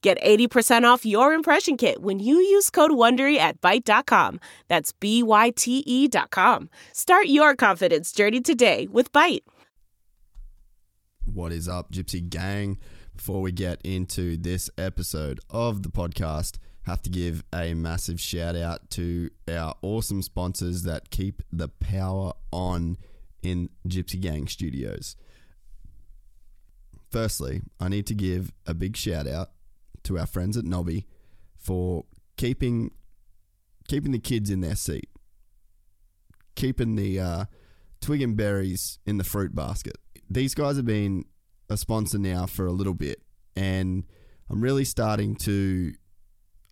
Get 80% off your impression kit when you use code WONDERY at Byte.com. That's B-Y-T-E dot com. Start your confidence journey today with Byte. What is up, Gypsy Gang? Before we get into this episode of the podcast, have to give a massive shout out to our awesome sponsors that keep the power on in Gypsy Gang Studios. Firstly, I need to give a big shout out to our friends at Nobby for keeping keeping the kids in their seat, keeping the uh, twig and berries in the fruit basket. These guys have been a sponsor now for a little bit, and I'm really starting to,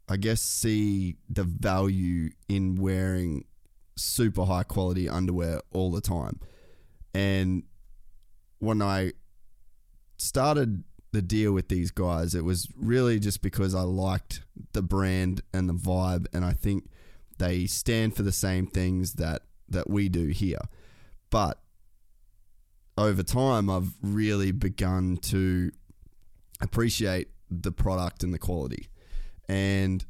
I guess, see the value in wearing super high quality underwear all the time. And when I started the deal with these guys, it was really just because I liked the brand and the vibe, and I think they stand for the same things that that we do here. But over time, I've really begun to appreciate the product and the quality, and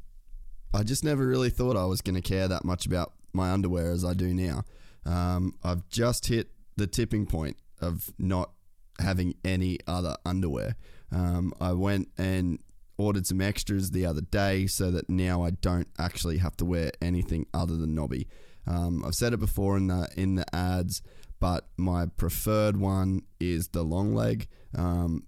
I just never really thought I was going to care that much about my underwear as I do now. Um, I've just hit the tipping point of not having any other underwear. Um, I went and ordered some extras the other day so that now I don't actually have to wear anything other than Nobby. Um, I've said it before in the in the ads, but my preferred one is the long leg. Um,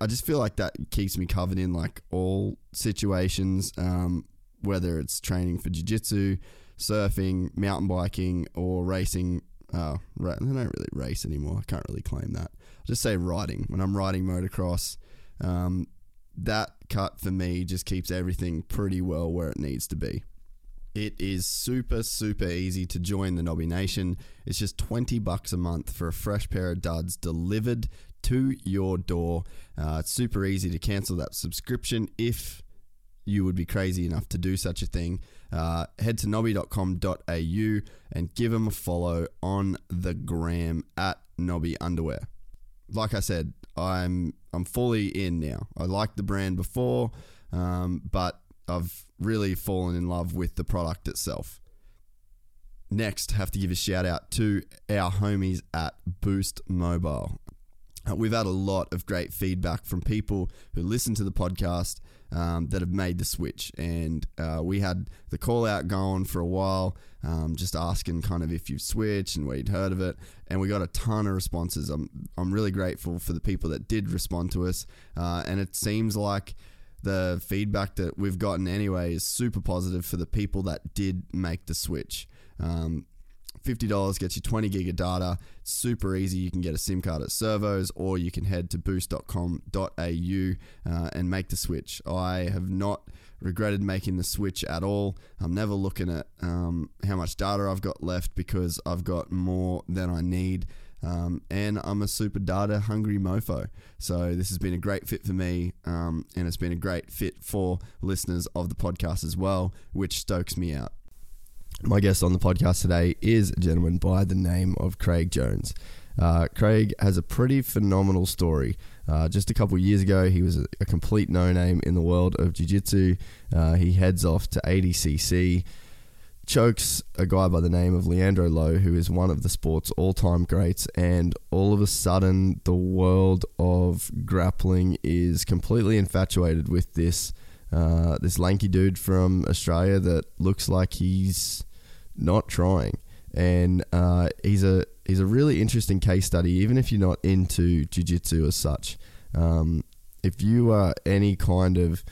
I just feel like that keeps me covered in like all situations, um, whether it's training for jiu-jitsu, surfing, mountain biking, or racing. Uh, I don't really race anymore. I can't really claim that. Just say riding. When I'm riding motocross, um, that cut for me just keeps everything pretty well where it needs to be. It is super, super easy to join the Nobby Nation. It's just 20 bucks a month for a fresh pair of duds delivered to your door. Uh, it's super easy to cancel that subscription if you would be crazy enough to do such a thing. Uh, head to nobby.com.au and give them a follow on the gram at Nobby Underwear. Like I said, I'm I'm fully in now. I liked the brand before, um, but I've really fallen in love with the product itself. Next, have to give a shout out to our homies at Boost Mobile. Uh, we've had a lot of great feedback from people who listen to the podcast um, that have made the switch. And uh, we had the call out going for a while, um, just asking kind of if you've switched and where you'd heard of it. And we got a ton of responses. I'm, I'm really grateful for the people that did respond to us. Uh, and it seems like the feedback that we've gotten anyway is super positive for the people that did make the switch. Um, $50 gets you 20 gig of data. Super easy. You can get a SIM card at servos or you can head to boost.com.au uh, and make the switch. I have not regretted making the switch at all. I'm never looking at um, how much data I've got left because I've got more than I need. Um, and I'm a super data hungry mofo. So this has been a great fit for me, um, and it's been a great fit for listeners of the podcast as well, which stokes me out. My guest on the podcast today is a gentleman by the name of Craig Jones. Uh, Craig has a pretty phenomenal story. Uh, just a couple years ago, he was a, a complete no name in the world of jiu jitsu. Uh, he heads off to ADCC, chokes a guy by the name of Leandro Lo, who is one of the sport's all time greats, and all of a sudden, the world of grappling is completely infatuated with this uh, this lanky dude from Australia that looks like he's not trying, and uh, he's a he's a really interesting case study. Even if you're not into jiu-jitsu as such, um, if you are any kind of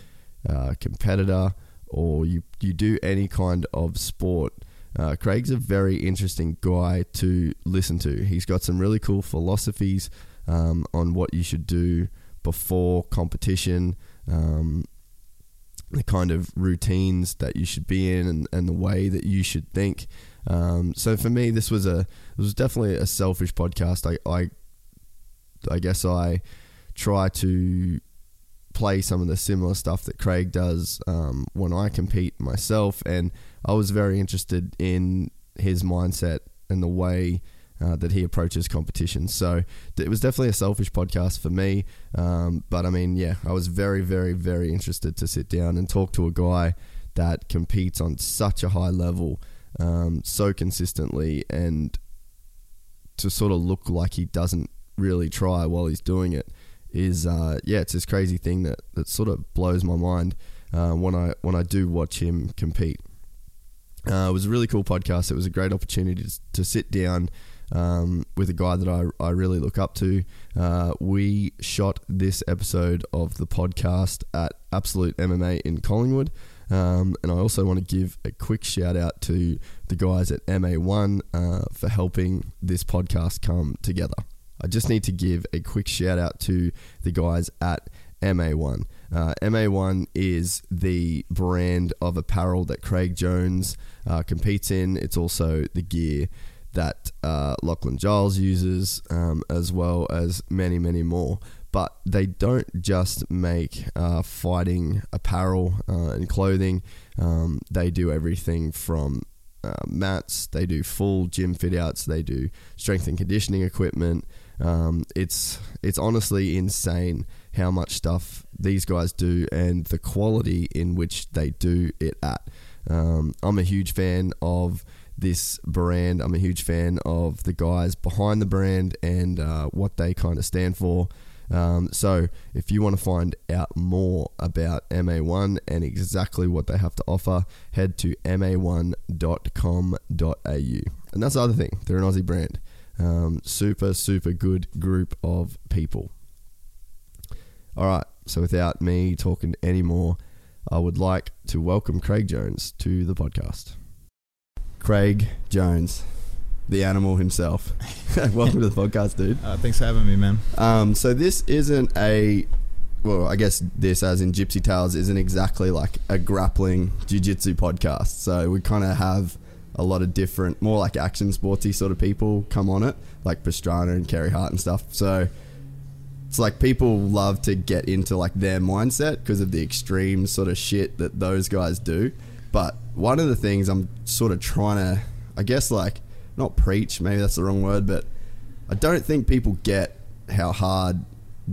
uh, competitor or you you do any kind of sport. Uh, Craig's a very interesting guy to listen to. He's got some really cool philosophies um, on what you should do before competition, um, the kind of routines that you should be in, and, and the way that you should think. Um, so for me, this was a it was definitely a selfish podcast. I I, I guess I try to play some of the similar stuff that Craig does um, when I compete myself, and I was very interested in his mindset and the way uh, that he approaches competition. So it was definitely a selfish podcast for me. Um, but I mean, yeah, I was very, very, very interested to sit down and talk to a guy that competes on such a high level, um, so consistently, and to sort of look like he doesn't really try while he's doing it is, uh, yeah, it's this crazy thing that, that sort of blows my mind uh, when I when I do watch him compete. Uh, it was a really cool podcast. It was a great opportunity to, to sit down um, with a guy that I, I really look up to. Uh, we shot this episode of the podcast at Absolute MMA in Collingwood. Um, and I also want to give a quick shout out to the guys at MA1 uh, for helping this podcast come together. I just need to give a quick shout out to the guys at MA1. Uh, MA1 is the brand of apparel that Craig Jones uh, competes in. It's also the gear that uh, Lachlan Giles uses, um, as well as many, many more. But they don't just make uh, fighting apparel uh, and clothing, um, they do everything from uh, mats, they do full gym fit outs, they do strength and conditioning equipment. Um, it's it's honestly insane how much stuff these guys do and the quality in which they do it at. Um, I'm a huge fan of this brand. I'm a huge fan of the guys behind the brand and uh, what they kind of stand for. Um, so, if you want to find out more about MA1 and exactly what they have to offer, head to ma1.com.au. And that's the other thing, they're an Aussie brand. Um, super, super good group of people. All right, so without me talking anymore, I would like to welcome Craig Jones to the podcast. Craig Jones, the animal himself. welcome to the podcast, dude. Uh, thanks for having me, man. Um, so this isn't a well, I guess this, as in Gypsy Tales, isn't exactly like a grappling jiu-jitsu podcast. So we kind of have a lot of different, more like action sporty sort of people come on it, like Pastrana and Carey Hart and stuff. So it's like people love to get into like their mindset because of the extreme sort of shit that those guys do. But one of the things I'm sort of trying to, I guess, like, not preach, maybe that's the wrong word, but I don't think people get how hard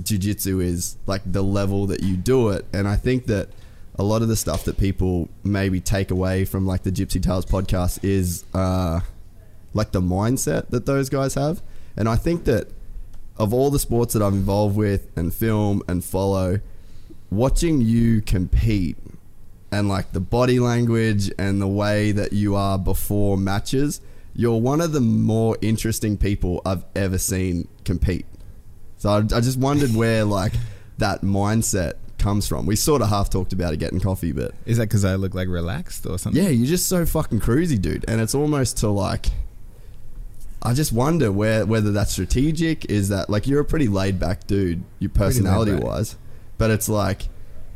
jiu-jitsu is, like the level that you do it. And I think that a lot of the stuff that people maybe take away from like the Gypsy Tales podcast is uh, like the mindset that those guys have. And I think that of all the sports that I'm involved with and film and follow, watching you compete and like the body language and the way that you are before matches, you're one of the more interesting people I've ever seen compete. So I, I just wondered where like that mindset comes from. We sort of half talked about it getting coffee, but Is that because I look like relaxed or something? yeah, you're just so fucking cruisy, dude. And it's almost to like, I just wonder where whether that's strategic. Is that like you're a pretty laid back dude, your personality wise, but it's like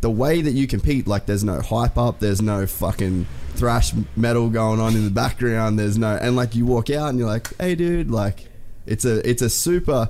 the way that you compete. Like there's no hype up, there's no fucking thrash metal going on in the background. There's no and like you walk out and you're like, hey, dude, like it's a it's a super.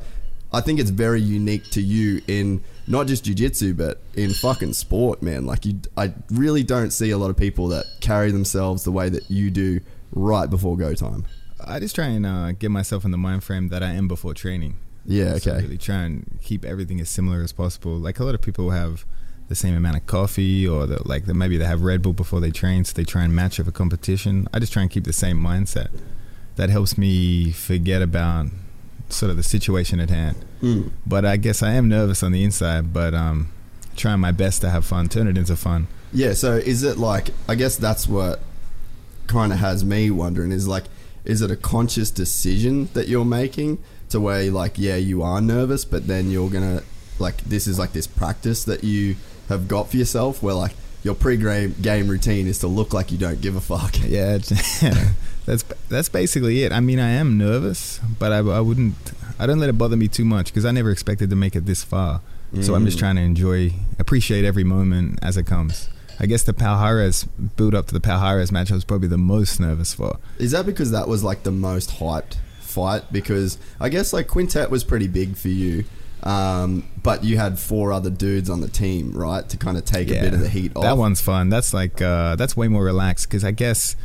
I think it's very unique to you in not just jujitsu, but in fucking sport, man. Like you, I really don't see a lot of people that carry themselves the way that you do right before go time. I just try and uh, get myself in the mind frame that I am before training. Yeah, So okay. really try and keep everything as similar as possible. Like a lot of people have the same amount of coffee, or the, like the, maybe they have Red Bull before they train, so they try and match up a competition. I just try and keep the same mindset. That helps me forget about sort of the situation at hand. Mm. But I guess I am nervous on the inside, but um, trying my best to have fun, turn it into fun. Yeah, so is it like I guess that's what kind of has me wondering is like is it a conscious decision that you're making to where like yeah you are nervous but then you're to like this is like this practice that you have got for yourself where like your pre-game game routine is to look like you don't give a fuck. Yeah, that's that's basically it. I mean, I am nervous, but I, I wouldn't. I don't let it bother me too much because I never expected to make it this far. So I'm just Mm. trying to enjoy, appreciate every moment as it comes. I guess the Palhares build up to the Palhares match. I was probably the most nervous for. Is that because that was like the most hyped fight? Because I guess like Quintet was pretty big for you, um, but you had four other dudes on the team, right, to kind of take a bit of the heat off. That one's fun. That's like uh, that's way more relaxed because I guess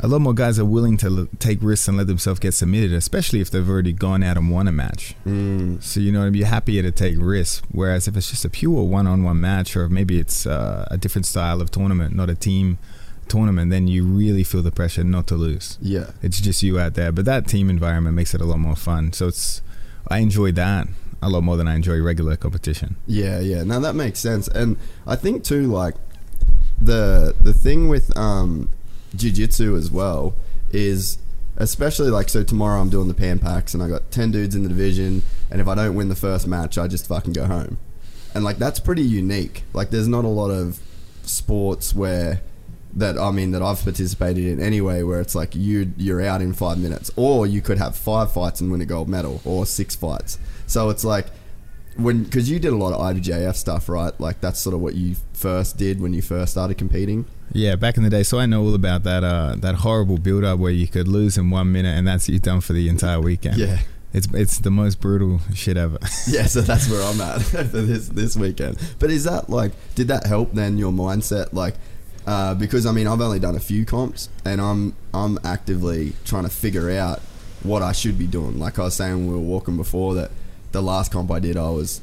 a lot more guys are willing to l- take risks and let themselves get submitted, especially if they've already gone out and won a match. Mm. So you know, you're happier to take risks. Whereas if it's just a pure one-on-one match, or maybe it's uh, a different style of tournament, not a team tournament, then you really feel the pressure not to lose. Yeah. It's just you out there. But that team environment makes it a lot more fun. So it's I enjoy that a lot more than I enjoy regular competition. Yeah, yeah. Now that makes sense, and I think too, like the the thing with um, jiu-jitsu as well is especially like so tomorrow I'm doing the Pan Pacs and I got ten dudes in the division, and if I don't win the first match, I just fucking go home, and like that's pretty unique. Like there's not a lot of sports where that I mean that I've participated in anyway, where it's like you you're out in five minutes, or you could have five fights and win a gold medal, or six fights. So it's like when because you did a lot of IBJJF stuff, right? Like that's sort of what you first did when you first started competing. Yeah, back in the day. So I know all about that uh, that horrible build up where you could lose in one minute and that's you done for the entire weekend. Yeah. It's it's the most brutal shit ever. Yeah, so that's where I'm at for this this weekend. But is that like did that help then your mindset like? Uh, because I mean I've only done a few comps and I'm I'm actively trying to figure out what I should be doing. Like I was saying when we were walking before that the last comp I did I was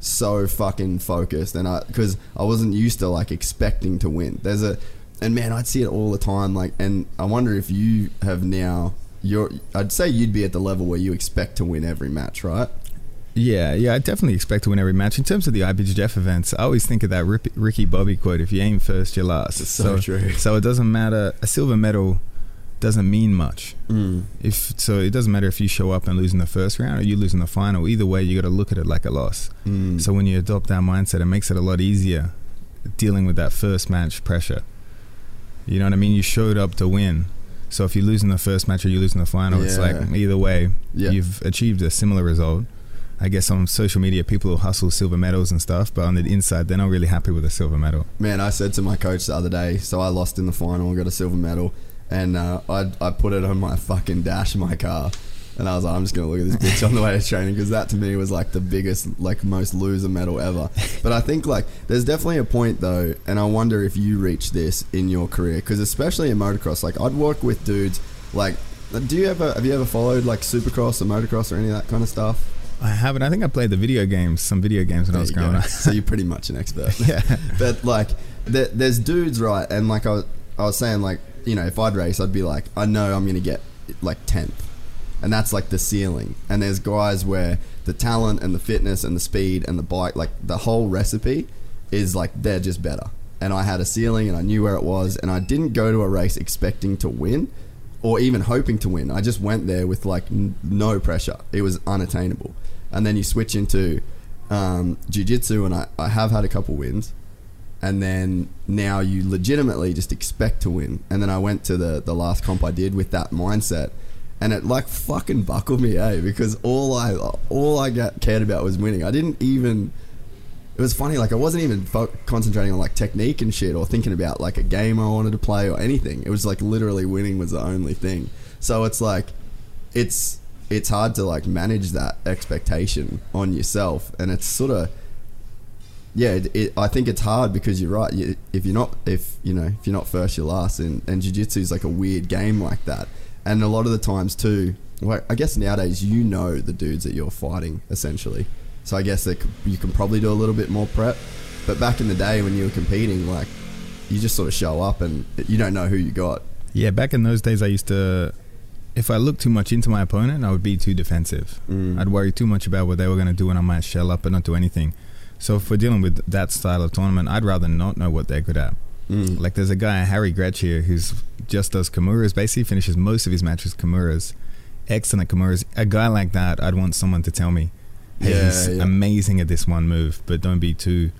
so fucking focused and I because I wasn't used to like expecting to win. There's a and man I'd see it all the time like and I wonder if you have now you're I'd say you'd be at the level where you expect to win every match, right? Yeah, yeah, I definitely expect to win every match. In terms of the IBJJF events, I always think of that Ricky Bobby quote: "If you aim first, you're last." It's so true. So it doesn't matter. A silver medal doesn't mean much. Mm. If so, it doesn't matter if you show up and lose in the first round or you lose in the final. Either way, you got to look at it like a loss. Mm. So when you adopt that mindset, it makes it a lot easier dealing with that first match pressure. You know what I mean? You showed up to win. So if you lose in the first match or you lose in the final, it's like either way, Yeah. you've achieved a similar result. I guess on social media, people will hustle silver medals and stuff, but on the inside, they're not really happy with a silver medal. Man, I said to my coach the other day, so I lost in the final, and got a silver medal, and uh, I, I put it on my fucking dash of my car. And I was like, I'm just going to look at this bitch on the way to training because that to me was like the biggest, like most loser medal ever. But I think like there's definitely a point though, and I wonder if you reach this in your career because especially in motocross, like I'd work with dudes like, do you ever, have you ever followed like supercross or motocross or any of that kind of stuff? I haven't. I think I played the video games, some video games when I was growing go. up. so you're pretty much an expert. Yeah. But like, there, there's dudes, right? And like I, was- I was saying, like you know, if I'd race, I'd be like, I know I'm gonna get like tenth, and that's like the ceiling. And there's guys where the talent and the fitness and the speed and the bike, like the whole recipe, is like they're just better. And I had a ceiling, and I knew where it was, and I didn't go to a race expecting to win. Or even hoping to win. I just went there with like n- no pressure. It was unattainable. And then you switch into um, jiu-jitsu and I, I have had a couple wins and then now you legitimately just expect to win. And then i went to the the last comp i did with that mindset. And it like fucking buckled me eh? Because all i all i got cared about was winning. I didn't even it was funny like i wasn't even fo- concentrating on like technique and shit or thinking about like a game i wanted to play or anything. It was like literally winning was the only thing. So it's like it's it's hard to like manage that expectation on yourself. And it's sort of yeah it, it, i think it's hard because you're right you, if you're not if you know if you're not first you're last and, and jiu-jitsu is like a weird game like that and a lot of the times too well, i guess nowadays you know the dudes that you're fighting essentially so i guess that you can probably do a little bit more prep but back in the day when you were competing like you just sort of show up and you don't know who you got Yeah, back in those days, I used to. If I looked too much into my opponent, I would be too defensive. Mm. I'd worry too much about what they were going to do, and I might shell up and not do anything. So if we're dealing with that style of tournament, I'd rather not know what they're good at. Mm. Like there's a guy Harry Grech here who's just does Kimuras. Basically, finishes most of his matches Kimuras. Excellent Kimuras. A guy like that, I'd want someone to tell me, "Hey, Yeah, he's yeah. amazing at this one move, but don't be too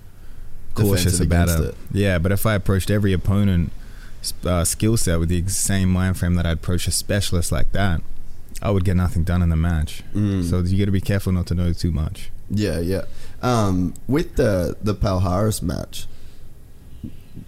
cautious about it. it. Yeah, but if I approached every opponent uh, skill set with the same mind frame that I'd approach a specialist like that, I would get nothing done in the match. Mm. So you got to be careful not to know too much. Yeah, yeah. Um, with the the Palhares match,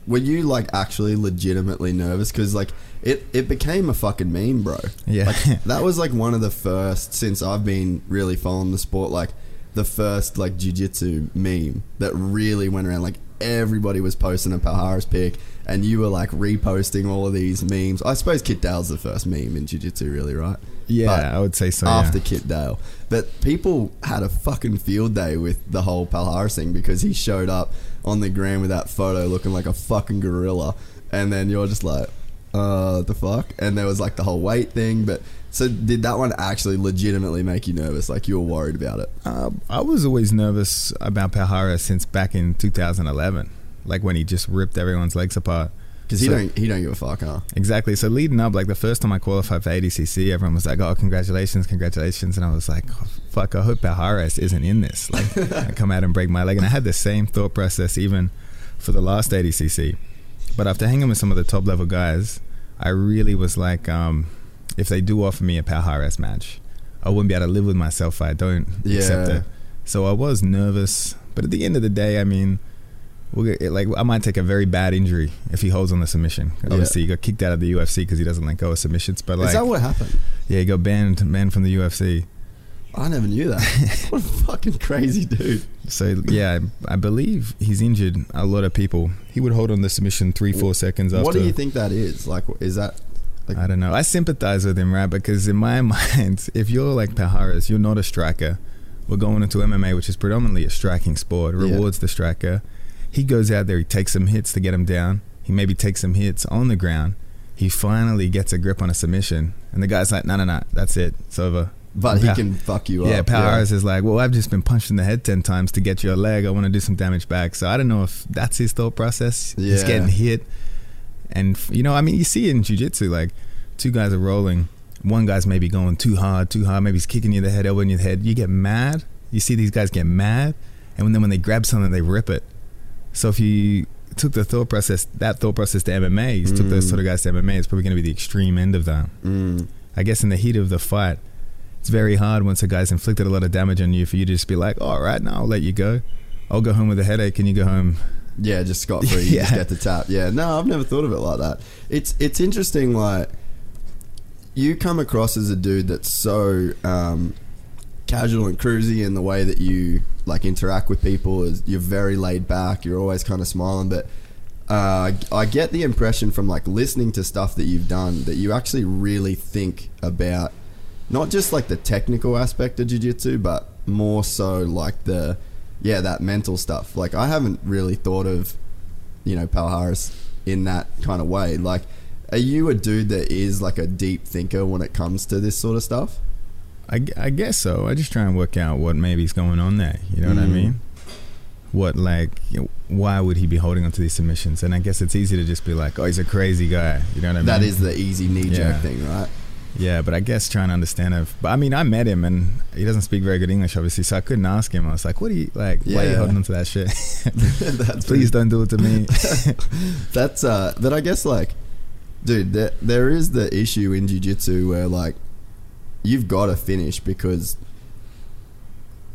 were you like actually legitimately nervous? Because like it it became a fucking meme, bro. Yeah. Like that was like one of the first since I've been really following the sport. Like the first like jujitsu meme that really went around. Like everybody was posting a Palhares pic, and you were like reposting all of these memes. I suppose Kit Dale's the first meme in jujitsu, really, right? Yeah, But I would say so. after yeah. Kit Dale. But people had a fucking field day with the whole Palhares thing because he showed up on the gram with that photo looking like a fucking gorilla. And then you're just like, uh, the fuck? And there was like the whole weight thing. But so did that one actually legitimately make you nervous? Like you were worried about it? Uh, I was always nervous about Palhares since back in 2011, like when he just ripped everyone's legs apart. Because he So- don't he don't give a fuck, huh? Exactly. So leading up, like the first time I qualified for ADCC, everyone was like, "Oh, congratulations, congratulations!" And I was like, oh, "Fuck, I hope Palhares isn't in this." Like, I come out and break my leg, and I had the same thought process even for the last ADCC. But after hanging with some of the top level guys, I really was like, um, if they do offer me a Palhares match, I wouldn't be able to live with myself if I don't accept it. So I was nervous, but at the end of the day, I mean. We'll get, like I might take a very bad injury if he holds on the submission. Obviously, he got kicked out of the UFC because he doesn't let go of submissions. But like, Is that what happened? yeah, he got banned banned from the UFC. I never knew that. what a fucking crazy dude. So yeah, I, I believe he's injured a lot of people. He would hold on the submission three four seconds after. What do you think that is? Like, is that like I don't know. I sympathize with him, right? Because in my mind, if you're like Palhares, you're not a striker. We're going into MMA, which is predominantly a striking sport. It Yeah. rewards the striker. He goes out there, he takes some hits to get him down. He maybe takes some hits on the ground. He finally gets a grip on a submission, and the guy's like, "No, no, no, that's it. It's over." But he can fuck you up. Yeah, Palhares is like, "Well, I've just been punched in the head ten times to get your leg. I want to do some damage back." So I don't know if that's his thought process. He's getting hit, and you know, I mean, you see it in jujitsu, like two guys are rolling. One guy's maybe going too hard, too hard. Maybe he's kicking you in the head, elbowing you in the head. You get mad. You see these guys get mad, and then when they grab something, they rip it. So if you took the thought process, that thought process to MMA, you took those sort of guys to MMA, it's probably going to be the extreme end of that. Mm. I guess in the heat of the fight, it's very hard once a guy's inflicted a lot of damage on you for you to just be like, all right, now I'll let you go. I'll go home with a headache and you go home. Yeah, just scot free. You just get the tap. Yeah, no, I've never thought of it like that. It's it's interesting. Like you come across as a dude that's so um, casual and cruisy in the way that you like interact with people. Is you're very laid back. You're always kind of smiling, but. Uh, I get the impression from like listening to stuff that you've done that you actually really think about not just like the technical aspect of jiu-jitsu but more so like the yeah that mental stuff like i haven't really thought of you know Palhares in that kind of way like are you a dude that is like a deep thinker when it comes to this sort of stuff I, I guess so. I just try and work out what maybe's going on there. You know what I Mm. mean? What, like, you know, why would he be holding on to these submissions? And I guess it's easy to just be like, oh, he's a crazy guy. You know what I mean? That is the easy knee jerk Yeah. thing right Yeah, but I guess trying to understand it. But I mean, I met him and he doesn't speak very good English, obviously, so I couldn't ask him. I was like, "What are you like? Why are you holding on to that shit? Please don't do it to me." That's uh but I guess like dude, there, there is the issue in jiu-jitsu where like you've got to finish because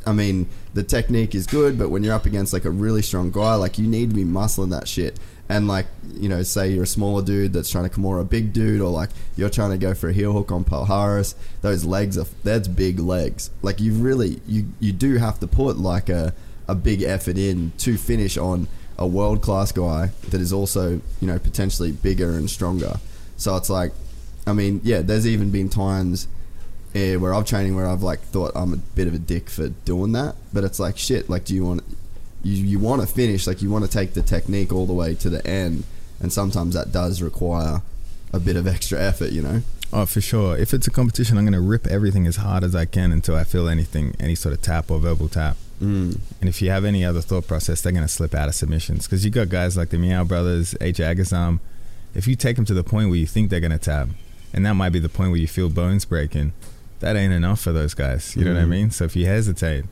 I mean, the technique is good, but when you're up against like a really strong guy, like you need to be muscling that shit. And like, you know, say you're a smaller dude that's trying to Kimura a big dude, or like you're trying to go for a heel hook on Palhares, those legs are that's big legs. Like you really you you do have to put like a a big effort in to finish on a world class guy that is also, you know, potentially bigger and stronger. So it's like I mean, yeah, there's even been times eh, where I'm training where I've like thought I'm a bit of a dick for doing that, but it's like shit. Like, do you want you you want to finish? Like, you want to take the technique all the way to the end, and sometimes that does require a bit of extra effort, you know. oh, for sure. If it's a competition, I'm going to rip everything as hard as I can until I feel anything, any sort of tap or verbal tap. Mm. And if you have any other thought process, they're going to slip out of submissions. Because you got guys like the Miyao Brothers, H. Agazam. If you take them to the point where you think they're going to tap, and that might be the point where you feel bones breaking, that ain't enough for those guys. You know what I Mm. mean? So if you hesitate,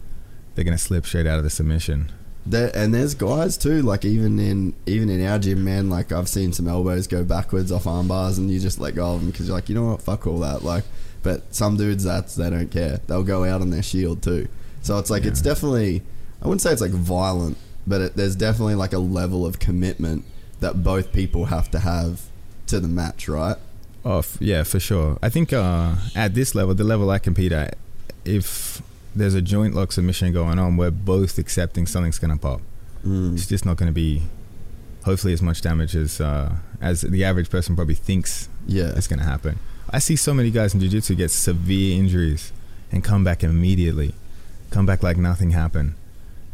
they're going to slip straight out of the submission. There, and there's guys too, like even in even in our gym, man. Like I've seen some elbows go backwards off arm bars, and you just let go of them because you're like, you know what, fuck all that. Like, but some dudes, that's they don't care. They'll go out on their shield too. So it's like it's definitely, I wouldn't say it's like violent, but it, there's definitely like a level of commitment that both people have to have to the match, right? Oh, f- yeah, for sure. I think uh, at this level, the level I compete at, if there's a joint lock submission going on, we're both accepting something's going to pop. Mm. It's just not going to be, hopefully, as much damage as uh, as the average person probably thinks Yeah, it's going to happen. I see so many guys in jiu-jitsu get severe injuries and come back immediately, come back like nothing happened.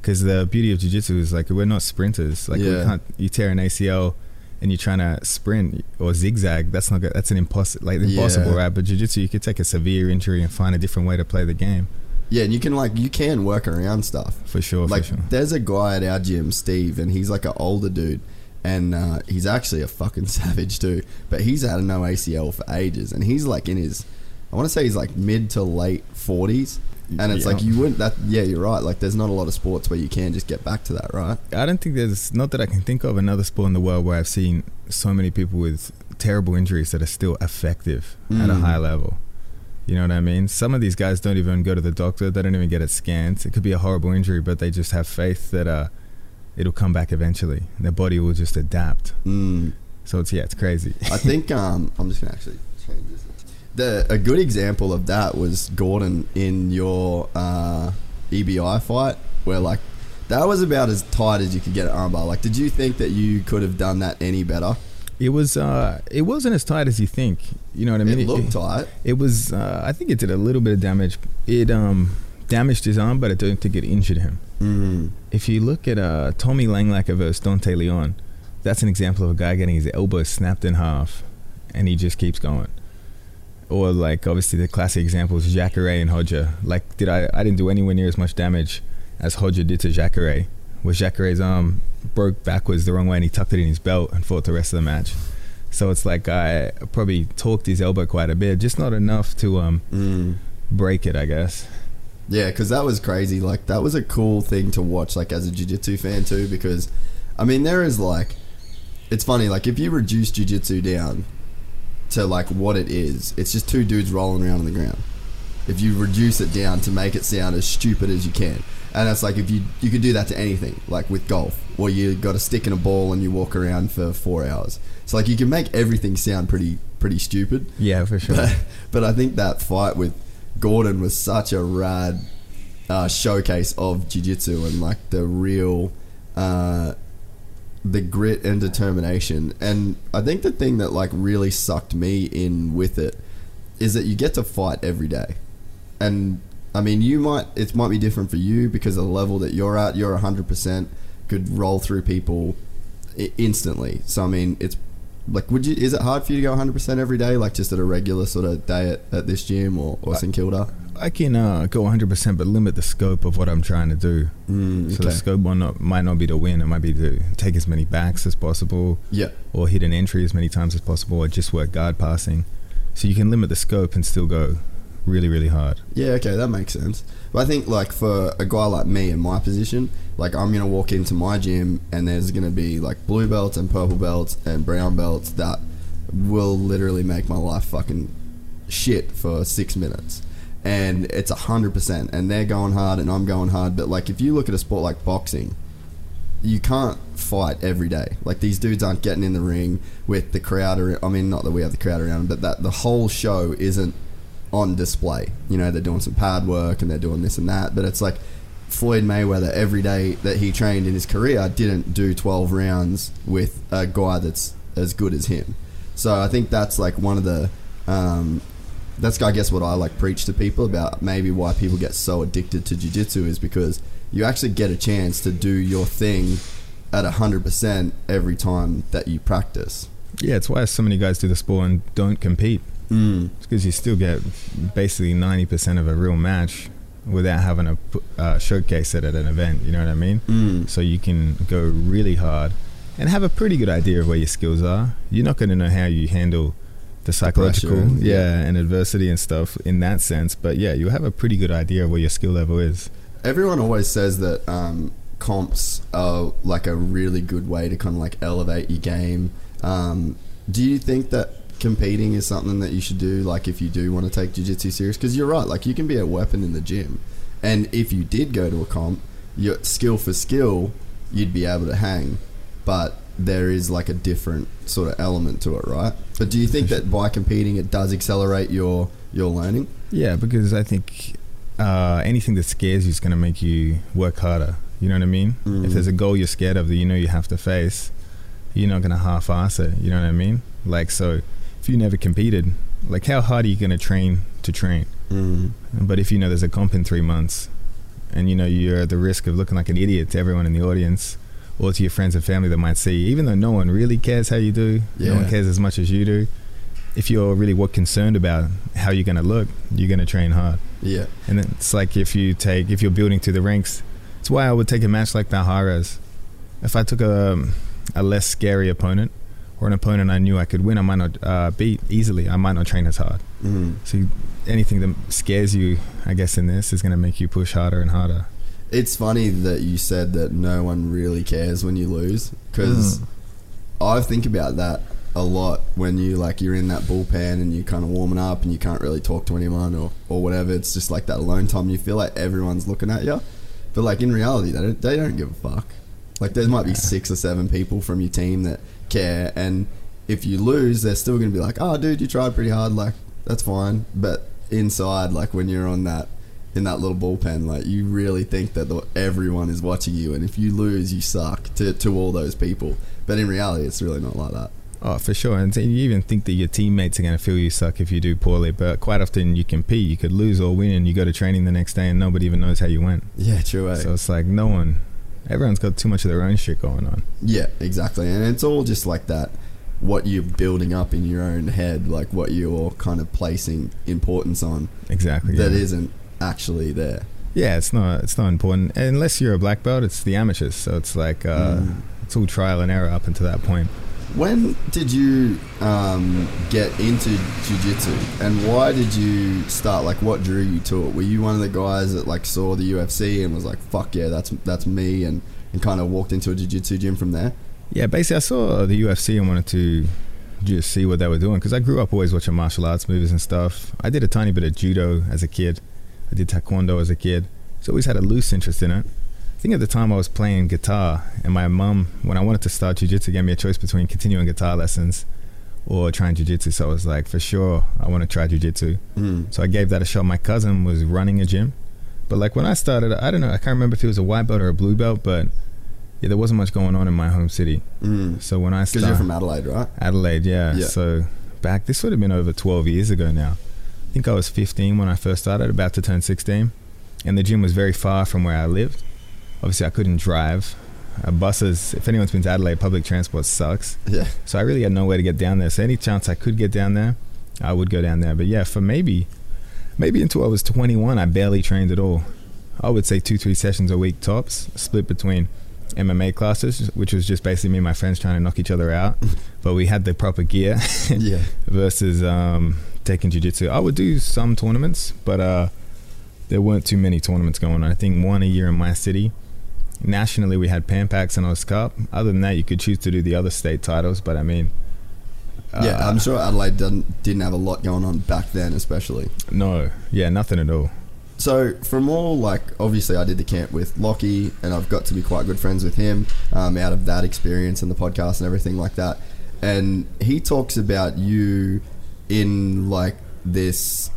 Because the beauty of jiu-jitsu is like we're not sprinters. Like we can't. You tear an ACL and you're trying to sprint or zigzag. That's not. good. That's an impossible. Like impossible, Yeah. right? But jiu-jitsu, you could take a severe injury and find a different way to play the game. yeah, and you can like you can work around stuff. For sure. like for sure. there's a guy at our gym, Steve, and he's like an older dude, and uh, he's actually a fucking savage too. But he's had no ACL for ages, and he's like in his, I want to say he's like mid to late forties, and it's Yeah. like you wouldn't that. Yeah, you're right. Like there's not a lot of sports where you can just get back to that, right? I don't think there's not that I can think of another sport in the world where I've seen so many people with terrible injuries that are still effective at a Mm. high level. You know what I mean? Some of these guys don't even go to the doctor. They don't even get it scanned. It could be a horrible injury, but they just have faith that uh, it'll come back eventually. Their body will just adapt. Mm. So it's yeah, it's crazy. I think um, I'm just gonna actually change this. The a good example of that was Gordon in your uh, EBI fight, where like that was about as tight as you could get an armbar. Like, did you think that you could have done that any better? It was uh, it wasn't as tight as you think. You know what I mean? it looked tight. It was. Uh, I think it did a little bit of damage. It um damaged his arm, but I don't think it injured him. Mm. If you look at uh, Tommy Langaker versus Dante Leon, that's an example of a guy getting his elbow snapped in half, and he just keeps going. Or like obviously the classic example is Jacare and Hodja. Like did I? I didn't do anywhere near as much damage as Hodja did to Jacare. Where Jacare's arm broke backwards the wrong way and he tucked it in his belt and fought the rest of the match. So it's like I probably torqued his elbow quite a bit, just not enough to um Mm. break it, I guess. Yeah, because that was crazy. Like that was a cool thing to watch, like as a jiu-jitsu fan too. Because, I mean, there is like, it's funny. Like if you reduce jiu-jitsu down to like what it is, it's just two dudes rolling around on the ground. If you reduce it down to make it sound as stupid as you can, and it's like if you you could do that to anything, like with golf, or you got a stick and a ball and you walk around for four hours. So like you can make everything sound pretty pretty stupid. Yeah, for sure. But, but I think that fight with Gordon was such a rad uh, showcase of jiu-jitsu and like the real uh, the grit and determination. And I think the thing that like really sucked me in with it is that you get to fight every day. And I mean, you might it might be different for you because of the level that you're at. You're 100% could roll through people instantly. So I mean, it's like, would you? Is it hard for you to go 100 percent every day, like just at a regular sort of day at, at this gym or, or St Kilda? I can uh, go 100%, but limit the scope of what I'm trying to do. Mm, So the scope might not, might not be to win. It might be to take as many backs as possible, Yeah, or hit an entry as many times as possible, or just work guard passing. So you can limit the scope and still go really, really hard. yeah, okay, that makes sense. But I think like for a guy like me in my position, like I'm gonna walk into my gym and there's gonna be like blue belts and purple belts and brown belts that will literally make my life fucking shit for six minutes. And it's a hundred percent, and they're going hard, and I'm going hard. But like, if you look at a sport like boxing, you can't fight every day. Like these dudes aren't getting in the ring with the crowd. I mean, not that we have the crowd around, but that the whole show isn't on display. You know, they're doing some pad work and they're doing this and that. But it's like Floyd Mayweather every day that he trained in his career didn't do 12 rounds with a guy that's as good as him. So I think that's like one of the. Um, that's I guess what I like preach to people about maybe why people get so addicted to jiu-jitsu is because you actually get a chance to do your thing at 100% every time that you practice. Yeah, it's why so many guys do the sport and don't compete. Mm. because you still get basically 90% of a real match without having to pu- uh, showcase it at an event. You know what I mean? Mm. So you can go really hard and have a pretty good idea of where your skills are. You're not going to know how you handle the psychological, pressure, yeah, yeah. and adversity and stuff in that sense. But yeah, you'll have a pretty good idea of where your skill level is. Everyone always says that um, comps are like a really good way to kind of like elevate your game. Um, do you think that competing is something that you should do? Like if you do want to take jiu-jitsu serious, because you're right. Like you can be a weapon in the gym, and if you did go to a comp, your skill for skill, you'd be able to hang. But there is like a different sort of element to it, right? But do you think that by competing, it does accelerate your your learning? Yeah, because I think uh, anything that scares you is going to make you work harder. You know what I mean? Mm. If there's a goal you're scared of that you know you have to face, you're not going to half-ass it. You know what I mean? Like, so if you never competed, like, how hard are you going to train to train? Mm. But if you know there's a comp in three months, and you know you're at the risk of looking like an idiot to everyone in the audience, or to your friends and family that might see, you, even though no one really cares how you do, no one cares as much as you do. If you're really what concerned about how you're going to look, you're going to train hard. Yeah. And it's like if you take if you're building to the ranks, it's why I would take a match like Palhares. If I took a a less scary opponent or an opponent I knew I could win, I might not uh, beat easily. I might not train as hard. Mm. So anything that scares you, I guess, in this is going to make you push harder and harder. It's funny that you said that no one really cares when you lose because Mm. I think about that a lot when you like you're in that bullpen and you're kind of warming up and you can't really talk to anyone or, or whatever. It's just like that alone time. You feel like everyone's looking at you, but like in reality, they don't, they don't give a fuck. Like there might be six or seven people from your team that care, and if you lose, they're still gonna be like, "Oh, dude, you tried pretty hard. Like that's fine." But inside, like when you're on that in that little bullpen, like you really think that the, everyone is watching you, and if you lose, you suck to, to all those people. But in reality, it's really not like that. Oh, for sure. And you even think that your teammates are going to feel you suck if you do poorly. But quite often you compete. You could lose or win, and you go to training the next day, and nobody even knows how you went. Yeah, true. eh? So it's like no one, everyone's got too much of their own shit going on. Yeah, exactly. And it's all just like that what you're building up in your own head, like what you're kind of placing importance on Exactly. that yeah. isn't actually there. Yeah, it's not. It's not important unless you're a black belt. It's the amateurs, so it's like uh, Mm. it's all trial and error up until that point. When did you um, get into jiu-jitsu and why did you start like what drew you to it? Were you one of the guys that like saw the UFC and was like fuck yeah, that's that's me and, and kind of walked into a jiu-jitsu gym from there? Yeah, basically, I saw the UFC and wanted to just see what they were doing because I grew up always watching martial arts movies and stuff. I did a tiny bit of judo as a kid. I did taekwondo as a kid. So I always had a loose interest in it. I think at the time I was playing guitar, and my mum, when I wanted to start jiu-jitsu, gave me a choice between continuing guitar lessons or trying jiu-jitsu. So I was like, for sure, I want to try jiu-jitsu. Mm. So I gave that a shot. My cousin was running a gym, but like when I started, I don't know, I can't remember if it was a white belt or a blue belt, but yeah, there wasn't much going on in my home city. Mm. So when I started, Because you're from Adelaide, right? Adelaide, yeah. Yeah. So back, this would have been over 12 years ago now. I think I was 15 when I first started, about to turn 16, and the gym was very far from where I lived. Obviously, I couldn't drive. Uh, buses, if anyone's been to Adelaide, public transport sucks. Yeah. So I really had no way to get down there. So any chance I could get down there, I would go down there. But yeah, for maybe, maybe until I was 21, I barely trained at all. I would say two, three sessions a week tops, split between MMA classes, which was just basically me and my friends trying to knock each other out. but we had the proper gear Yeah. versus um, taking jiu-jitsu. I would do some tournaments, but uh, there weren't too many tournaments going on. I think one a year in my city. Nationally, we had Pan Pacs and Cup. Other than that, you could choose to do the other state titles, but I mean, yeah, uh, I'm sure Adelaide didn't, didn't have a lot going on back then, especially. no, yeah, nothing at all. So from all like obviously I did the camp with Lockie and I've got to be quite good friends with him um, out of that experience and the podcast and everything like that. And he talks about you in like this.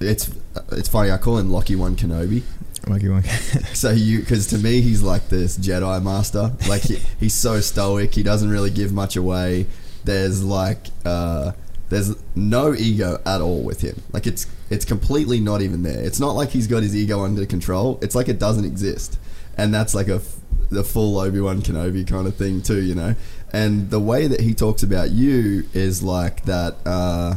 It's it's funny. I call him Lockie One Kenobi. Lucky one. So you, because to me he's like this Jedi master. Like he, he's so stoic. He doesn't really give much away. There's like uh, there's no ego at all with him. Like it's it's completely not even there. It's not like he's got his ego under control. It's like it doesn't exist. And that's like a the full Obi Wan Kenobi kind of thing too, you know. And the way that he talks about you is like that. Uh,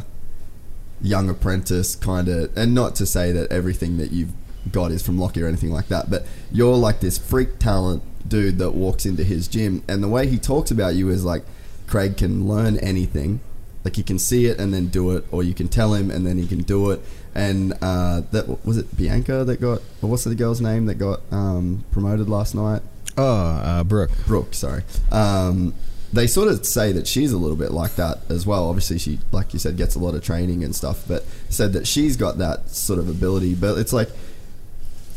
young apprentice kind of and not to say that everything that you've got is from Lockie or anything like that. But you're like this freak talent dude that walks into his gym, and the way he talks about you is like Craig can learn anything. Like he can see it and then do it, or you can tell him and then he can do it. And uh, that was it Bianca that got, or what's the girl's name that got um, promoted last night? Oh, uh, Brooke. Brooke, sorry. Um, they sort of say that she's a little bit like that as well. Obviously, she, like you said, gets a lot of training and stuff, but said that she's got that sort of ability. But it's like,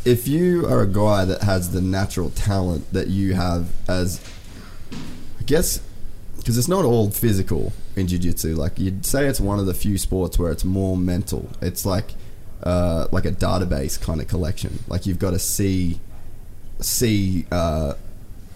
if you are a guy that has the natural talent that you have as, I guess, because it's not all physical in jiu-jitsu. Like you'd say it's one of the few sports where it's more mental. It's like, uh, like a database kind of collection. Like you've got to see, see, uh,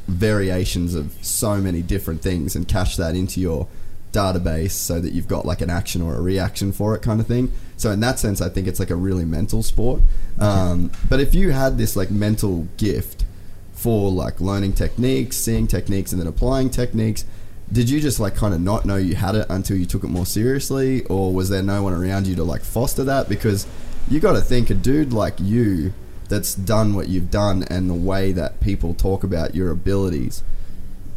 variations of so many different things and cache that into your database so that you've got like an action or a reaction for it kind of thing. So in that sense, I think it's like a really mental sport. Um, but if you had this like mental gift for like learning techniques, seeing techniques, and then applying techniques, did you just like kind of not know you had it until you took it more seriously, or was there no one around you to like foster that? Because you got to think a dude like you that's done what you've done and the way that people talk about your abilities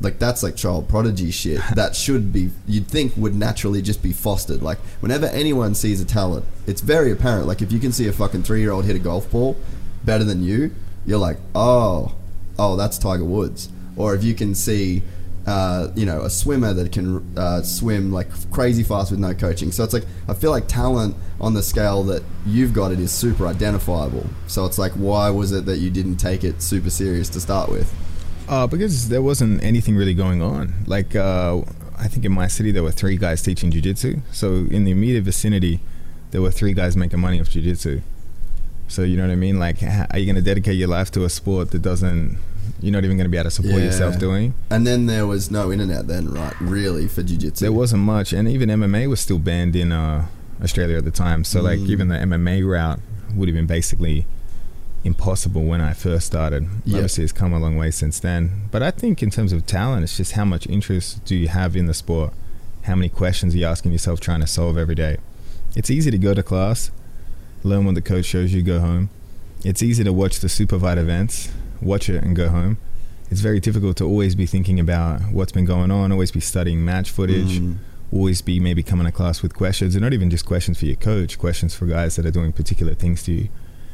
like that's like child prodigy shit that should be you'd think would naturally just be fostered. Like whenever anyone sees a talent it's very apparent. Like if you can see a fucking three-year-old hit a golf ball better than you you're like oh oh that's tiger woods. Or if you can see uh, you know a swimmer that can uh, swim like crazy fast with no coaching so it's like i feel like talent on the scale that you've got it is super identifiable so it's like why was it that you didn't take it super serious to start with Uh, because there wasn't anything really going on. Like, uh, I think in my city there were three guys teaching jujitsu. So in the immediate vicinity, there were three guys making money off jujitsu. So you know what I mean? Like, are you going to dedicate your life to a sport that doesn't? You're not even going to be able to support Yeah. yourself doing. and then there was no internet then right really for jiu-jitsu There wasn't much, and even MMA was still banned in uh, Australia at the time. So like, Mm. even the MMA route would have been basically impossible when I first started. Obviously, it's come a long way since then. But I think in terms of talent, it's just how much interest do you have in the sport? How many questions are you asking yourself trying to solve every day? It's easy to go to class, learn what the coach shows you, go home. It's easy to watch the supervised events, watch it and go home. It's very difficult to always be thinking about what's been going on, always be studying match footage, Mm. always be maybe coming to class with questions, and not even just questions for your coach, questions for guys that are doing particular things to you.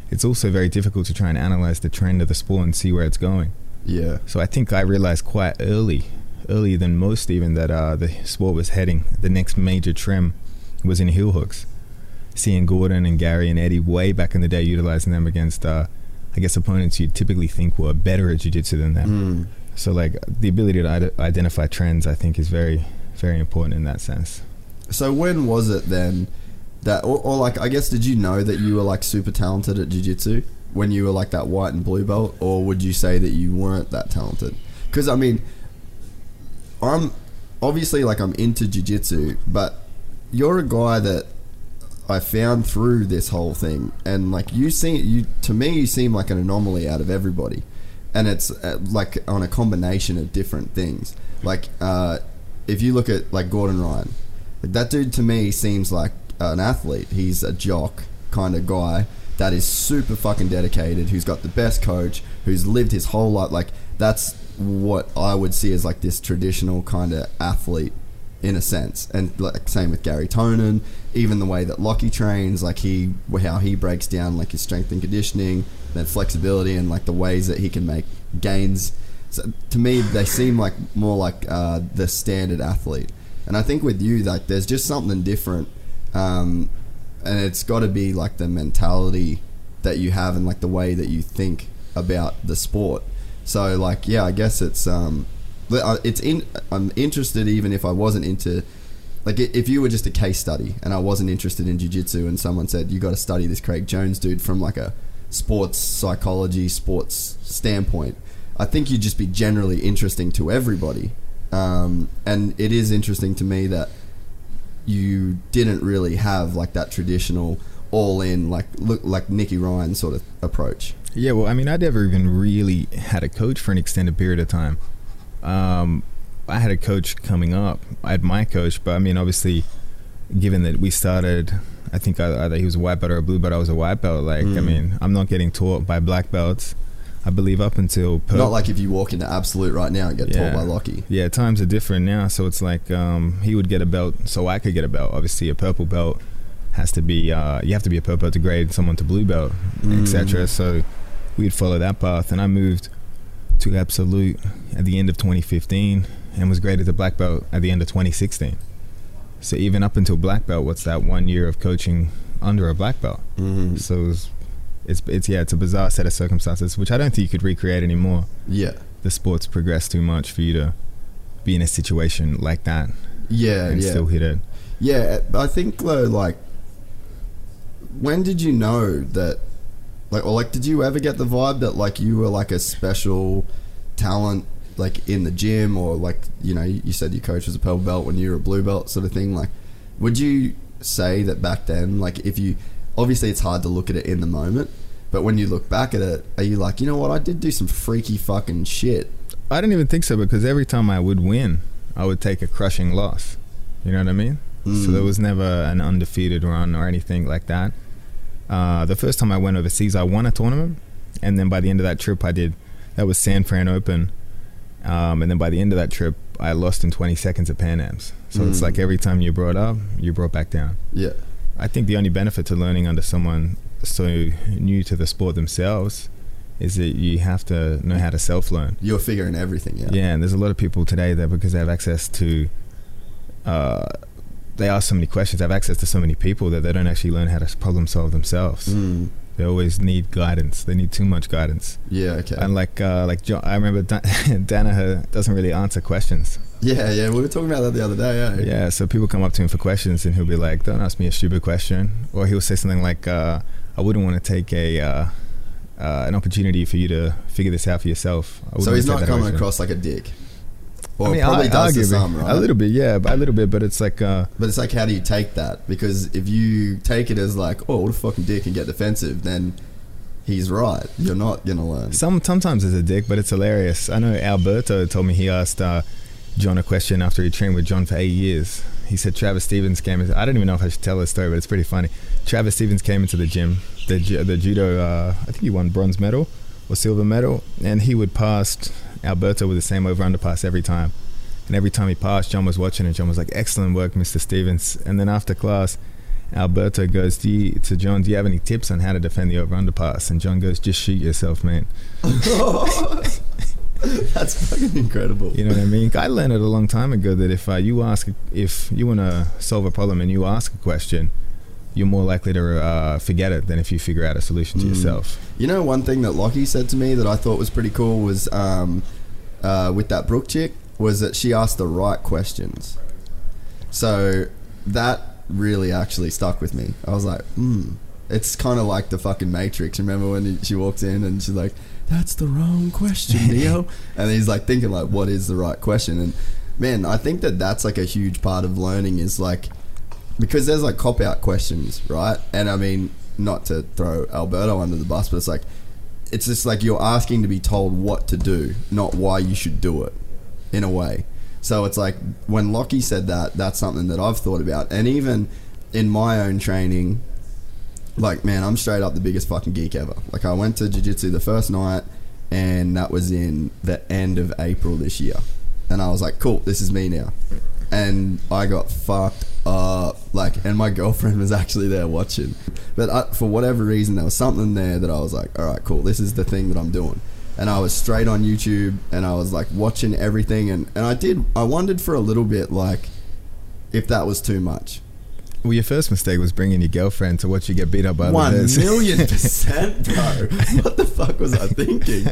It's also very difficult to try and analyze the trend of the sport and see where it's going. yeah So I think I realized quite early, earlier than most even, that uh, the sport was heading. The next major trend was in heel hooks. Seeing Gordon and Garry and Eddie way back in the day utilizing them against, uh, I guess, opponents you'd typically think were better at jiu-jitsu than them. Mm. So like the ability to ide- identify trends, I think, is very, very important in that sense. So when was it then that, or, or like, I guess, did you know that you were like super talented at jiu-jitsu when you were like that white and blue belt, or would you say that you weren't that talented? Because I mean, I'm obviously like I'm into jiu-jitsu, but you're a guy that I found through this whole thing, and like you seem you to me you seem like an anomaly out of everybody, and it's uh, like on a combination of different things. Like uh, if you look at like Gordon Ryan, like that dude to me seems like an athlete. He's a jock kind of guy that is super fucking dedicated. Who's got the best coach. Who's lived his whole life. Like that's what I would see as like this traditional kind of athlete in a sense. And like same with Garry Tonon, even the way that Lockie trains, like he how he breaks down like his strength and conditioning, then flexibility and like the ways that he can make gains. So to me, they seem like more like uh, the standard athlete. And I think with you, like there's just something different, um, and it's got to be like the mentality that you have and like the way that you think about the sport. So like yeah, I guess it's um, it's in. I'm interested even if I wasn't into. Like if you were just a case study and I wasn't interested in jiu-jitsu and someone said you got to study this Craig Jones dude from like a sports psychology sports standpoint I think you'd just be generally interesting to everybody um, and it is interesting to me that you didn't really have like that traditional all in like look like Nicky Ryan sort of approach Yeah, well, I mean, I never even really had a coach for an extended period of time. Um, I had a coach coming up. I had my coach, but I mean, obviously, given that we started I think either he was a white belt or a blue belt. I was a white belt. Like, I Mm. mean, I'm not getting taught by black belts. I believe up until. Not like if you walk into absolute right now and get Yeah. told by Lockie. Yeah, times are different now. So it's like um, he would get a belt, so I could get a belt. Obviously, a purple belt has to be uh, you have to be a purple belt to grade someone to blue belt, Mm. etc. So we'd follow that path, and I moved to absolute at the end of 2015 and was graded to black belt at the end of 2016. So even up until black belt, what's that one year of coaching under a black belt? Mm-hmm. So it was, it's it's yeah, it's a bizarre set of circumstances, which I don't think you could recreate anymore Yeah. the sport's progressed too much for you to be in a situation like that Yeah, and yeah. still hit it. Yeah, I think though, like, when did you know that, like, or like, did you ever get the vibe that like you were like a special talent, like in the gym, or like, you know, you said your coach was a purple belt when you were a blue belt, sort of thing. Like, would you say that back then, like, if you, obviously, it's hard to look at it in the moment, but when you look back at it, are you like, you know what, I did do some freaky fucking shit. I didn't even think so because every time I would win, I would take a crushing loss. You know what I mean? So Mm. there was never an undefeated run or anything like that. Uh, the first time I went overseas, I won a tournament, and then by the end of that trip, I did. That was San Fran Open, um, and then by the end of that trip, I lost in 20 seconds at Pan Am's. So it's Mm. like every time you brought up, you brought back down. Yeah. I think the only benefit to learning under someone so new to the sport themselves is that you have to know how to self learn. You're figuring everything out. Yeah. and there's a lot of people today that because they have access to, uh, they ask so many questions, they have access to so many people that they don't actually learn how to problem solve themselves. Mm. They always need guidance. They need too much guidance. Yeah, okay. And like, uh, like John, I remember Dan- Danaher doesn't really answer questions. yeah, yeah, we were talking about that the other day, yeah. Yeah, so people come up to him for questions, and he'll be like, "Don't ask me a stupid question," or he'll say something like, uh, "I wouldn't want to take a uh, uh, an opportunity for you to figure this out for yourself." I So he's not coming across like a dick. Or I mean, probably I, does arguably, some, right? a little bit, yeah, but a little bit. But it's like, uh, But it's like, how do you take that? Because if you take it as like, oh, what a fucking dick and get defensive, then he's right. You're not going to learn. some sometimes it's a dick, but it's hilarious. I know Alberto told me he asked uh, John a question after he trained with John for eight years. He said Travis Stevens came. I don't even know if I should tell this story, but it's pretty funny. Travis Stevens came into the gym. The the judo. Uh, I think he won bronze medal or silver medal, and he would pass Alberto with the same over under pass every time. And every time he passed, John was watching, and John was like, "Excellent work, Mr. Stevens." And then after class, Alberto goes do you, to John, "Do you have any tips on how to defend the over under pass?" And John goes, "Just shoot yourself, man." That's fucking incredible. You know what I mean? I learned it a long time ago that if uh, you ask, if you want to solve a problem and you ask a question, you're more likely to uh, forget it than if you figure out a solution to Mm. yourself. You know, one thing that Lockie said to me that I thought was pretty cool was um, uh, with that Brooke chick was that she asked the right questions. So that really actually stuck with me. I was like, hmm. It's kind of like the fucking Matrix. Remember when she walks in and she's like, "That's the wrong question, Neo," and he's like thinking like, "What is the right question?" And man, I think that that's like a huge part of learning is like because there's like cop out questions, right? And I mean, not to throw Alberto under the bus, but it's like it's just like you're asking to be told what to do, not why you should do it, in a way. So it's like when Lockie said that, that's something that I've thought about, and even in my own training, like man, I'm straight up the biggest fucking geek ever. Like I went to jiu-jitsu the first night, and that was in the end of April this year, and I was like, cool, this is me now and I got fucked up. Like, and my girlfriend was actually there watching. But I, for whatever reason, there was something there that I was like, all right, cool, this is the thing that I'm doing. And I was straight on YouTube and I was like watching everything. And, and I did, I wondered for a little bit, like, if that was too much. Well, your first mistake was bringing your girlfriend to watch you get beat up by One others. million percent, bro. what the fuck was I thinking?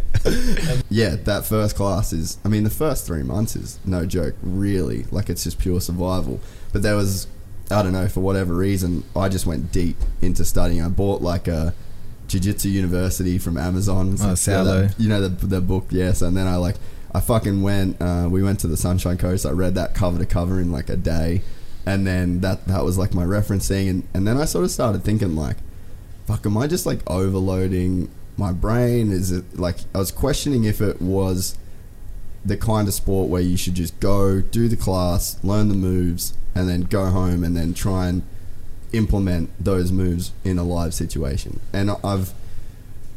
yeah, that first class is. I mean, the first three months is no joke. Really, like it's just pure survival. But there was, I don't know, for whatever reason, I just went deep into studying. I bought like a jiu-jitsu university from Amazon. Oh, Saulo. you know the the book, yes. And then I like, I fucking went. Uh, we went to the Sunshine Coast. I read that cover to cover in like a day and then that that was like my referencing and, and then I sort of started thinking like fuck am I just like overloading my brain is it like I was questioning if it was the kind of sport where you should just go do the class learn the moves and then go home and then try and implement those moves in a live situation. And I've,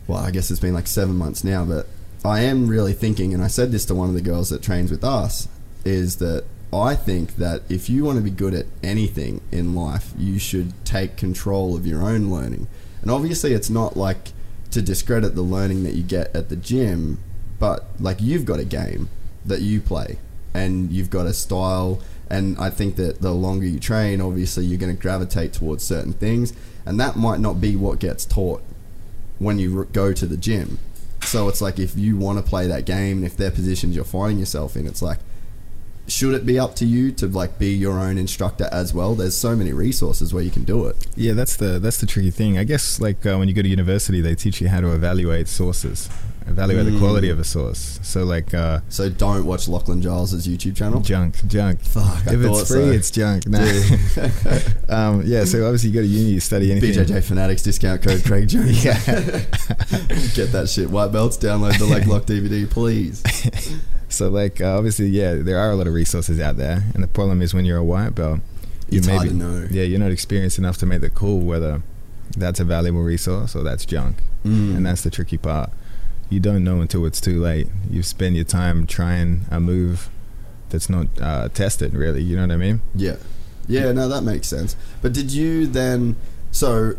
well, I guess it's been like seven months now, but I am really thinking, and I said this to one of the girls that trains with us, is that I think that if you want to be good at anything in life, you should take control of your own learning. And obviously, it's not like to discredit the learning that you get at the gym, but like you've got a game that you play and you've got a style. And I think that the longer you train, obviously, you're going to gravitate towards certain things. And that might not be what gets taught when you go to the gym. So it's like if you want to play that game and if they're positions you're finding yourself in, it's like, should it be up to you to like be your own instructor as well? There's so many resources where you can do it. Yeah, that's the that's the tricky thing. I guess like uh, when you go to university, they teach you how to evaluate sources, evaluate the Mm. quality of a source. So like uh, So don't watch Lachlan Giles's YouTube channel. junk, junk. Fuck, if it's free, so. it's junk. Nah. um, yeah, so obviously you go to uni, you study anything. BJJ Fanatics discount code Craig Jones. Yeah. Get that shit. White belts, download the leg lock DVD, please. So like uh, obviously, yeah, there are a lot of resources out there, and the problem is when you're a white belt, you It's maybe yeah you're not experienced enough to make the call whether that's a valuable resource or that's junk, Mm. and that's the tricky part. You don't know until it's too late. You spend your time trying a move that's not uh, tested, really. You know what I mean? Yeah. Yeah, no, that makes sense. But did you then so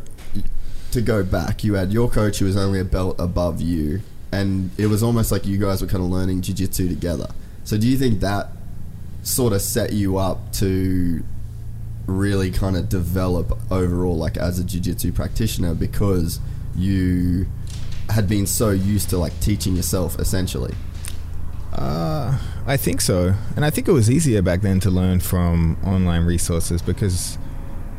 to go back, you had your coach who was only a belt above you and it was almost like you guys were kind of learning jiu-jitsu together. So do you think that sort of set you up to really kind of develop overall like as a jiu-jitsu practitioner because you had been so used to like teaching yourself essentially? Uh, I think so, and I think it was easier back then to learn from online resources because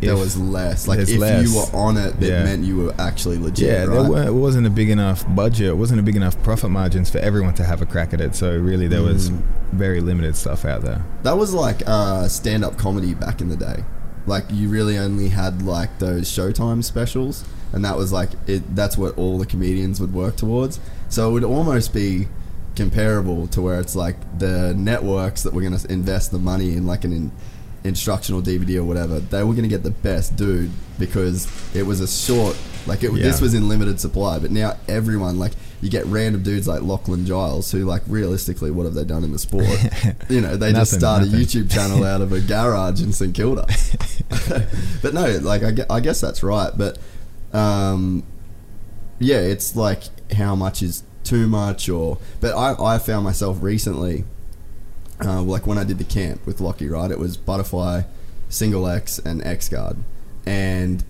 there was less. Like if less. you were on it, it Yeah. meant you were actually legit. Yeah, right? there were, it wasn't a big enough budget. It wasn't a big enough profit margins for everyone to have a crack at it. So really, there was Mm. very limited stuff out there. That was like uh, stand-up comedy back in the day. Like you really only had like those Showtime specials, and that was like it. That's what all the comedians would work towards. So it would almost be comparable to where it's like the networks that were going to invest the money in like an in, instructional DVD or whatever. They were going to get the best dude because it was a short. Like it, this was in limited supply, but now everyone like you get random dudes like Lachlan Giles who like realistically what have they done in the sport? you know, they just Nothing, a. YouTube channel out of a garage in St Kilda. but no, like I, I guess that's right. But um, yeah, it's like how much is too much, or but I, I found myself recently, uh, like when I did the camp with Lockie, right? It was butterfly, single X, and X guard, and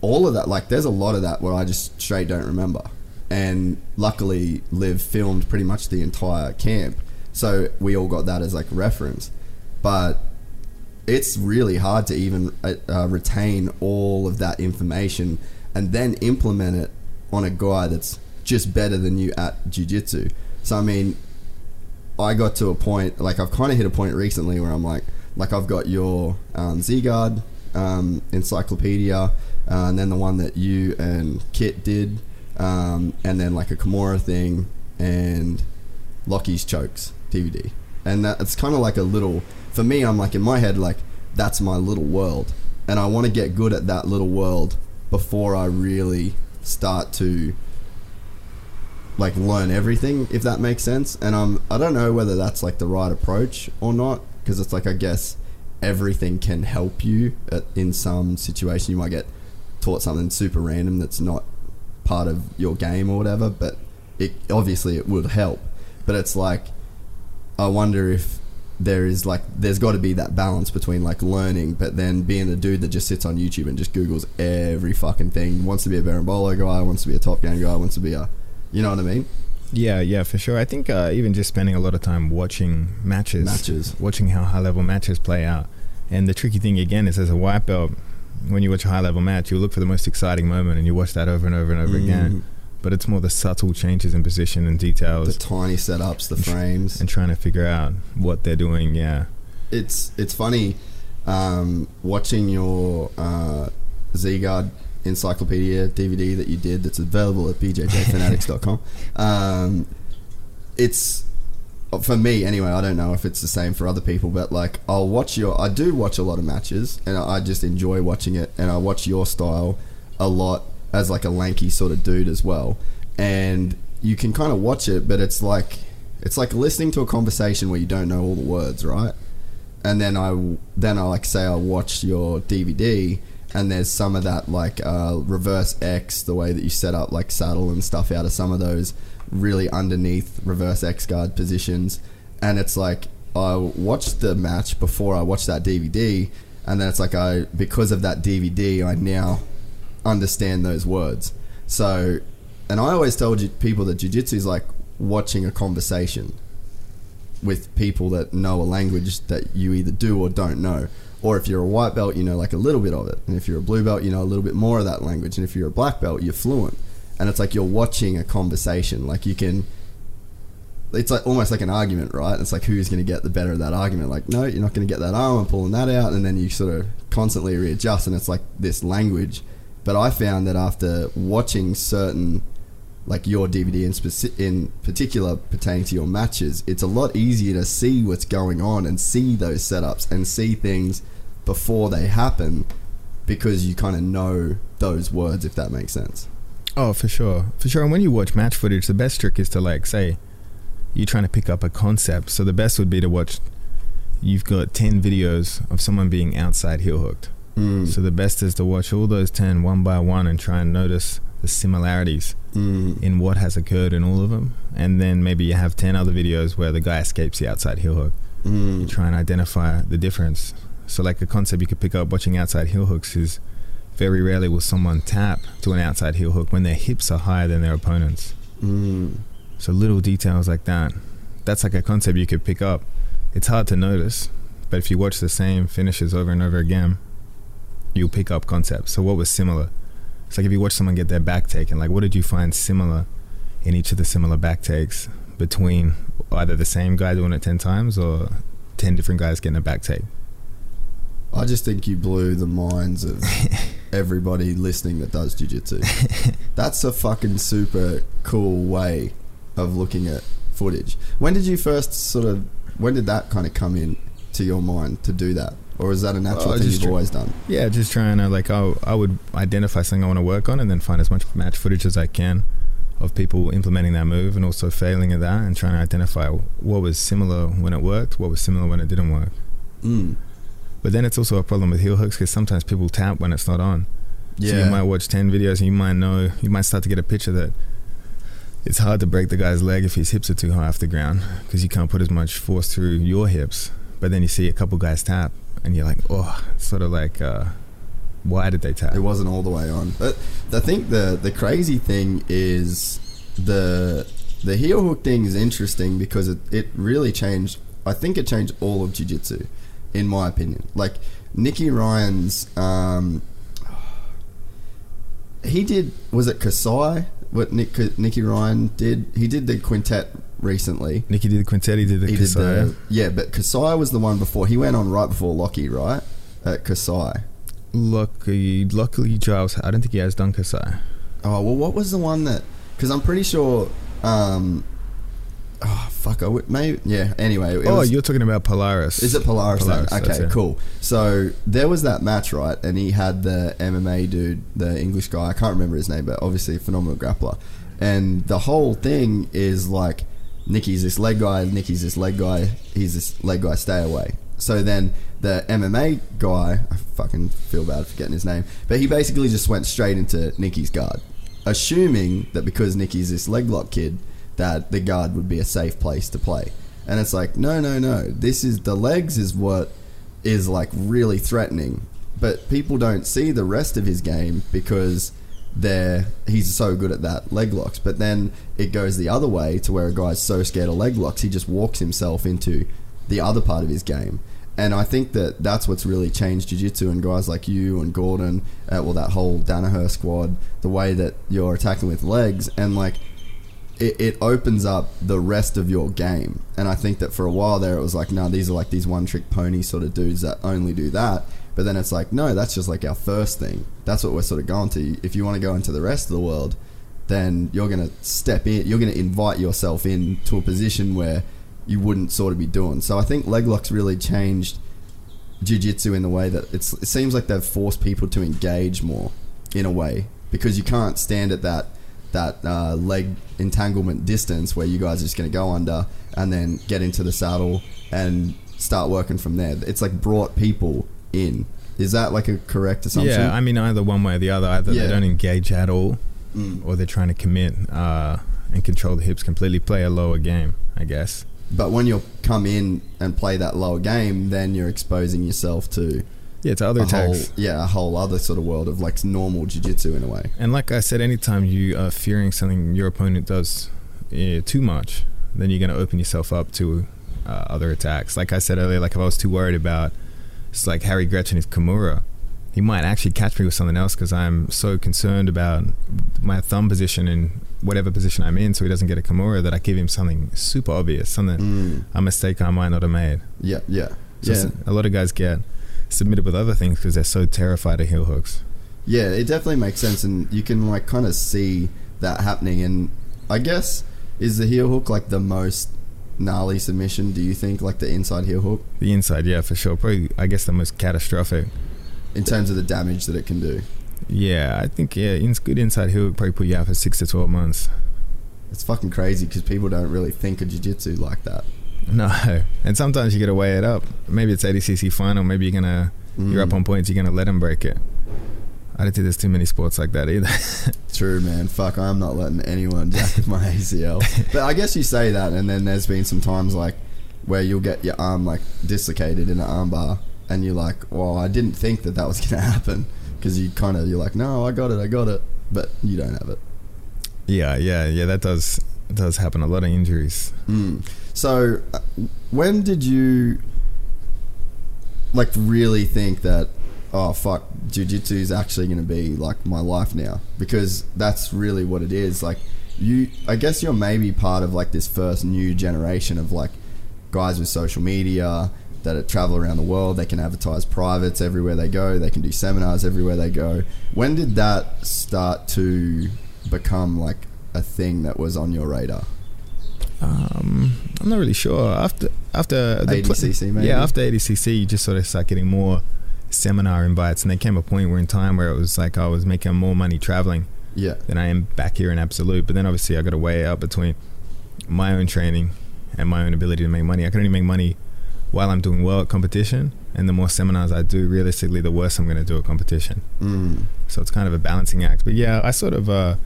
all of that. Like, there's a lot of that where I just straight don't remember. And luckily, Liv filmed pretty much the entire camp, so we all got that as like reference. But it's really hard to even uh, uh, retain all of that information and then implement it on a guy that's just better than you at jiu-jitsu. So I mean, I got to a point like I've kind of hit a point recently where I'm like, like I've got your um, Z-Guard um, encyclopedia, uh, and then the one that you and Kit did, um, and then like a Kimura thing, and Lockie's chokes DVD, and that, it's kind of like a little. For me, I'm like in my head, like that's my little world, and I want to get good at that little world before I really start to like learn everything if that makes sense. And I'm I don't know whether that's like the right approach or not because it's like I guess everything can help you at, in some situation. You might get taught something super random that's not part of your game or whatever but it obviously it would help. But it's like I wonder if there is like there's got to be that balance between like learning but then being the dude that just sits on YouTube and just googles every fucking thing wants to be a Berimbolo guy wants to be a top game guy wants to be a you know what I mean Yeah, yeah, for sure. I think uh, even just spending a lot of time watching matches, Matches. watching how high level matches play out. And the tricky thing again is, as a white belt, when you watch a high level match, you look for the most exciting moment, and you watch that over and over and over again. But it's more the subtle changes in position and details, the tiny setups the frames and trying to figure out what they're doing. Yeah, it's it's funny um, watching your uh, Z-Guard encyclopedia DVD that you did that's available at bjjfanatics.com. Um, it's for me anyway, I don't know if it's the same for other people, but like I'll watch your, I do watch a lot of matches, and I just enjoy watching it, and I watch your style a lot as like a lanky sort of dude as well, and you can kind of watch it, but it's like it's like listening to a conversation where you don't know all the words, right? And then I then I like say I watch your DVD, and there's some of that like uh, reverse X, the way that you set up like saddle and stuff out of some of those really underneath reverse X guard positions, and it's like I watched the match before I watched that DVD, and then it's like I because of that DVD I now understand those words. So, and I always tell people that jujitsu is like watching a conversation with people that know a language that you either do or don't know. Or if you're a white belt, you know like a little bit of it. And if you're a blue belt, you know a little bit more of that language. And if you're a black belt, you're fluent. And it's like you're watching a conversation. Like you can, it's like almost like an argument, right? It's like who's going to get the better of that argument. Like, no, you're not going to get that arm. I'm pulling that out. And then you sort of constantly readjust. And it's like this language. But I found that after watching certain like your DVD in, speci- in particular pertaining to your matches, it's a lot easier to see what's going on and see those setups and see things before they happen because you kind of know those words, if that makes sense. Oh, for sure, for sure. And when you watch match footage, the best trick is to like say you're trying to pick up a concept. So the best would be to watch. You've got ten videos of someone being outside heel hooked. Mm. So the best is to watch all those 10 one by one and try and notice the similarities Mm. in what has occurred in all of them. And then maybe you have 10 other videos where the guy escapes the outside heel hook. You Mm. try and identify the difference. So, like a concept you could pick up watching outside heel hooks is very rarely will someone tap to an outside heel hook when their hips are higher than their opponents. Mm. So, little details like that. That's like a concept you could pick up. It's hard to notice, but if you watch the same finishes over and over again, you'll pick up concepts. So, what was similar? It's like if you watch someone get their back taken, like what did you find similar in each of the similar back takes between either the same guy doing it 10 times or 10 different guys getting a back take? I just think you blew the minds of everybody listening that does jujitsu. That's a fucking super cool way of looking at footage. When did you first sort of? When did that kind of come in to your mind to do that, or is that a natural Uh, thing you've tr- always done? Yeah, just trying to like I I would identify something I want to work on and then find as much match footage as I can of people implementing that move and also failing at that and trying to identify what was similar when it worked, what was similar when it didn't work. Mm. But then it's also a problem with heel hooks because sometimes people tap when it's not on. So Yeah. you might watch 10 videos and you might know, you might start to get a picture that it's hard to break the guy's leg if his hips are too high off the ground because you can't put as much force through your hips. But then you see a couple guys tap and you're like, oh, sort of like, uh, why did they tap? It wasn't all the way on. But I think the the crazy thing is the the heel hook thing is interesting because it, it really changed. I think it changed all of jiu-jitsu, in my opinion. Like Nicky Ryan's, um, he did was it Kasai? What Nick Nicky Ryan did? He did the quintet recently. Nicky did the quintet, he did the He did the yeah, but Kasai was the one before. He went on right before Lockie, right? At Kasai. Luckily, luckily, Giles, I don't think he has done Kasai. Oh well, what was the one that? Because I'm pretty sure. Um, oh fuck! I w- maybe yeah. Anyway, it oh, was, you're talking about Polaris. is it Polaris? then? Polaris, okay, cool. So there was that match, right? And he had the MMA dude, the English guy. I can't remember his name, but obviously a phenomenal grappler. And the whole thing is like, Nicky's this leg guy, Nicky's this leg guy, he's this leg guy. Stay away. So then the MMA guy, I fucking feel bad for getting his name, but he basically just went straight into Nicky's guard, assuming that because Nicky's this leg lock kid, that the guard would be a safe place to play. And it's like, no, no, no. This is the legs is what is like really threatening. But people don't see the rest of his game because they're he's so good at that leg locks. But then it goes the other way to where a guy's so scared of leg locks, he just walks himself into the other part of his game. And I think that that's what's really changed jiu-jitsu and guys like you and Gordon, uh, well, that whole Danaher squad, the way that you're attacking with legs and like it, it opens up the rest of your game. And I think that for a while there, it was like, no, these are like these one trick pony sort of dudes that only do that. But then it's like, no, that's just like our first thing. That's what we're sort of going to. If you want to go into the rest of the world, then you're going to step in, you're going to invite yourself in to a position where you wouldn't sort of be doing. So I think leg locks really changed jiu-jitsu in the way that it seems like they've forced people to engage more in a way because you can't stand at that that uh, leg entanglement distance where you guys are just going to go under and then get into the saddle and start working from there. It's like brought people in. Is that like a correct assumption? Yeah, I mean either one way or the other. Either Yeah. they don't engage at all, Mm. or they're trying to commit uh, and control the hips completely, play a lower game. I guess. But when you come in and play that lower game, then you're exposing yourself to Yeah, to other a whole, attacks. yeah, a whole other sort of world of like normal jiu-jitsu in a way. And like I said, anytime you are fearing something your opponent does too much, then you're going to open yourself up to uh, other attacks. Like I said earlier, like if I was too worried about, it's like Harry Grech is Kimura, he might actually catch me with something else because I'm so concerned about my thumb position and whatever position I'm in, so he doesn't get a Kimura. That I give him something super obvious, something Mm. a mistake I might not have made. Yeah, yeah, So yeah. a lot of guys get submitted with other things because they're so terrified of heel hooks. Yeah, it definitely makes sense, and you can like kind of see that happening. And I guess is the heel hook like the most gnarly submission? Do you think like the inside heel hook The inside, yeah, for sure. Probably, I guess, the most catastrophic. in terms of the damage that it can do? Yeah, I think yeah, in, good inside heel hook probably put you out for six to twelve months. It's fucking crazy because people don't really think of jiu-jitsu like that. No, and sometimes you got to weigh it up. Maybe it's ADCC final. Maybe you're gonna you're up Mm. on points. You're gonna let them break it. I don't think there's too many sports like that either. True, man. Fuck, I'm not letting anyone jack with my ACL. But I guess you say that, and then there's been some times like where you'll get your arm like dislocated in an arm bar, and you're like, "Well, I didn't think that that was gonna happen," because you kind of you're like, "No, I got it, I got it," but you don't have it. yeah, yeah, yeah. That does does happen. A lot of injuries. Mm. So, uh, when did you like really think that? Oh fuck, jujitsu is actually going to be like my life now because that's really what it is. Like you, I guess you're maybe part of like this first new generation of like guys with social media that travel around the world. They can advertise privates everywhere they go. They can do seminars everywhere they go. When did that start to become like a thing that was on your radar? Um, I'm not really sure. After after the ADCC maybe? yeah, after ADCC, you just sort of start getting more seminar invites, and there came a point where in time where it was like I was making more money traveling Yeah. than I am back here in Absolute. But then obviously I got to weigh out between my own training and my own ability to make money. I can only make money while I'm doing well at competition, and the more seminars I do, realistically, the worse I'm going to do at competition. Mm. So it's kind of a balancing act. But yeah, I sort of uh,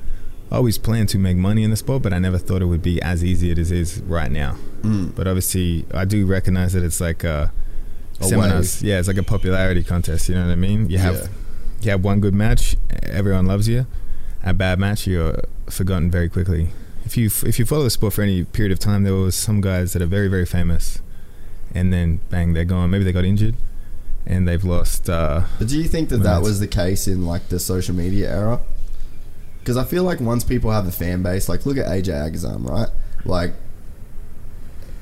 always planned to make money in the sport, but I never thought it would be as easy as it is right now. Mm. But obviously, I do recognize that it's like uh, A seminars. Yeah, it's like a popularity contest. You know what I mean? You have Yeah. you have one good match, everyone loves you. A bad match, you're forgotten very quickly. If you if you follow the sport for any period of time, there was some guys that are very very famous, and then bang, they're gone. Maybe they got injured, and they've lost. Uh, But do you think that that was the case in like the social media era? Because I feel like once people have a fan base, like look at AJ Agazarm, right? Like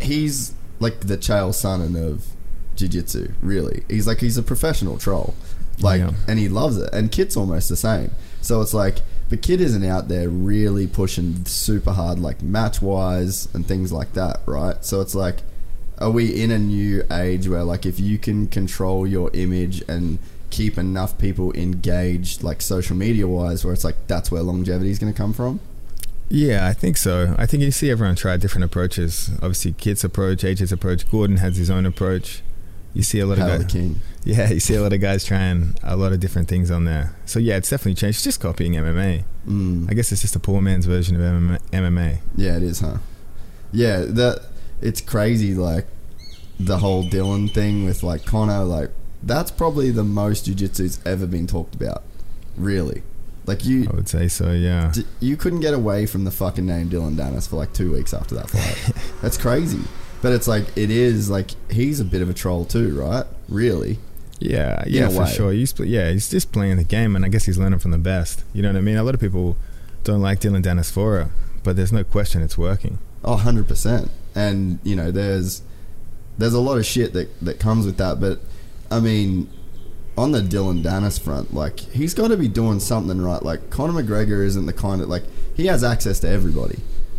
he's like the Chael Sonnen of jiu-jitsu, really. He's like he's a professional troll. Like Yeah. and he loves it. And Kit's almost the same. So it's like the kid isn't out there really pushing super hard like match wise and things like that, right? So it's like are we in a new age where like if you can control your image and keep enough people engaged like social media wise where it's like that's where longevity is going to come from Yeah, I think so. I think you see everyone try different approaches. Obviously, Kit's approach, AJ's approach, Gordon has his own approach. You see a lot of guys. king Yeah, you see a lot of guys trying a lot of different things on there. So yeah, it's definitely changed. It's just copying MMA. mm. I guess it's just a poor man's version of MMA. MMA. yeah it is huh yeah that it's crazy like the whole dillon thing with like conor like that's probably the most jiu-jitsu's ever been talked about really like you I would say so. Yeah. D- you couldn't get away from the fucking name Dillon Danis for like two weeks after that fight. That's crazy. But it's like it is like he's a bit of a troll too, right? Really? Yeah, yeah, for way. sure. He's yeah, he's just playing the game, and I guess he's learning from the best. You know what I mean? A lot of people don't like Dillon Danis for it, but there's no question it's working. Oh, 100 percent. And you know, there's there's a lot of shit that that comes with that. But I mean, on the Dillon Danis front, like he's got to be doing something right. Like Conor McGregor isn't the kind of like he has access to everybody.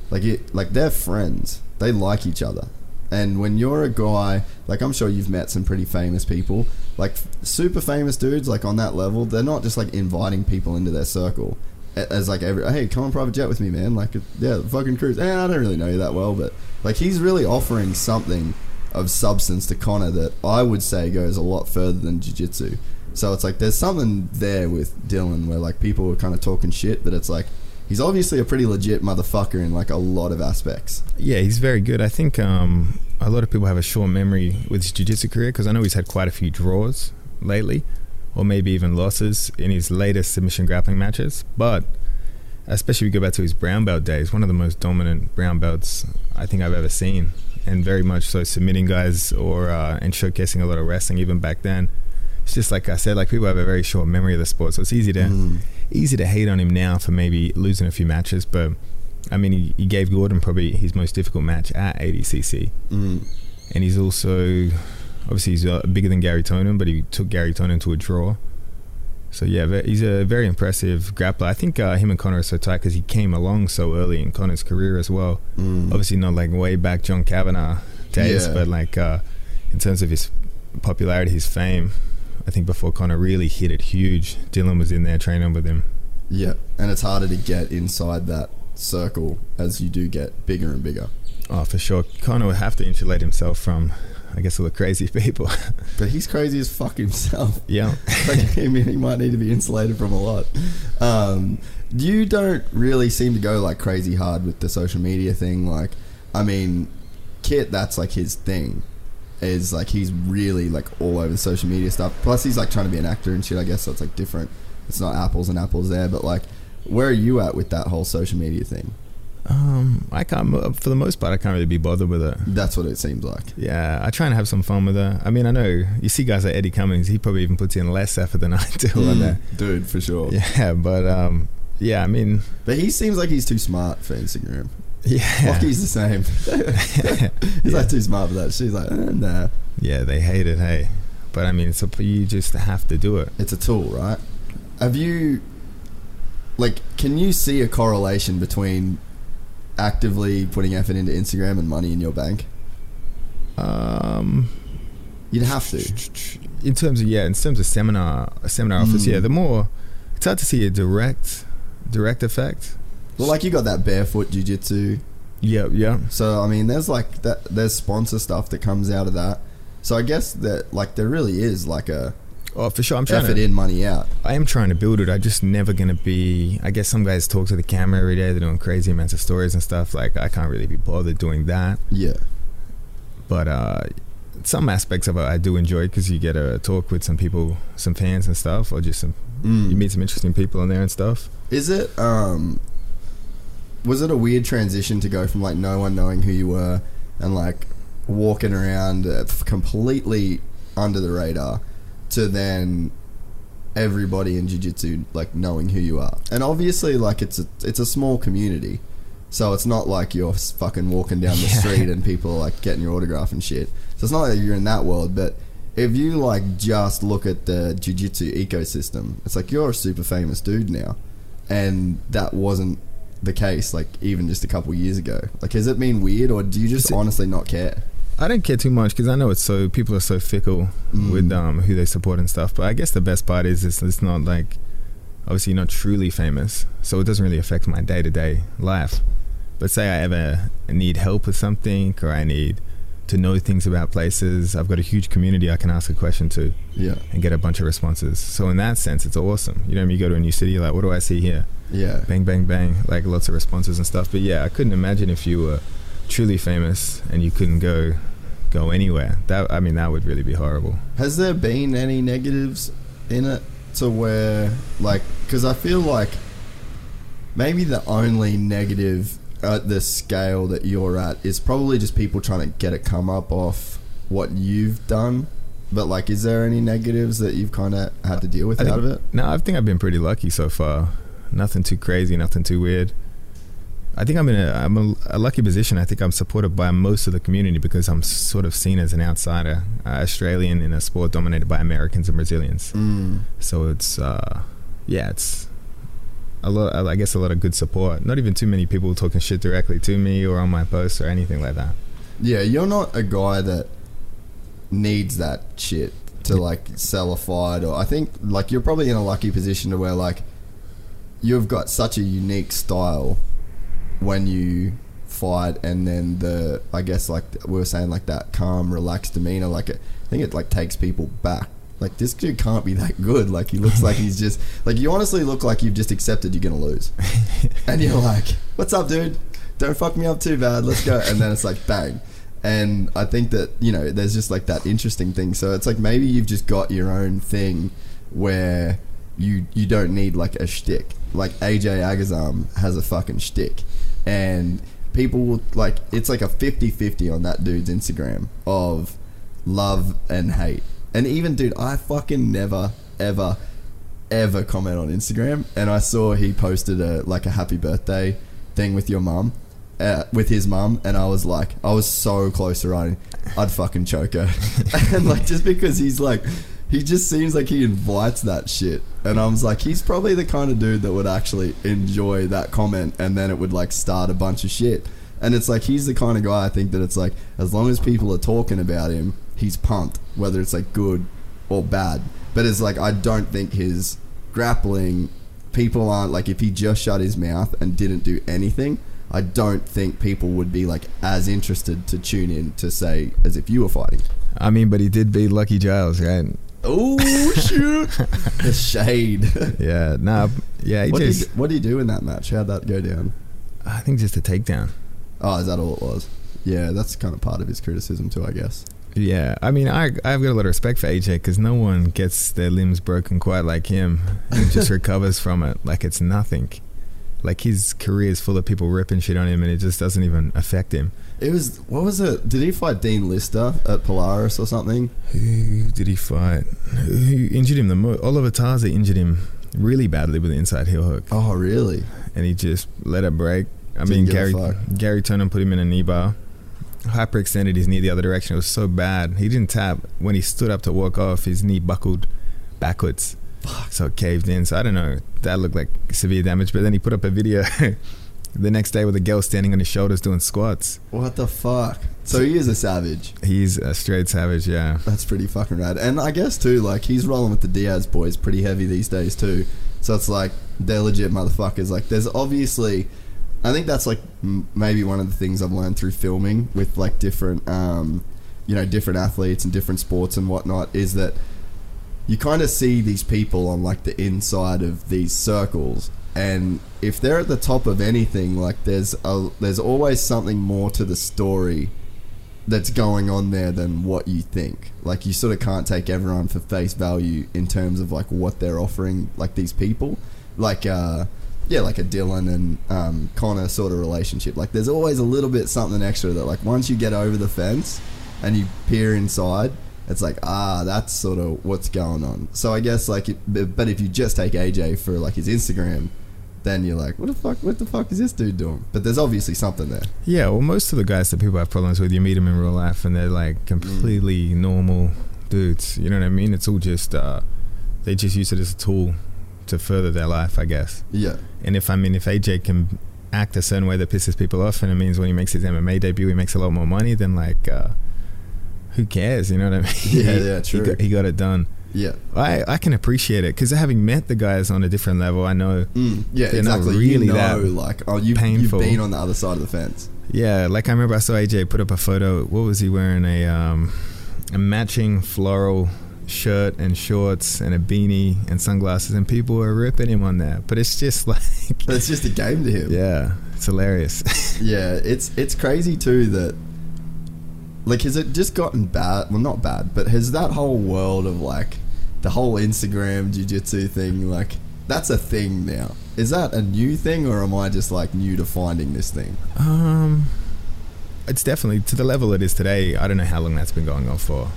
Like it, like they're friends. They like each other. And when you're a guy, like I'm sure you've met some pretty famous people, like super famous dudes, like on that level, they're not just like inviting people into their circle as like every hey come on private jet with me man like yeah fucking cruise and I don't really know you that well but like he's really offering something of substance to Conor that I would say goes a lot further than jiu-jitsu so it's like there's something there with Dillon where like people are kind of talking shit but it's like he's obviously a pretty legit motherfucker in like a lot of aspects Yeah, he's very good. I think um, a lot of people have a short memory with his jiu-jitsu career because I know he's had quite a few draws lately, or maybe even losses in his latest submission grappling matches. But especially if you go back to his brown belt days, one of the most dominant brown belts I think I've ever seen, and very much so submitting guys or uh, and showcasing a lot of wrestling even back then. It's just like I said, like people have a very short memory of the sport, so it's easy to easy to hate on him now for maybe losing a few matches, but. I mean, he, he gave Gordon probably his most difficult match at ADCC. mm. And he's also, obviously, he's uh, bigger than Garry Tonon, but he took Garry Tonon to a draw. So, yeah, he's a very impressive grappler. I think uh, him and Conor are so tight because he came along so early in Conor's career as well. Mm. Obviously, not like way back John Kavanagh days, Yeah. but like uh, in terms of his popularity, his fame, I think before Conor really hit it huge, Dillon was in there training with him. yeah and it's harder to get inside that circle as you do get bigger and bigger Oh, for sure. Conor would have to insulate himself from, I guess, all the crazy people. but he's crazy as fuck himself yeah. like, I mean, he might need to be insulated from a lot. Um, you don't really seem to go like crazy hard with the social media thing. Like, I mean, Kit, that's like his thing. Is like he's really like all over the social media stuff. Plus, he's like trying to be an actor and shit. I guess so it's like different. It's not apples and apples there, but like, where are you at with that whole social media thing? Um, I can't. For the most part, I can't really be bothered with it. That's what it seems like. Yeah, I try and have some fun with it. I mean, I know you see guys like Eddie Cummings. He probably even puts in less effort than I do on that. dude, for sure. Yeah, but um, yeah, I mean, But he seems like he's too smart for Instagram. yeah, Rocky's the same. he's like too smart for that. She's like, eh, nah. yeah, they hate it. Hey, but I mean, it's a, you just have to do it. It's a tool, right? Have you, like, can you see a correlation between actively putting effort into Instagram and money in your bank? Um, You'd have to. in terms of yeah, in terms of seminar seminar offers, Mm. yeah, the more it's hard to see a direct direct effect. Well, like you got that barefoot jujitsu. Yeah, yeah. So I mean, there's like that. There's sponsor stuff that comes out of that. So I guess that like there really is like a Oh, for sure. I'm trying effort to. in, money out. I am trying to build it. I'm just never gonna be. I guess some guys talk to the camera every day. They're doing crazy amounts of stories and stuff. Like I can't really be bothered doing that. Yeah. But uh, some aspects of it I do enjoy because you get to talk with some people, some fans and stuff, or just some Mm. you meet some interesting people in there and stuff. Is it um was it a weird transition to go from like no one knowing who you were and like walking around uh, completely under the radar to then everybody in jiu-jitsu like knowing who you are. And obviously like it's a it's a small community. So it's not like you're fucking walking down the Yeah. street and people are like getting your autograph and shit. So it's not like you're in that world, but if you like just look at the jiu-jitsu ecosystem, it's like you're a super famous dude now. And that wasn't the case like even just a couple years ago. Like has it been weird or do you just honestly not care? I don't care too much because I know it's so people are so fickle Mm. with um, who they support and stuff. But I guess the best part is it's, it's not like obviously not truly famous, so it doesn't really affect my day to day life. But say I ever need help with something or I need to know things about places, I've got a huge community I can ask a question to Yeah. and get a bunch of responses. So in that sense, it's awesome. You know, when you go to a new city, you're like, what do I see here? Yeah. Bang, bang, bang, like lots of responses and stuff. But yeah, I couldn't imagine if you were truly famous and you couldn't go go anywhere. That I mean, that would really be horrible. Has there been any negatives in it to where, like, because I feel like maybe the only negative at the scale that you're at is probably just people trying to get a come up off what you've done. But, like, is there any negatives that you've kind of had to deal with I out think- of it? No, I think I've been pretty lucky so far. Nothing too crazy, nothing too weird. I think I'm in a I'm a, a lucky position. I think I'm supported by most of the community because I'm sort of seen as an outsider, uh, Australian in a sport dominated by Americans and Brazilians. Mm. So it's uh, yeah, it's a lot. I guess a lot of good support. Not even too many people talking shit directly to me or on my posts or anything like that. Yeah, you're not a guy that needs that shit to like sell a fight, or I think like you're probably in a lucky position to where like you've got such a unique style when you fight, and then the I guess like we were saying like that calm, relaxed demeanor. Like it, I think it like takes people back. Like this dude can't be that good. Like he looks like he's just like you honestly look like you've just accepted you're gonna lose, and you're like, "What's up, dude? Don't fuck me up too bad. Let's go." And then it's like bang. And I think that you know, there's just like that interesting thing. So it's like maybe you've just got your own thing where you you don't need like a shtick. Like AJ Agazarm has a fucking shtick, and people will like it's like a 50-50 on that dude's Instagram of love and hate. And even dude, I fucking never ever ever comment on Instagram. And I saw he posted a like a happy birthday thing with your mum, uh, with his mum, and I was like, I was so close to writing, I'd fucking choke her, and like just because he's like. He just seems like he invites that shit. And I was like, he's probably the kind of dude that would actually enjoy that comment and then it would like start a bunch of shit. And it's like, he's the kind of guy I think that it's like, as long as people are talking about him, he's pumped, whether it's like good or bad. But it's like, I don't think his grappling, people aren't like, if he just shut his mouth and didn't do anything, I don't think people would be like as interested to tune in to say as if you were fighting. I mean, but he did beat Lockie Giles, right? Oh shoot! the shade. Yeah, nah, yeah. He What did, just, you, what did you do in that match? How'd that go down? I think just a takedown. Oh, is that all it was? Yeah, that's kind of part of his criticism too, I guess. Yeah, I mean, I I've got a lot of respect for AJ because no one gets their limbs broken quite like him and just recovers from it like it's nothing. Like his career is full of people ripping shit on him and it just doesn't even affect him. It was what was it? Did he fight Dean Lister at Polaris or something? Who did he fight? Who injured him the most? Oliver Taza injured him really badly with an inside heel hook, Oh, really? and he just let it break. I Didn't mean, Garry fuck. Garry Tonon put him in a knee bar, hyperextended his knee the other direction. It was so bad. He didn't tap when he stood up to walk off. His knee buckled backwards, so it caved in. So I don't know. That looked like severe damage. But then he put up a video the next day with a girl standing on his shoulders doing squats. What the fuck? So he is a savage. He's a straight savage. Yeah. That's pretty fucking rad. And I guess too, like he's rolling with the Diaz boys pretty heavy these days too. So it's like they're legit motherfuckers. Like there's obviously, I think that's like m- maybe one of the things I've learned through filming with like different, um, you know, different athletes and different sports and whatnot is that you kind of see these people on like the inside of these circles and if they're at the top of anything like there's a there's always something more to the story that's going on there than what you think. Like you sort of can't take everyone for face value in terms of like what they're offering like these people. Like uh yeah like a dillon and um, conor sort of relationship. Like there's always a little bit something extra that like once you get over the fence and you peer inside it's like ah that's sort of what's going on. So i guess like it, but but if you just take aj for like his instagram then you're like what the fuck what the fuck is this dude doing but there's obviously something there Yeah, well, most of the guys that people have problems with, you meet them in real life and they're like completely normal dudes. You know what I mean? It's all just, uh, they just use it as a tool to further their life, I guess. yeah And if, I mean, if AJ can act a certain way that pisses people off and it means when he makes his MMA debut, he makes a lot more money, then like, uh, who cares? You know what I mean? Yeah, He- yeah, he true. got, he got it done. Yeah I, I can appreciate it because having met the guys on a different level, I know Mm, yeah, exactly. really you know, that like, oh, you, painful. you've been on the other side of the fence. Yeah, like I remember I saw AJ put up a photo. What was he wearing? A um, a matching floral shirt and shorts and a beanie and sunglasses, and people were ripping him on that. But it's just like, It's just a game to him. yeah, it's hilarious. Yeah, it's it's crazy too that like has it just gotten bad? Well, not bad, but has that whole world of like the whole Instagram jiu-jitsu thing like that's a thing now. Is that a new thing or am I just like new to finding this thing? um, it's definitely to the level it is today. I don't know how long that's been going on for.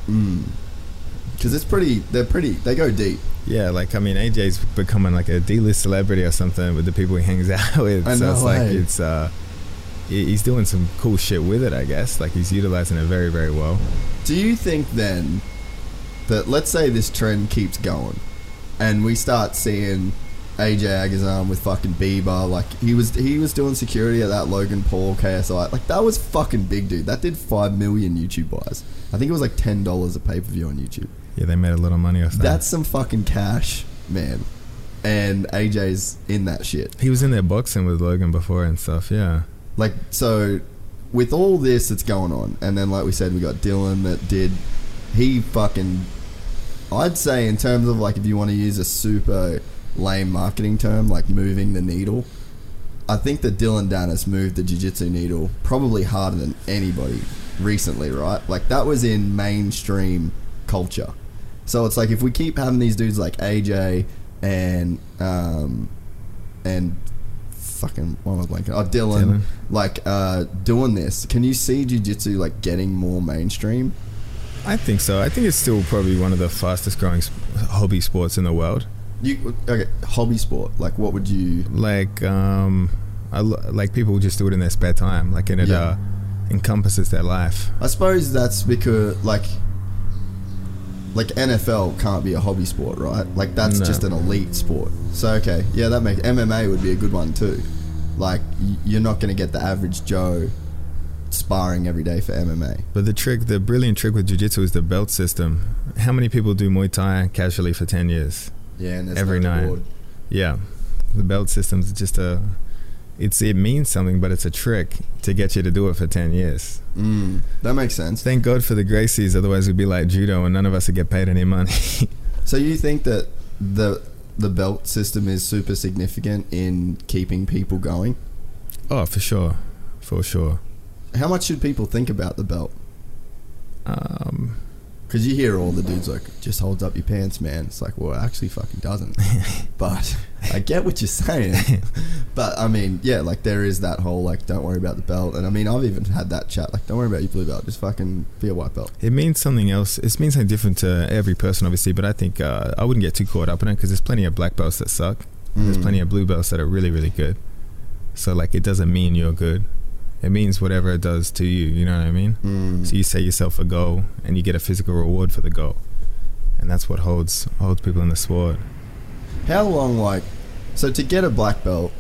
Cuz it's pretty they're pretty they go deep. Yeah, like I mean, AJ's becoming like a D-list celebrity or something with the people he hangs out with. I so know, it's like eh? it's uh, he's doing some cool shit with it. I guess like he's utilizing it very, very well. Do you think then that let's say this trend keeps going and we start seeing AJ Agazarm with fucking Bieber. Like he was he was doing security at that Logan Paul KSI. Like that was fucking big, dude. That did five million YouTube buys. I think it was like ten dollars a pay per view on YouTube. Yeah, they made a lot of money off that. That's some fucking cash, man. And AJ's in that shit. he was in there boxing with Logan before and stuff. Yeah. Like so, with all this that's going on, and then like we said, we got Dillon that did. He fucking. I'd say in terms of like if you want to use a super lame marketing term like moving the needle, I think that Dillon Danis moved the jiu-jitsu needle probably harder than anybody recently, right? Like that was in mainstream culture. So it's like if we keep having these dudes like AJ and um and fucking what am I blanking? Oh, Dillon, Dillon. like uh doing this. Can you see jiu-jitsu like getting more mainstream? I think so. I think it's still probably one of the fastest growing sp- hobby sports in the world. You okay? Hobby sport. Like, what would you? Like, um, I, like people just do it in their spare time. Like, and it Yeah. uh, encompasses their life. I suppose that's because like, like NFL can't be a hobby sport, right? Like that's No. just an elite sport. So okay, yeah, that makes MMA would be a good one too. Like, y- you're not going to get the average Joe sparring every day for MMA. But the trick, the brilliant trick with jiu-jitsu is the belt system. How many people do Muay Thai casually for 10 years? Yeah, and Every no night. reward. Yeah. The belt system's just a it's it means something, but it's a trick to get you to do it for 10 years. Mm, that makes sense. Thank God for the Gracies, otherwise we'd be like judo and none of us would get paid any money. So you think that the the belt system is super significant in keeping people going? oh, for sure. For sure. How much should people think about the belt? Um, Because you hear all the dudes like, just holds up your pants, man. It's like, well, it actually fucking doesn't. but I get what you're saying. but I mean, yeah, like there is that whole like, don't worry about the belt. And I mean, I've even had that chat. Like, don't worry about your blue belt. Just fucking be a white belt. It means something else. It means something different to every person, obviously. But I think uh, I wouldn't get too caught up in it because there's plenty of black belts that suck. There's Mm. plenty of blue belts that are really, really good. So like, it doesn't mean you're good. It means whatever it does to you. You know what I mean? Mm. So you set yourself a goal, and you get a physical reward for the goal, and that's what holds holds people in the sport. How long, like, so to get a black belt,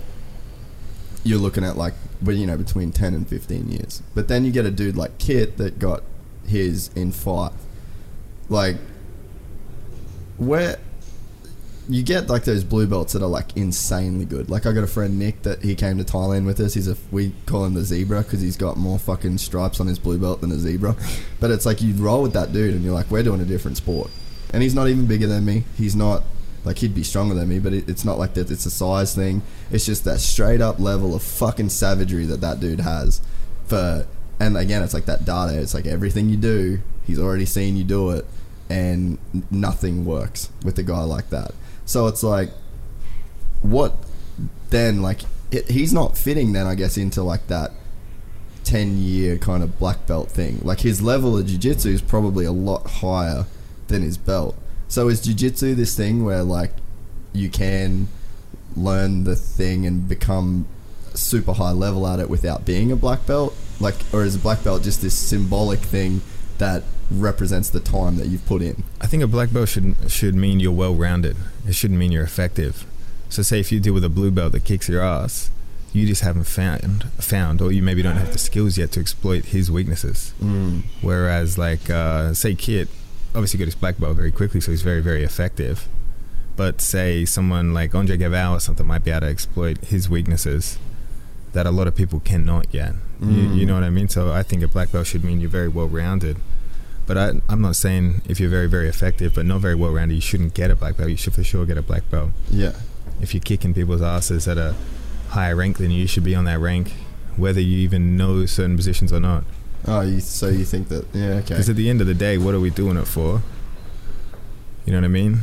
you're looking at like, well, you know, between 10 and 15 years. But then you get a dude like Kit that got his in five. Like, where you get like those blue belts that are like insanely good. Like, I got a friend Nick that he came to Thailand with us. He's a, we call him the zebra because he's got more fucking stripes on his blue belt than a zebra. But it's like you roll with that dude and you're like, we're doing a different sport. And he's not even bigger than me. He's not like he'd be stronger than me, but it, it's not like that. It's a size thing. It's just that straight up level of fucking savagery that that dude has. For and again, it's like that data. It's like everything you do, he's already seen you do it, and nothing works with a guy like that. So it's like, what then? Like it, he's not fitting then, I guess, into like that 10 year kind of black belt thing. Like his level of jiu-jitsu is probably a lot higher than his belt. So is jiu-jitsu this thing where like you can learn the thing and become super high level at it without being a black belt? Like or is a black belt just this symbolic thing that represents the time that you've put in? I think a black belt should should mean you're well rounded. It shouldn't mean you're effective. So say if you deal with a blue belt that kicks your ass, you just haven't found found, or you maybe don't have the skills yet to exploit his weaknesses. Mm. Whereas like uh, say Kit, obviously got his black belt very quickly, so he's very very effective. But say someone like Andre Galvao or something might be able to exploit his weaknesses that a lot of people cannot yet. You, Mm. you know what I mean? So I think a black belt should mean you're very well rounded. But I, I'm not saying if you're very, very effective but not very well rounded, you shouldn't get a black belt. You should for sure get a black belt. Yeah. If you're kicking people's asses at a higher rank than you, you should be on that rank, whether you even know certain positions or not. Oh, you, so you think that? Yeah. Okay. Because at the end of the day, what are we doing it for? You know what I mean?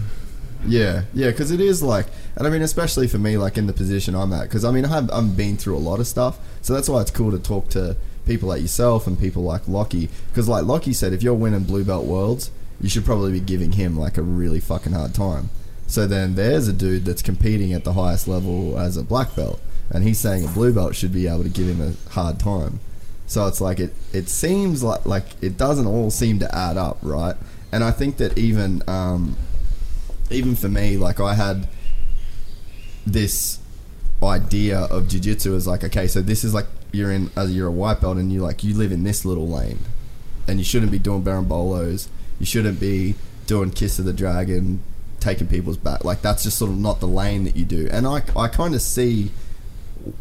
Yeah, yeah, because it is like, and I mean, especially for me, like in the position I'm at, because I mean, I've I've been through a lot of stuff, so that's why it's cool to talk to people like yourself and people like Lockie, because like Lockie said, if you're winning blue belt worlds, you should probably be giving him like a really fucking hard time. So then there's a dude that's competing at the highest level as a black belt, and he's saying a blue belt should be able to give him a hard time. So it's like it it seems like like it doesn't all seem to add up, right? And I think that even um, even for me, like I had this idea of jiu-jitsu is like okay so this is like you're in uh, you're a white belt and you like you live in this little lane and you shouldn't be doing berimbolos you shouldn't be doing kiss of the dragon taking people's back. Like that's just sort of not the lane that you do. And i, I kind of see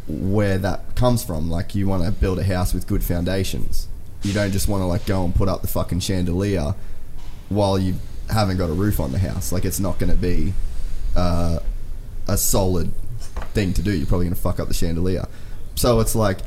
where that comes from. Like you want to build a house with good foundations. You don't just want to like go and put up the fucking chandelier while you haven't got a roof on the house. Like it's not going to be uh, a solid thing to do. You're probably going to fuck up the chandelier. So it's like,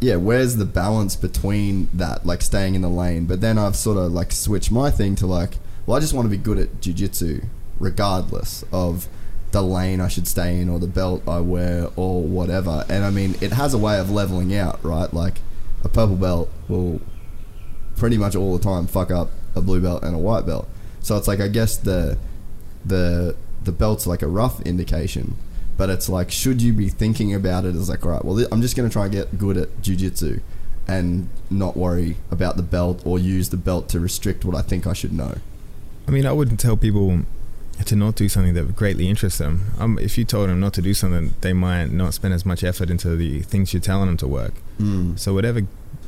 yeah, where's the balance between that, like staying in the lane? But then I've sort of like switched my thing to like, well, I just want to be good at jujitsu, regardless of the lane I should stay in or the belt I wear or whatever. And I mean, it has a way of leveling out, right? Like a purple belt will pretty much all the time fuck up a blue belt and a white belt. So it's like I guess the the the belt's like a rough indication, but it's like should you be thinking about it as like all right, well I'm just gonna try and get good at jujitsu and not worry about the belt or use the belt to restrict what I think I should know. I mean, I wouldn't tell people to not do something that would greatly interests them. Um, if you told them not to do something, they might not spend as much effort into the things you're telling them to work. Mm. So whatever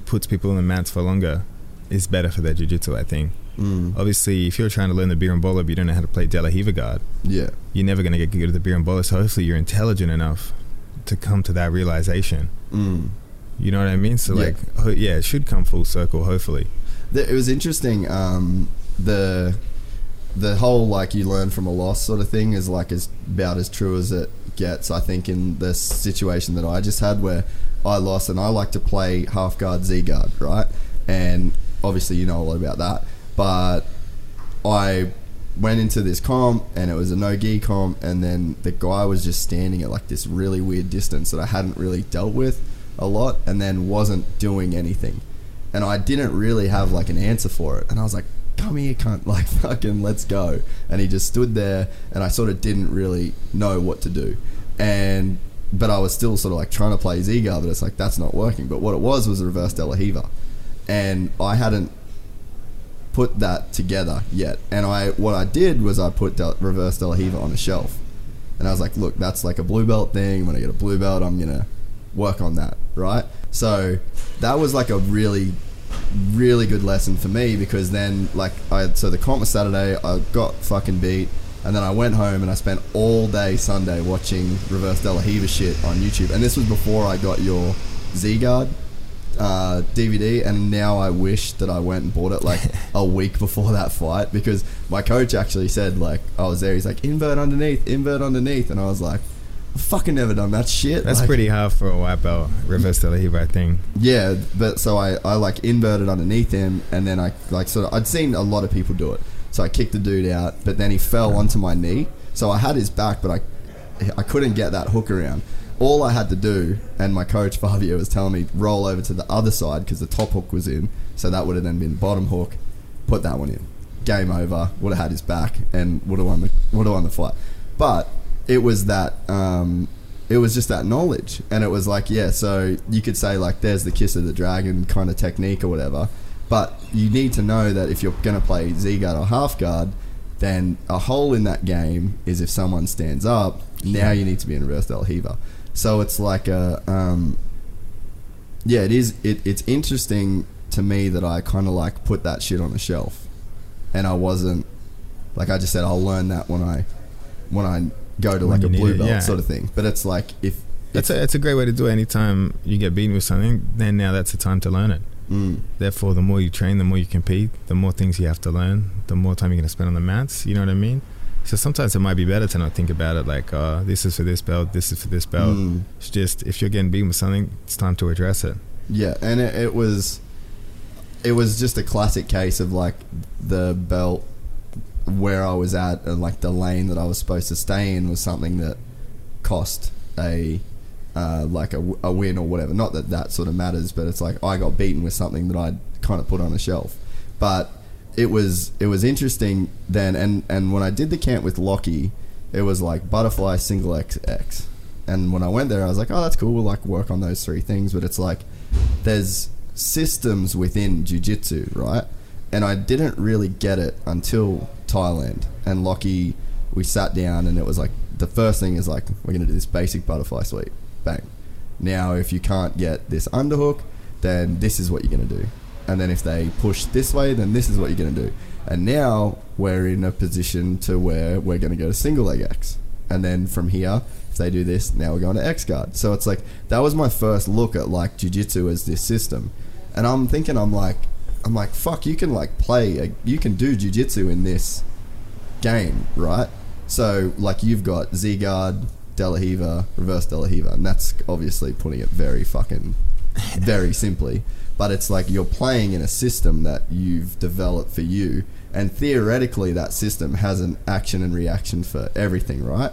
puts people in the mats for longer is better for their jiu-jitsu, I think. Mm. Obviously, if you're trying to learn the berimbolo, but you don't know how to play De La Riva guard, Yeah. you're never going to get good at the berimbolo. So hopefully, you're intelligent enough to come to that realization. Mm. You know what I mean? So Yeah. like, ho- yeah, it should come full circle. Hopefully, it was interesting. Um, the the whole like you learn from a loss sort of thing is like as about as true as it gets. I think in the situation that I just had where I lost and I like to play half guard Z guard, right? And obviously you know a lot about that, but I went into this comp and it was a no gi comp and then the guy was just standing at like this really weird distance that I hadn't really dealt with a lot and then wasn't doing anything and I didn't really have like an answer for it. And I was like, "Come here, cunt! Like fucking, let's go!" And he just stood there, and I sort of didn't really know what to do. And but I was still sort of like trying to play Z guard, but it's like that's not working. But what it was was a reverse De La Riva, and I hadn't put that together yet. And I what I did was I put Del- reverse De La Riva on a shelf, and I was like, "Look, that's like a blue belt thing. When I get a blue belt, I'm gonna work on that, right?" So that was like a really really good lesson for me because then like I so the comp was Saturday I got fucking beat and then I went home and I spent all day Sunday watching Reverse De La Riva shit on YouTube and this was before I got your Z Guard uh, DVD and now I wish that I went and bought it like a week before that fight because my coach actually said like I was there he's like invert underneath invert underneath and I was like I've fucking never done that shit that's Like- pretty hard for a white belt. Reverse Riva, I think. yeah, but so I, I like inverted underneath him, and then I like sort of I'd seen a lot of people do it. So I kicked the dude out, but then he fell onto my knee. So I had his back, but I I couldn't get that hook around. All I had to do, and my coach Fabio was telling me, roll over to the other side because the top hook was in. So that would have then been the bottom hook. Put that one in. Game over. Would have had his back and would have won the would have won the fight. But it was that um, it was just that knowledge and it was like yeah so you could say like there's the kiss of the dragon kind of technique or whatever but you need to know that if you're going to play z guard or half guard then a hole in that game is if someone stands up now you need to be in reverse De La Riva. So it's like a um, yeah it is it, it's interesting to me that i kind of like put that shit on the shelf and i wasn't like i just said i'll learn that when i when i go to When like a blue it, belt yeah. sort of thing but it's like if That's a, it's a great way to do it. Anytime you get beaten with something, then now that's the time to learn it. Mm, Therefore, the more you train, the more you compete, the more things you have to learn, the more time you're going to spend on the mats. You know what I mean? So sometimes it might be better to not think about it like, uh, this is for this belt, this is for this belt. Mm. It's just if you're getting beaten with something, it's time to address it. yeah and it, it was it was just a classic case of like the belt where i was at and like the lane that i was supposed to stay in was something that cost a uh, like a win or whatever not that that sort of matters but it's like i got beaten with something that i'd kind of put on a shelf but it was it was interesting then and and when i did the camp with lockie it was like butterfly single X X, and when i went there i was like oh that's cool we'll like work on those three things. But it's like there's systems within jiu-jitsu right? And i didn't really get it until thailand. And lockie we sat down and it was like the first thing is like we're gonna do this basic butterfly sweep, bang. Now if you can't get this underhook, then this is what you're gonna do, and then if they push this way, then this is what you're gonna do. And now we're in a position to where we're gonna go to single leg X, and then from here, if they do this, now we're going to X guard. So it's like that was my first look at like jujitsu as this system, and I'm thinking I'm like I'm like fuck you can like play a, you can do jujitsu in this game, right? So like you've got Z guard, De La Riva, reverse De La Riva, and that's obviously putting it very fucking very simply. But it's like you're playing in a system that you've developed for you, and theoretically that system has an action and reaction for everything, right?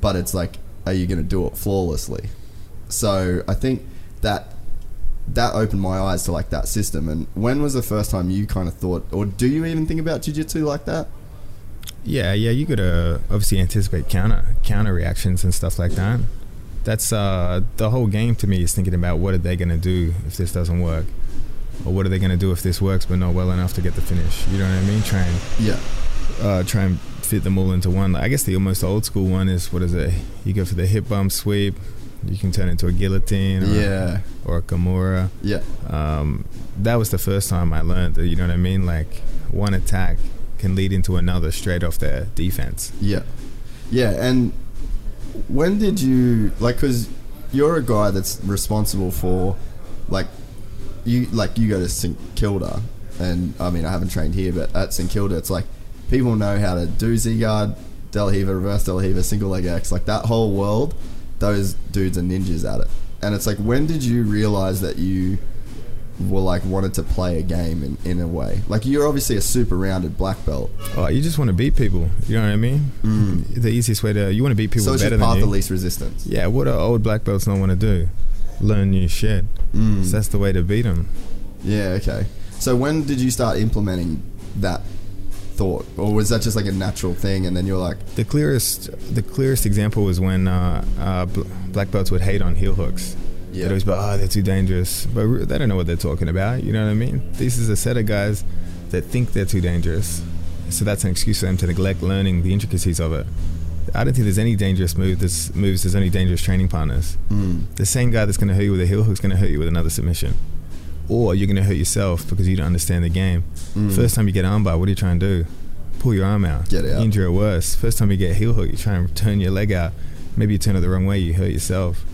But it's like, are you going to do it flawlessly? So I think that that opened my eyes to like that system. And when was the first time you kind of thought, or do you even think about jujitsu like that? Yeah, yeah, you gotta obviously anticipate counter counter reactions and stuff like that. That's uh, the whole game to me is thinking about what are they gonna do if this doesn't work, or what are they gonna do if this works but not well enough to get the finish. You know what I mean? Try and Yeah. uh, try and fit them all into one. I guess the almost old school one is what is it? You go for the hip bump sweep. You can turn into a guillotine. Or, Yeah. Or a kimura. Yeah. Um, that was the first time I learned that. You know what I mean? Like one attack can lead into another straight off their defense. Yeah, yeah. And when did you like? Because you're a guy that's responsible for, like, you like you go to St Kilda, and I mean I haven't trained here, but at St Kilda, it's like people know how to do Z guard, De La Riva, reverse De La Riva, single leg X, like that whole world. Those dudes are ninjas at it, and it's like when did you realize that you were like wanted to play a game in, in a way like you're obviously a super rounded black belt Oh, you just want to beat people. You know what I mean? The easiest way to you want to beat people Mm. so it's better just path than of you. least resistance Yeah, what do old black belts not want to do? Learn new shit. Mm. So that's the way to beat them. Yeah, okay. So when did you start implementing that thought, or was that just like a natural thing, and then you're like, The clearest, the clearest example was when uh, uh, black belts would hate on heel hooks. Yeah. They'd always be, oh, they're too dangerous, but they don't know what they're talking about. You know what I mean? This is a set of guys that think they're too dangerous, so that's an excuse for them to neglect learning the intricacies of it. I don't think there's any dangerous move. There's moves. There's only dangerous training partners. Hmm. The same guy that's going to hurt you with a heel hook is going to hurt you with another submission, or you're going to hurt yourself because you don't understand the game. Hmm. First time you get armbar, what are you trying to do? Pull your arm out, Get out. injure it worse. First time you get heel hook, you try and turn your leg out. Maybe you turn it the wrong way, you hurt yourself.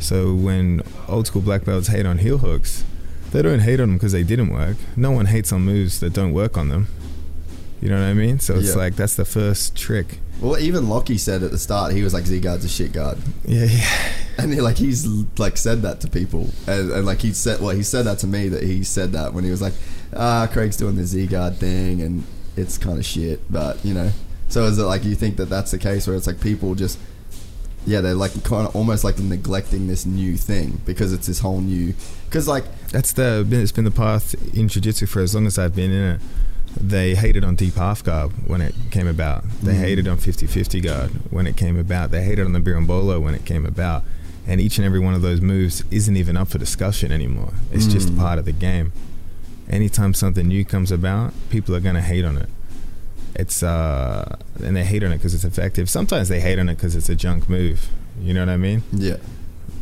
So when old school black belts hate on heel hooks, they don't hate on them because they didn't work. No one hates on moves that don't work on them. You know what I mean? So it's Yeah. like that's the first trick. well, even Lockie said at the start he was like, Z guard's a shit guard, Yeah, yeah. and he, like he's like said that to people, and, and like he said, well, he said that to me that he said that when he was like, ah, Craig's doing the Z guard thing, and it's kind of shit, but you know. So is it like you think that that's the case where it's like people just yeah, they're like kind of almost like neglecting this new thing because it's this whole new. Because like, That's the it's been the path in jiu-jitsu for as long as I've been in it. They hated on deep half guard when it came about. They Mm. hated on 50-50 guard when it came about. They hated on the berimbolo when it came about. And each and every one of those moves isn't even up for discussion anymore. It's just Mm. part of the game. Anytime something new comes about, people are going to hate on it. It's uh and they hate on it because it's effective. Sometimes they hate on it because it's a junk move. You know what I mean? yeah,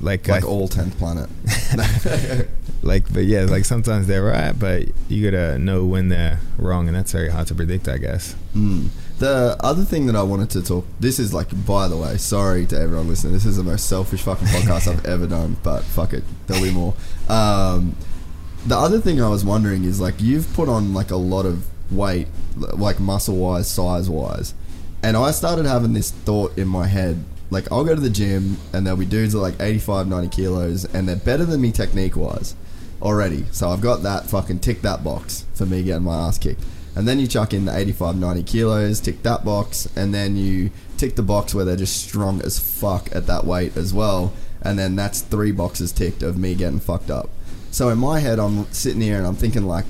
Like like I- tenth planet. like but yeah like sometimes they're right but you gotta know when they're wrong and that's very hard to predict i guess Mm. The other thing that I wanted to talk. This is like, by the way, sorry to everyone listening. This is the most selfish fucking podcast I've ever done. But fuck it, there'll be more. Um, the other thing I was wondering is like, you've put on like a lot of weight, like muscle wise, size wise, and I started having this thought in my head. Like, I'll go to the gym and there'll be dudes are like 85, 90 kilos, and they're better than me technique wise already. So I've got that fucking tick that box for me getting my ass kicked. And then you chuck in the 85, 90 kilos, tick that box, and then you tick the box where they're just strong as fuck at that weight as well. And then that's three boxes ticked of me getting fucked up. So in my head, I'm sitting here and I'm thinking like,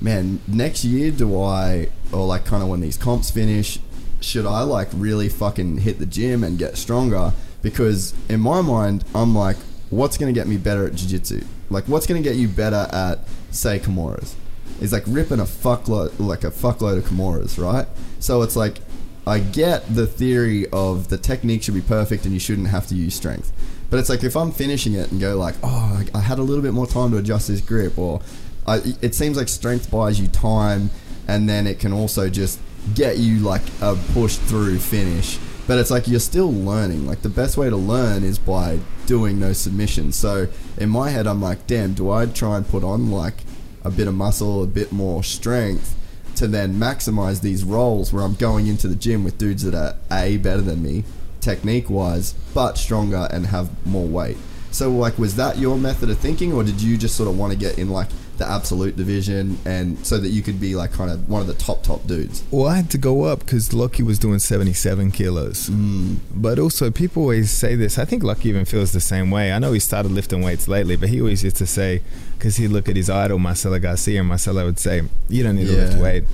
man, next year do I, or like kind of when these comps finish, should I like really fucking hit the gym and get stronger? Because in my mind, I'm like, what's to get me better at jiu-jitsu? Like, what's to get you better at, say, Kimuras? Is like ripping a fuckload, like a fuckload of Kimuras, right? So it's like, I get the theory of the technique should be perfect and you shouldn't have to use strength. But it's like if I'm finishing it and go like, oh, I- I had a little bit more time to adjust this grip, or I, it seems like strength buys you time, and then it can also just get you like a push through finish. But it's like you're still learning. Like the best way to learn is by doing those submissions. So in my head, I'm like, damn, do I try and put on like a bit of muscle, a bit more strength? to then maximize these roles where I'm going into the gym with dudes that are a better than me, technique wise, but stronger and have more weight. So like, was that your method of thinking, or did you just sort of want to get in like the absolute division and so that you could be like kind of one of the top top dudes? Well, I had to go up because Lockie was doing 77 kilos. Mm. But also, people always say this. I think Lockie even feels the same way. I know he started lifting weights lately, but he always used to say, because he'd look at his idol, Marcelo Garcia, and Marcelo would say, You don't need to lift weight.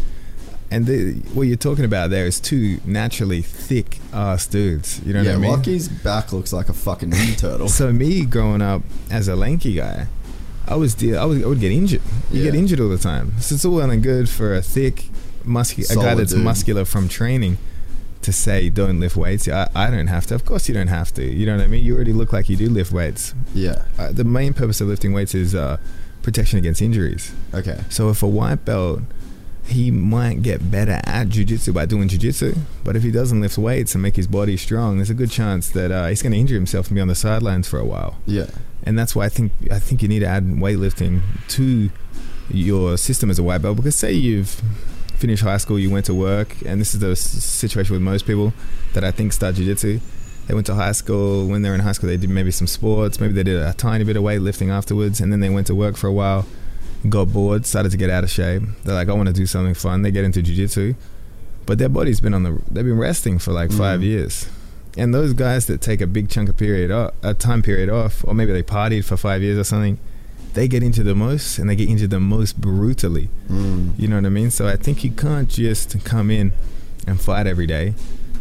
And the, what you're talking about there is two naturally thick ass dudes. You know yeah, what I mean? Lockie's back looks like a fucking ninja turtle. So me growing up as a lanky guy, I was de- I was I would get injured. You get injured all the time. So it's all well and good for a thick, muscular a guy that's dude. muscular from training to say don't lift weights. I, I don't have to. Of course you don't have to. You know what I mean? You already look like you do lift weights. yeah. Uh, the main purpose of lifting weights is uh, protection against injuries. Okay. So if a white belt, he might get better at jujitsu by doing jujitsu, but if he doesn't lift weights and make his body strong, there's a good chance that uh, he's going to injure himself and be on the sidelines for a while. Yeah. And that's why I think I think you need to add weightlifting to your system as a white belt because say you've finished high school, you went to work, and this is the situation with most people that I think start jiu-jitsu. They went to high school. When they're in high school, they did maybe some sports. Maybe they did a tiny bit of weightlifting afterwards, and then they went to work for a while, got bored, started to get out of shape. They're like, I want to do something fun. They get into jiu-jitsu, but their body's been on the. They've been resting for like five Mm. years. And those guys that take a big chunk of period, off, a time period off, or maybe they partied for five years or something, they get into the most, and they get into the most brutally. Mm. You know what I mean? So I think you can't just come in and fight every day.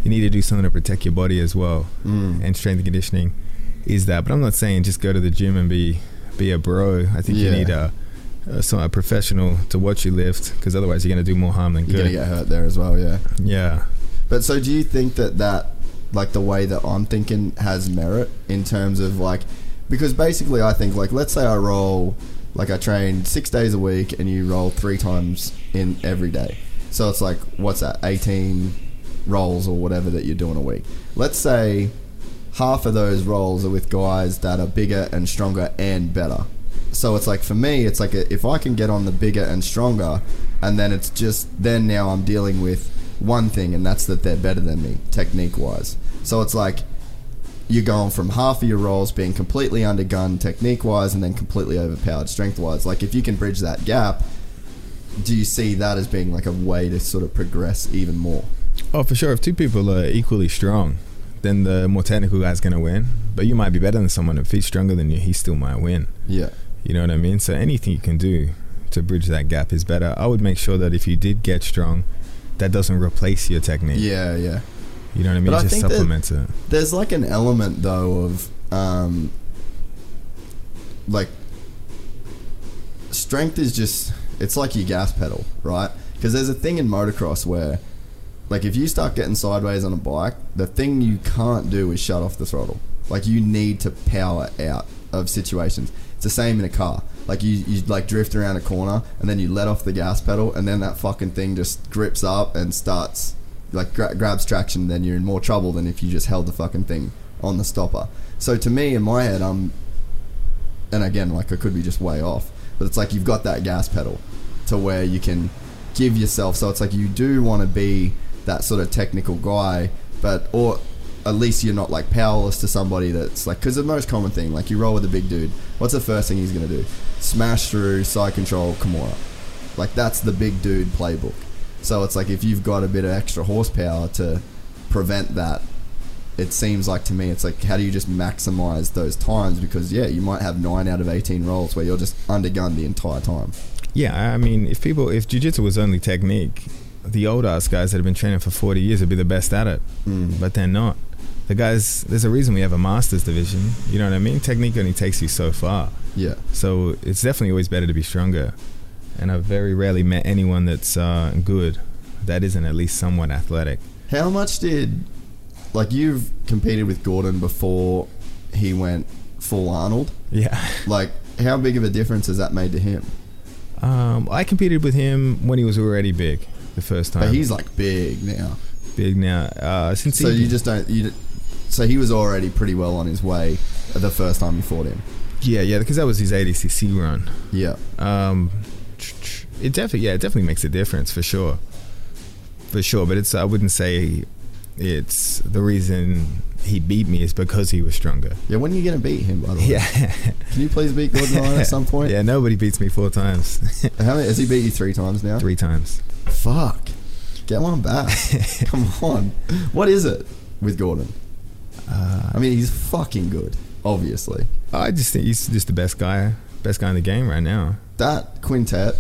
You need to do something to protect your body as well. Mm. And strength and conditioning is that. But I'm not saying just go to the gym and be be a bro. I think you need a, some- a professional to watch you lift, because otherwise you're going to do more harm than good. You're gonna good. get hurt there as well. Yeah. Yeah. But so do you think that that like the way that I'm thinking has merit in terms of like because basically I think like let's say I roll like I train 6 days a week and you roll 3 times in every day. So it's like what's that 18 rolls or whatever that you're doing a week. Let's say half of those rolls are with guys that are bigger and stronger and better. So it's like for me, it's like if I can get on the bigger and stronger, and then it's just then now I'm dealing with one thing, and that's that they're better than me technique wise. So it's like you're going from half of your rolls being completely undergunned technique wise, and then completely overpowered strength wise. Like if you can bridge that gap, do you see that as being like a way to sort of progress even more? Oh, for sure. If two people are equally strong, then the more technical guy's going to win. But you might be better than someone. If he's stronger than you, he still might win. Yeah. You know what I mean? So anything you can do to bridge that gap is better. I would make sure that if you did get strong, that doesn't replace your technique. Yeah, yeah. You know what I mean? But It I just supplements it. There's like an element though of um, like strength is just it's like your gas pedal, right? Because there's a thing in motocross where like if you start getting sideways on a bike, the thing you can't do is shut off the throttle. Like you need to power out of situations. It's the same in a car. Like you, you like drift around a corner and then you let off the gas pedal and then that fucking thing just grips up and starts like gra- grabs traction. Then you're in more trouble than if you just held the fucking thing on the stopper. So to me, in my head, I'm, and again, like I could be just way off, but it's like you've got that gas pedal to where you can give yourself. So it's like you do want to be that sort of technical guy, but or at least you're not like powerless to somebody that's like because the most common thing like you roll with a big dude. What's the first thing he's gonna do? Smash through side control Kimura. Like that's the big dude playbook. So it's like if you've got a bit of extra horsepower to prevent that, it seems like to me it's like how do you just maximize those times because yeah you might have nine out of 18 rolls where you're just undergunned the entire time Yeah, I mean, if people, if jiu-jitsu was only technique, the old ass guys that have been training for 40 years would be the best at it. Mm. But they're not. The guys, there's a reason we have a masters division. You know what I mean? Technique only takes you so far. yeah So it's definitely always better to be stronger. And I've very rarely met anyone that's uh, good that isn't at least somewhat athletic. How much did like you've competed with Gordon before he went full Arnold? Yeah. Like, how big of a difference has that made to him? Um, I competed with him when he was already big the first time. But he's like big now. big now. Uh, since So you just don't. You, so he was already pretty well on his way the first time you fought him. yeah, yeah, because that was his ADCC run. Yeah. Um, it definitely, yeah, it definitely makes a difference for sure, for sure. But it's, I wouldn't say it's the reason he beat me is because he was stronger. Yeah. When are you gonna beat him? By the way. Yeah, Can you please beat Gordon Ryan at some point? yeah. Nobody beats me four times, How many, has he beat you three times now? three times. Fuck. Get one back. Come on. What is it with Gordon? Uh, I mean, he's fucking good. Obviously, I just think he's just the best guy, best guy in the game right now. that quintet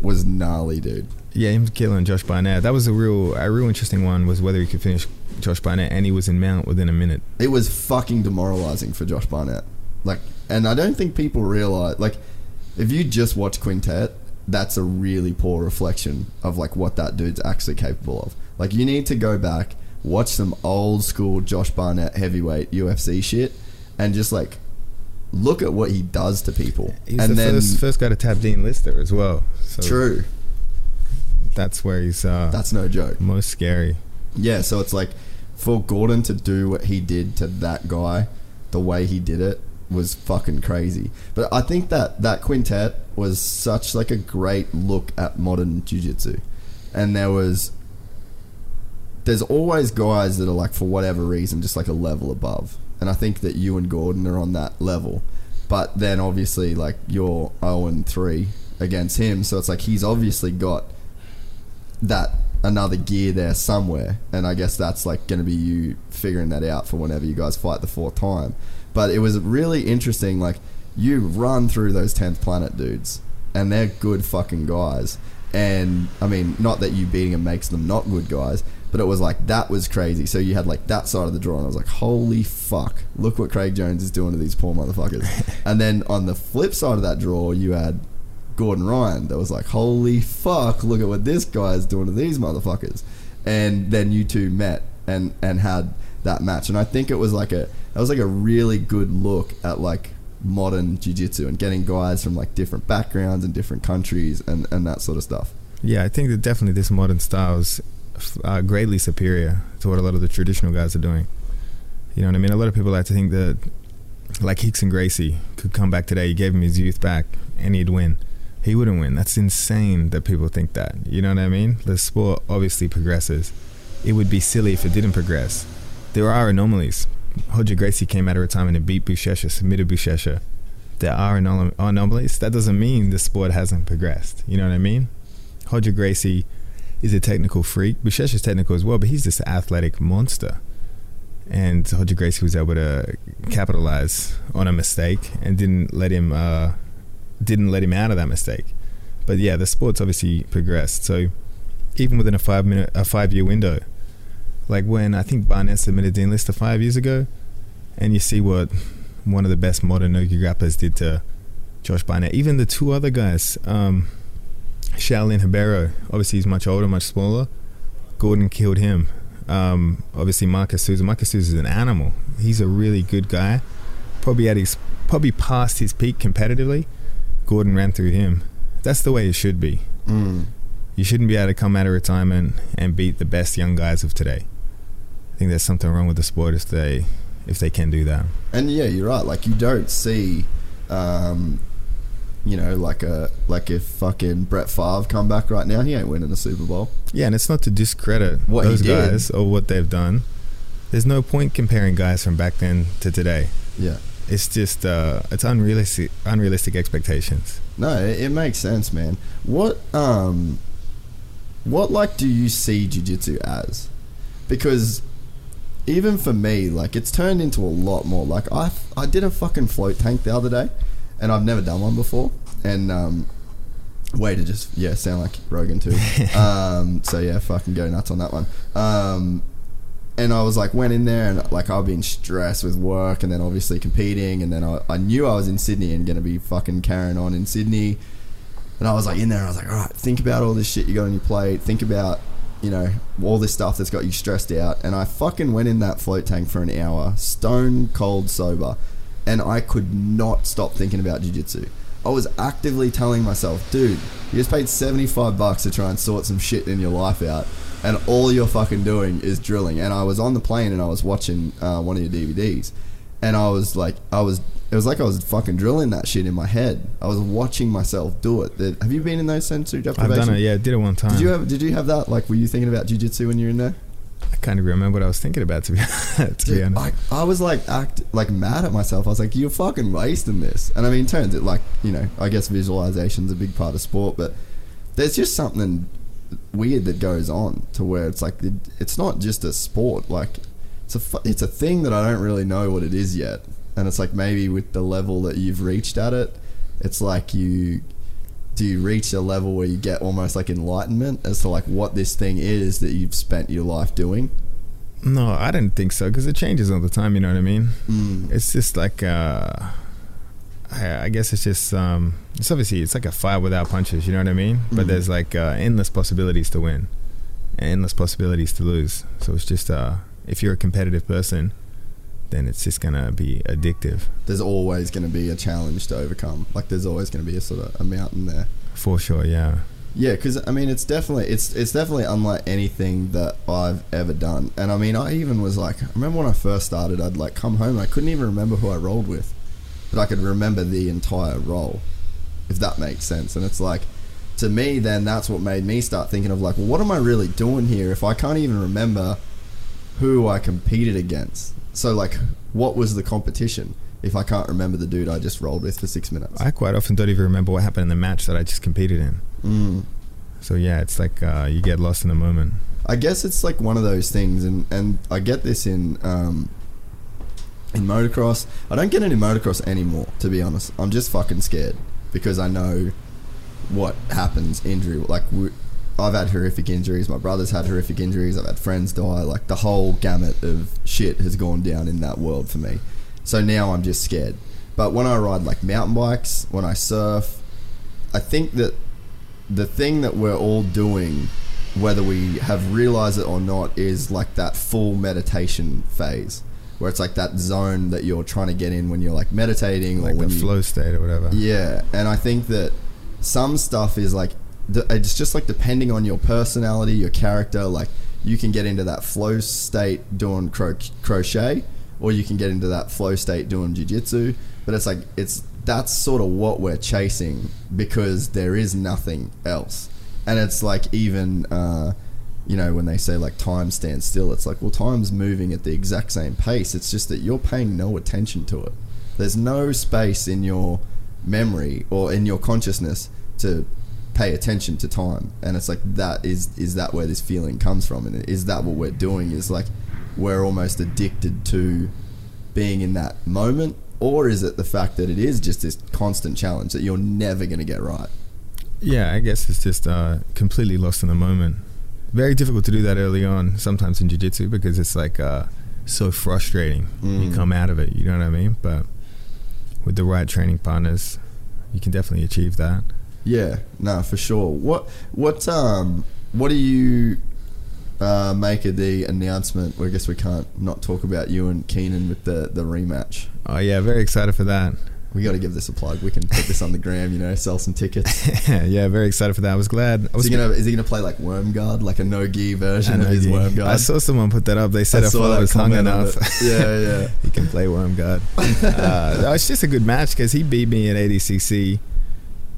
was gnarly, dude. Yeah, him killing Josh Barnett. That was a real, a real interesting one. Was whether he could finish Josh Barnett, and he was in mount within a minute. It was fucking demoralizing for Josh Barnett. Like, and I don't think people realize. Like, if you just watch quintet, that's a really poor reflection of like what that dude's actually capable of. Like, you need to go back, watch some old school Josh Barnett heavyweight UFC shit, and just like look at what he does to people. He's and the then first first guy to tap Dean Lister as well. So true, That's where he's uh, that's no joke. most scary. Yeah, so it's like for Gordon to do what he did to that guy, the way he did it was fucking crazy. But I think that that quintet was such like a great look at modern jiu-jitsu. And there was there's always guys that are like for whatever reason just like a level above. And I think that you and Gordon are on that level. But then obviously like you're 0 and 3 against him, so it's like he's obviously got that another gear there somewhere. And i guess that's like going to be you figuring that out for whenever you guys fight the fourth time. But it was really interesting like you run through those 10th planet dudes. And they're good fucking guys. And i mean not that you beating them makes them not good guys but it was like that was crazy so you had like that side of the draw and i was like holy fuck look what craig jones is doing to these poor motherfuckers and then on the flip side of that draw you had Gordon Ryan that was like, holy fuck, look at what this guy is doing to these motherfuckers. And then you two met and, and had that match. And I think it was like a, that was like a really good look at like modern jiu-jitsu and getting guys from like different backgrounds and different countries and, and that sort of stuff. Yeah, I think that definitely this modern style is uh, greatly superior to what a lot of the traditional guys are doing. You know what I mean? A lot of people like to think that, like Rickson Gracie could come back today, you gave him his youth back, and he'd win. He wouldn't win. That's insane that people think that. You know what I mean? The sport obviously progresses. It would be silly if it didn't progress. There are anomalies. Roger Gracie came out of retirement and beat Buchecha, submitted Buchecha. There are anom- anomalies. That doesn't mean the sport hasn't progressed. You know what I mean? Roger Gracie is a technical freak. Buchecha's technical as well, but he's just an athletic monster. And Roger Gracie was able to capitalize on a mistake and didn't let him uh, didn't let him out of that mistake. But yeah, the sport's obviously progressed. So even within a five minute a five year window, like when I think Barnett submitted Dean Lister five years ago, and you see what one of the best modern Nogi grapplers did to Josh Barnett. Even the two other guys, um, Shaolin Ribeiro, obviously he's much older, much smaller. Gordon killed him. Um, obviously Marcus Souza. Marcus Souza is an animal. He's a really good guy. Probably at his probably past his peak competitively. Gordon ran through him. That's the way it should be. Mm. You shouldn't be able to come out of retirement and beat the best young guys of today. I think there's something wrong with the sport if they if they can do that. And yeah, you're right. Like you don't see, um, you know, like a like if fucking Brett Favre come back right now, he ain't winning the Super Bowl. Yeah, and it's not to discredit What those guys or what they've done. There's no point comparing guys from back then to today. Yeah. It's just uh, it's unrealistic unrealistic expectations. No, it, it makes sense, man. What um, what like do you see jujitsu as? Because even for me, like it's turned into a lot more. Like I I did a fucking float tank the other day, and I've never done one before. And um, way to just yeah sound like Rogan too. um, so yeah, fucking go nuts on that one. Um, and I was like went in there and like I've been stressed with work and then obviously competing and then I, I knew I was in Sydney and gonna be fucking carrying on in Sydney and I was like in there I was like all right think about all this shit you got on your plate think about you know, all this stuff that's got you stressed out. And I fucking went in that float tank for an hour, stone cold sober, and I could not stop thinking about jiu-jitsu. I was actively telling myself, dude, you just paid 75 bucks to try and sort some shit in your life out, and all you're fucking doing is drilling. And I was on the plane and I was watching uh, one of your DVDs, and I was like, I was, it was like I was fucking drilling that shit in my head. I was watching myself do it. That- Have you been in those sensory deprivation? I've done it. Yeah, I did it one time. Did you have Did you have that? Like, were you thinking about jujitsu when you were in there? I can't even remember what I was thinking about to be to be honest. like I was like act like mad at myself. I was like, "You're fucking wasting this." And I mean, turns it like you know, I guess visualization's a big part of sport, but there's just something weird that goes on to where it's like it, it's not just a sport. Like it's a it's a thing that I don't really know what it is yet. And it's like maybe with the level that you've reached at it, it's like you do you reach a level where you get almost like enlightenment as to like what this thing is that you've spent your life doing. No, I didn't think so because it changes all the time. You know what I mean? Mm. It's just like uh, I, I guess it's just um, it's obviously it's like a fire without punches. You know what I mean? But Mhm. there's like uh, endless possibilities to win, and endless possibilities to lose. So it's just uh, if you're a competitive person, then it's just gonna be addictive there's always going to be a challenge to overcome. Like there's always going to be a sort of a mountain there. for sure. Yeah. Yeah, because I mean, it's definitely it's it's definitely unlike anything that I've ever done. And I mean, I even was like, I remember when I first started, I'd like come home and I couldn't even remember who I rolled with, but I could remember the entire roll, if that makes sense. And it's like, to me, then that's what made me start thinking of like, well, what am I really doing here if I can't even remember who I competed against? So like, what was the competition? If I can't remember the dude I just rolled with for six minutes. I quite often don't even remember what happened in the match that I just competed in. Mm. So yeah, it's like uh, you get lost in the moment. I guess it's like one of those things, and, and I get this in um, in motocross. I don't get it in motocross anymore, to be honest. I'm just fucking scared because I know what happens injury. Like I've had horrific injuries. My brother's had horrific injuries. I've had friends die. Like the whole gamut of shit has gone down in that world for me. So now I'm just scared. But when I ride like mountain bikes, when I surf, I think that the thing that we're all doing, whether we have realized it or not, is like that full meditation phase, where it's like that zone that you're trying to get in when you're like meditating Like or when the you, flow state or whatever. yeah, and I think that some stuff is like it's just like depending on your personality, your character. Like you can get into that flow state doing cro- crochet, or you can get into that flow state doing jujitsu. But it's like it's that's sort of what we're chasing because there is nothing else, and it's like even. Uh, you know, when they say like time stands still, it's like, well, time's moving at the exact same pace. It's just that you're paying no attention to it. There's no space in your memory or in your consciousness to pay attention to time. And it's like that is is that where this feeling comes from? And is that what we're doing? Is like we're almost addicted to being in that moment, or is it the fact that it is just this constant challenge that you're never going to get right? Yeah, I guess it's just uh, completely lost in the moment. Very difficult to do that early on, sometimes in jiu-jitsu, because it's like uh, so frustrating. when You Mm. come out of it, you know what I mean? But with the right training partners, you can definitely achieve that. Yeah, no, for sure. What what um what do you uh, make of the announcement? Well, I guess we can't not talk about you and Keenan with the the rematch. Oh yeah, very excited for that. We got to give this a plug. We can put this on the gram, you know, sell some tickets. yeah, very excited for that. I was glad. I Is was he gonna is he gonna play like Worm Guard, like a no gi version of his Worm Guard? I saw someone put that up. They said I if I was hung enough. Yeah, yeah. he can play Worm God. uh, it's just a good match because he beat me at ADCC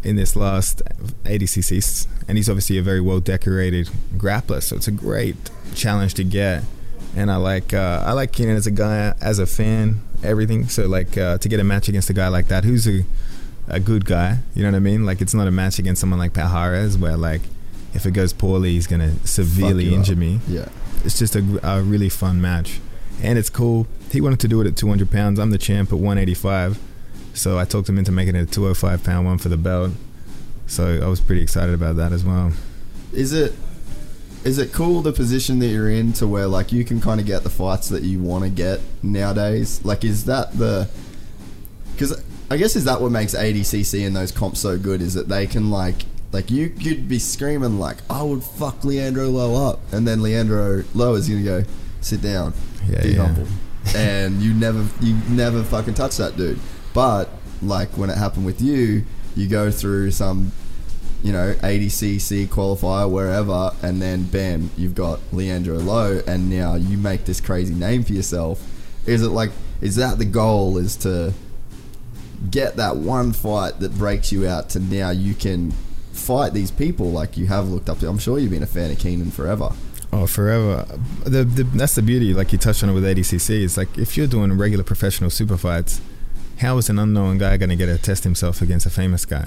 in this last ADCC, and he's obviously a very well decorated grappler. So it's a great challenge to get. And I like uh, I like Keenan as a guy, as a fan, everything. So like uh, to get a match against a guy like that, who's a a good guy. You know what I mean? Like it's not a match against someone like Palhares where like if it goes poorly, he's gonna severely injure up. me Yeah. it's just a, a really fun match and it's cool he wanted to do it at 200 pounds i'm the champ at 185 so i talked him into making it a 205 pound one for the belt so i was pretty excited about that as well Is it is it cool the position that you're in to where like you can kind of get the fights that you want to get nowadays? Like, is that the because I guess is that what makes ADCC and those comps so good? Is that they can like Like you could be screaming like, "I would fuck Leandro Lo up," and then Leandro Lo is gonna go, "Sit down, Yeah, be yeah. humble," and you never, you never fucking touch that dude. But like when it happened with you, you go through some, you know, ADCC qualifier wherever, and then bam, you've got Leandro Lo, and now you make this crazy name for yourself. Is it like, is that the goal? Is to get that one fight that breaks you out to now you can fight these people like you have looked up to. I'm sure you've been a fan of Keenan forever. Oh, forever. The, the that's the beauty. Like you touched on it with ADCC. It's like if you're doing regular professional super fights, how is an unknown guy going to get to test himself against a famous guy?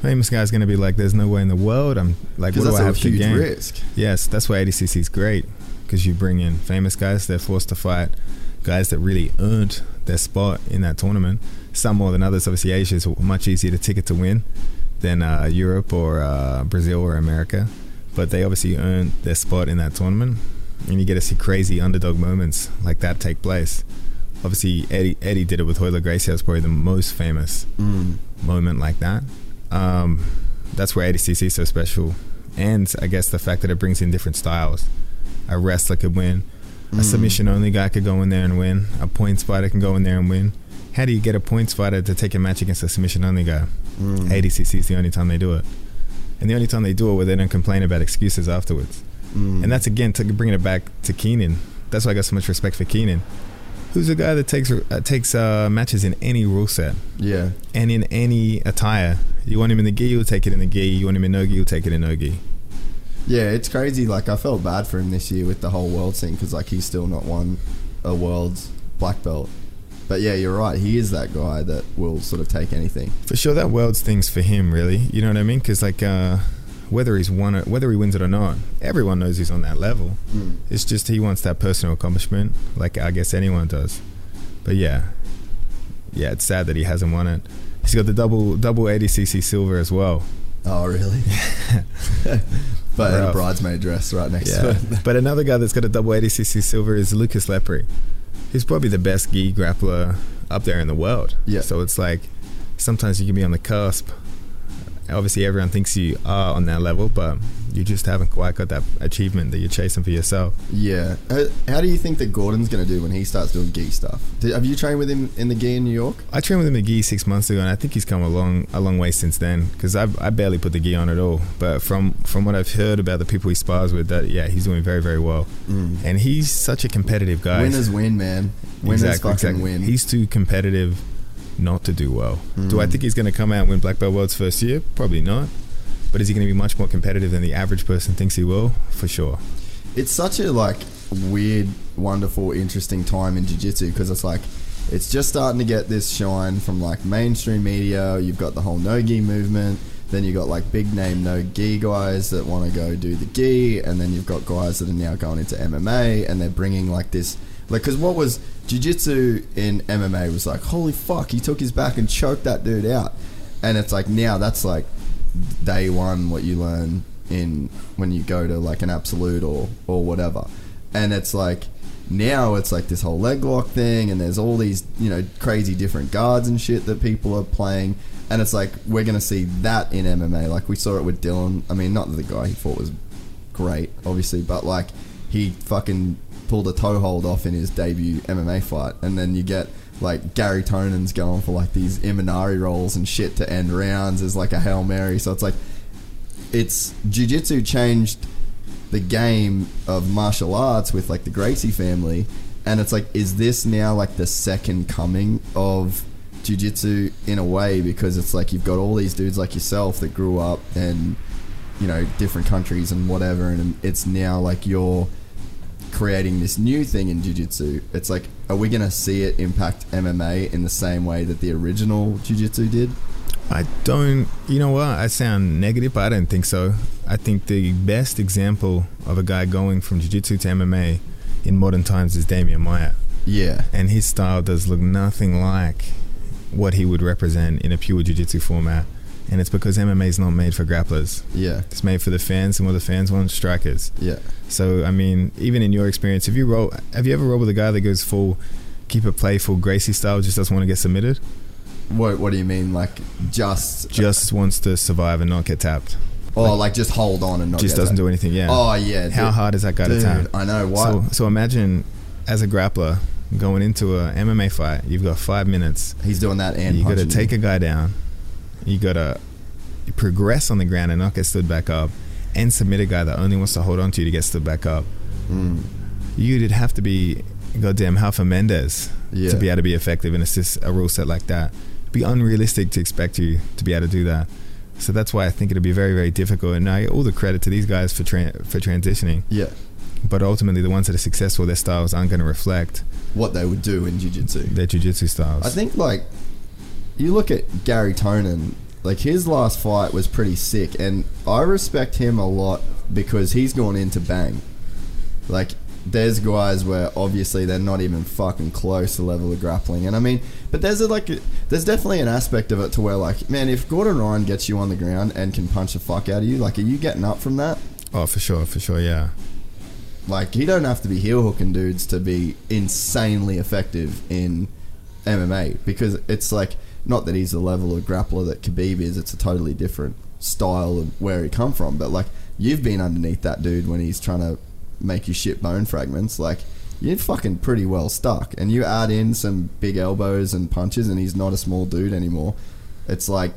Famous guy's going to be like, "There's no way in the world." I'm like, "What do I have to gain?" risk. Yes, that's why ADCC is great because you bring in famous guys. They're forced to fight guys that really earned their spot in that tournament. Some more than others. Obviously, Asia is much easier to ticket to win than uh, Europe or uh, Brazil or America, but they obviously earned their spot in that tournament, and you get to see crazy underdog moments like that take place. Obviously, Eddie Eddie did it with Royler Gracie. That's probably the most famous mm. moment like that. Um, that's where ADCC is so special, and I guess the fact that it brings in different styles. A wrestler could win, a mm. submission only guy could go in there and win, a points fighter can go in there and win. How do you get a points fighter to take a match against a submission only guy? Mm. ADCC is the only time they do it, and the only time they do it where they don't complain about excuses afterwards. And that's again to bringing it back to Keenan. That's why I got so much respect for Keenan. Who's the guy that takes uh, takes uh, matches in any rule set Yeah. and in any attire. You want him in the gi, you'll take it in the gi. You want him in no gi, you'll take it in no gi. Yeah, it's crazy. Like I felt bad for him this year with the whole world scene because like he's still not won a world's black belt. But yeah, you're right. He is that guy that will sort of take anything. For sure, that world's thing's for him, really. You know what I mean? Because like, uh, whether he's won it, whether he wins it or not, everyone knows he's on that level. Hmm. It's just he wants that personal accomplishment, like I guess anyone does. But yeah, yeah, it's sad that he hasn't won it. He's got the double double ADCC silver as well. Oh, really? but in a bridesmaid dress right next to Yeah. it. but another guy that's got a double ADCC silver is Lucas Lepri. He's probably the best gi grappler up there in the world. Yeah. So it's like sometimes you can be on the cusp. Obviously, everyone thinks you are on that level, but you just haven't quite got that achievement that you're chasing for yourself. Yeah. Uh, How do you think that Gordon's going to do when he starts doing gi stuff? Did, have you trained with him in the gi in New York? I trained with him at gi six months ago, and I think he's come a long, a long way since then. Because I, I barely put the gi on at all. But from from what I've heard about the people he spars with, that yeah, he's doing very, very well. And he's such a competitive guy. Winners win, man. Winners fucking win. He's too competitive not to do well. Do I think he's going to come out and win black belt worlds first year? Probably not. But is he going to be much more competitive than the average person thinks he will? For sure. it's such a like weird, wonderful, interesting time in jiu-jitsu because it's like it's just starting to get this shine from like mainstream media. You've got the whole no gi movement. Then you've got like big name no gi guys that want to go do the gi, and then you've got guys that are now going into MMA, and they're bringing like this, like because what was jiu-jitsu in MMA was like holy fuck, he took his back and choked that dude out, and it's like now that's like day one what you learn in when you go to like an absolute or or whatever. And it's like now it's like this whole leg lock thing and there's all these you know crazy different guards and shit that people are playing. And it's like we're gonna see that in MMA like we saw it with Dillon. I mean not that the guy he fought was great obviously but like he fucking pulled a toe hold off in his debut MMA fight and then you get like Garry Tonon's going for like these Imanari rolls and shit to end rounds as like a Hail Mary. So it's like it's jiu-jitsu changed the game of martial arts with like the Gracie family and it's like is this now like the second coming of jiu-jitsu in a way? Because it's like you've got all these dudes like yourself that grew up in you know different countries and whatever and it's now like you're creating this new thing in jiu-jitsu it's like are we going to see it impact MMA in the same way that the original jiu-jitsu did I don't. You know what? I sound negative, but I don't think so. I think the best example of a guy going from jiu-jitsu to MMA in modern times is Demian Maia, yeah and his style does look nothing like what he would represent in a pure jiu-jitsu format. And it's because MMA is not made for grapplers. yeah It's made for the fans, and what the fans want, strikers. yeah So I mean, even in your experience, have you roll? Have you ever rolled with a guy that goes full, keep it playful, Gracie style, just doesn't want to get submitted? What What do you mean? Like just Just wants to survive and not get tapped. oh, like, just hold on and not Just doesn't that. do anything. Yeah. Oh yeah. How dude. hard is that guy Dude, to tap? I know. Why? So, so imagine as a grappler going into a MMA fight, you've got five minutes. He's doing that and you got to take a guy down. You got to progress on the ground and not get stood back up, and submit a guy that only wants to hold on to you to get stood back up. Mm. You'd have to be goddamn Rafa Mendes Yeah. to be able to be effective in a, sys- a rule set like that. It'd be unrealistic to expect you to be able to do that. So that's why I think it'll be very, very difficult. And I all the credit to these guys for tra- for transitioning. Yeah. But ultimately, the ones that are successful, their styles aren't going to reflect What they would do in jiu-jitsu. their jiu-jitsu styles. I think like you look at Garry Tonon, like his last fight was pretty sick, and I respect him a lot because he's gone into bang. Like there's guys where obviously they're not even fucking close to level of grappling, and I mean, but there's a, like a- there's definitely an aspect of it to where like man, if Gordon Ryan gets you on the ground and can punch the fuck out of you, like are you getting up from that? oh, for sure, for sure, yeah. Like he don't have to be heel hooking dudes to be insanely effective in MMA because it's like not that he's the level of grappler that Khabib is. It's a totally different style of where he come from. But like you've been underneath that dude when he's trying to make you shit bone fragments. Like you're fucking pretty well stuck, and you add in some big elbows and punches, and he's not a small dude anymore. It's like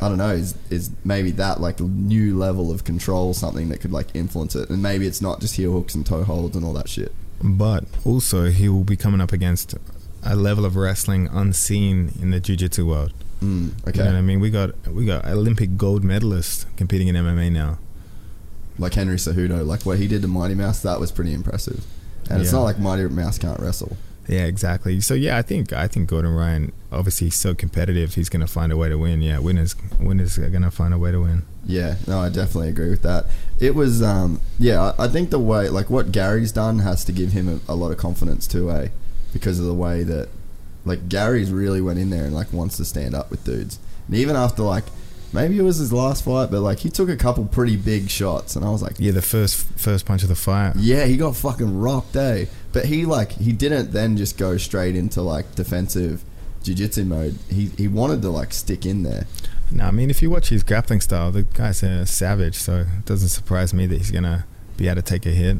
I don't know, is is maybe that like new level of control something that could like influence it, and maybe it's not just heel hooks and toe holds and all that shit. But also, he will be coming up against a level of wrestling unseen in the jiu-jitsu world. Mm, okay, You know what I mean? We got we got Olympic gold medalists competing in MMA now. like Henry Cejudo, like what he did to Mighty Mouse, that was pretty impressive. And it's not like Mighty Mouse can't wrestle. Yeah, exactly. So yeah, I think I think Gordon Ryan obviously he's so competitive, he's gonna find a way to win. Yeah, winners winners are gonna find a way to win. Yeah, no, I definitely agree with that. It was, um, yeah, I, I think the way, like what Garry's done has to give him a, a lot of confidence too, eh? Because of the way that, like, Garry's really went in there and like wants to stand up with dudes. And even after like, maybe it was his last fight, but like he took a couple pretty big shots, and I was like, Yeah, the first first punch of the fight. yeah, he got fucking rocked, eh? But he like he didn't then just go straight into like defensive jiu-jitsu mode. He he wanted to like stick in there. No, I mean if you watch his grappling style, the guy's a savage. So it doesn't surprise me that he's gonna be able to take a hit.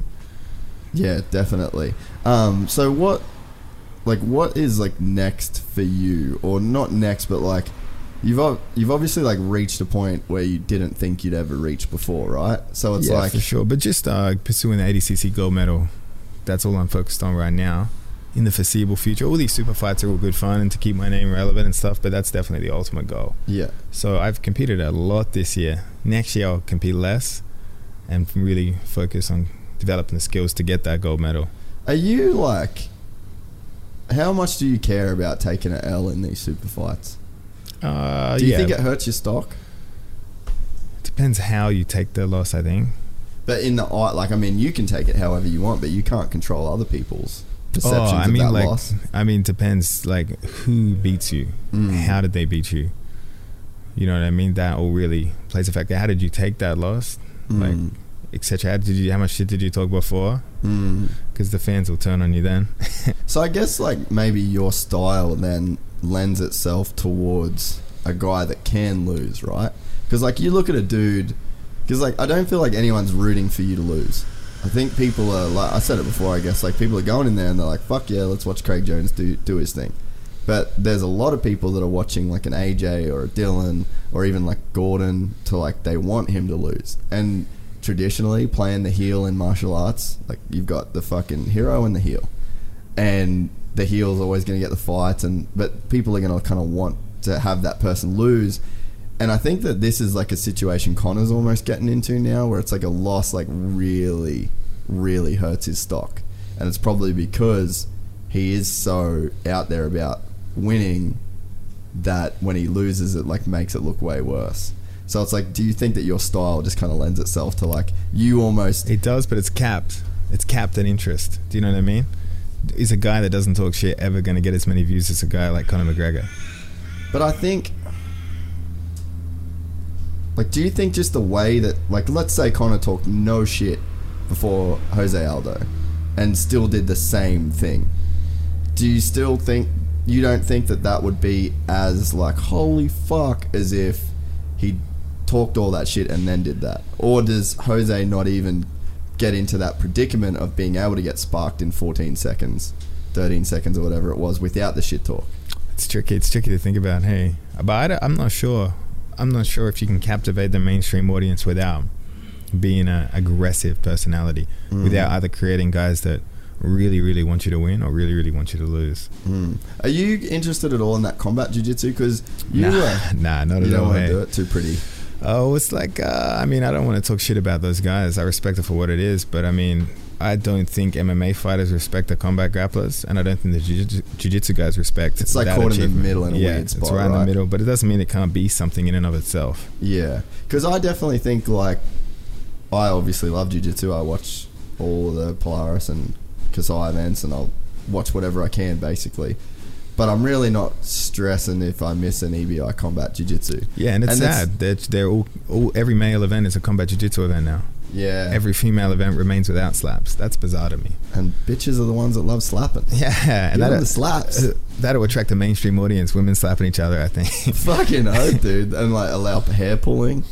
Yeah, definitely. Um, so what, like, what is like next for you, or not next, but like, you've ob- you've obviously like reached a point where you didn't think you'd ever reach before, right? So it's yeah, like, for sure. But just uh, pursuing the ADCC gold medal, that's all I'm focused on right now. In the foreseeable future, all these super fights are all good fun and to keep my name relevant and stuff. But that's definitely the ultimate goal. yeah, So I've competed a lot this year. Next year I'll compete less, and really focus on developing the skills to get that gold medal. are you like, how much do you care about taking an L in these super fights? Uh, Do you yeah, think it hurts your stock? depends how you take the loss. I think. But in the art, like, I mean, you can take it however you want, but you can't control other people's perceptions oh, I of mean, that like, loss. I mean, depends. Like, who beats you? Mm. How did they beat you? You know what I mean? That all really plays a factor. How did you take that loss? Like, Mm. Etc. How did you? How much shit did you talk before? Mm. Because the fans will turn on you then. So I guess like maybe your style then lends itself towards a guy that can lose, right? Because like you look at a dude, because like I don't feel like anyone's rooting for you to lose. I think people are like I said it before. I guess like people are going in there and they're like, "Fuck yeah, let's watch Craig Jones do do his thing." But there's a lot of people that are watching like an AJ or a Dylan or even like Gordon to like they want him to lose. And traditionally playing the heel in martial arts, like you've got the fucking hero and the heel. And the heel's always going to get the fights and but people are going to kind of want to have that person lose. And i think that this is like a situation conor's almost getting into now where it's like a loss like really really hurts his stock. And it's probably because he is so out there about winning that when he loses it like makes it look way worse so it's like do you think that your style just kind of lends itself to like you almost It does, but it's capped. It's capped at interest. Do you know what I mean? Is a guy that doesn't talk shit ever going to get as many views as a guy like Conor McGregor? But I think, like, do you think just the way that, like, let's say Conor talked no shit before Jose Aldo and still did the same thing, do you still think you don't think that that would be as like holy fuck as if he talked all that shit and then did that, or does Jose not even get into that predicament of being able to get sparked in 14 seconds, 13 seconds, or whatever it was without the shit talk? It's tricky. It's tricky to think about. Hey, but I I'm not sure. I'm not sure if you can captivate the mainstream audience without being an aggressive personality, Mm. without either creating guys that really, really want you to win or really, really want you to lose. Mm. Are you interested at all in that combat jiu-jitsu? Because you, nah, uh, nah, not you at don't want to do it too pretty. Oh, it's like uh, I mean, I don't want to talk shit about those guys. I respect it for what it is, but I mean, I don't think MMA fighters respect the combat grapplers, and I don't think the jiu- jiu-jitsu guys respect. It's like caught in the middle in a yeah, weird spot, It's right, in the middle, but it doesn't mean it can't be something in and of itself. Yeah, because I definitely think like I obviously love jiu-jitsu. I watch all the Polaris and Kasai events, and I'll watch whatever I can basically. But I'm really not stressing if I miss an EBI combat jiu-jitsu. Yeah, and it's And sad that they're all, all every male event is a combat jiu-jitsu event now. Yeah, Every female event remains without slaps. That's bizarre to me. and bitches are the ones that love slapping. Yeah, and that the slaps. uh, that'll attract a mainstream audience. Women slapping each other, I think. Fucking oath, dude, and like allow hair pulling.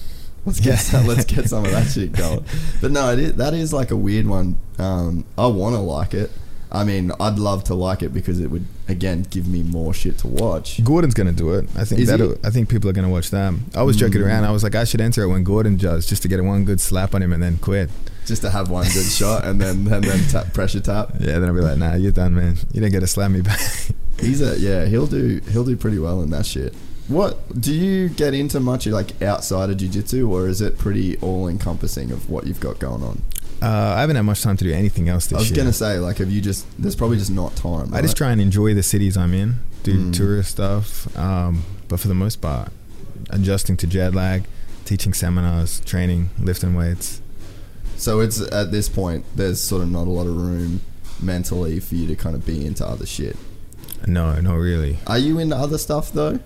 Let's get Yeah. some, let's get some of that shit going. But no, it is, that is like a weird one. Um, I want to like it. I mean, I'd love to like it because it would again give me more shit to watch. Gordon's gonna do it. I think that? I think people are gonna watch them. I was joking Mm. around. I was like, I should enter it when Gordon does, just to get one good slap on him and then quit. Just to have one good shot and then and then tap, pressure tap. Yeah, then I'll be like, Nah, you're done, man. You didn't get to slap me back. He's a yeah. He'll do he'll do pretty well in that shit. What do you get into much like outside of jiu-jitsu or is it pretty all encompassing of what you've got going on? Uh, I haven't had much time to do anything else this year. I was year. gonna say like have you just there's probably just not time. I just try and enjoy the cities I'm in, do Mm. tourist stuff. Um, but for the most part, adjusting to jet lag, teaching seminars, training, lifting weights. So it's at this point, there's sort of not a lot of room mentally for you to kind of be into other shit. No, not really. Are you into other stuff though?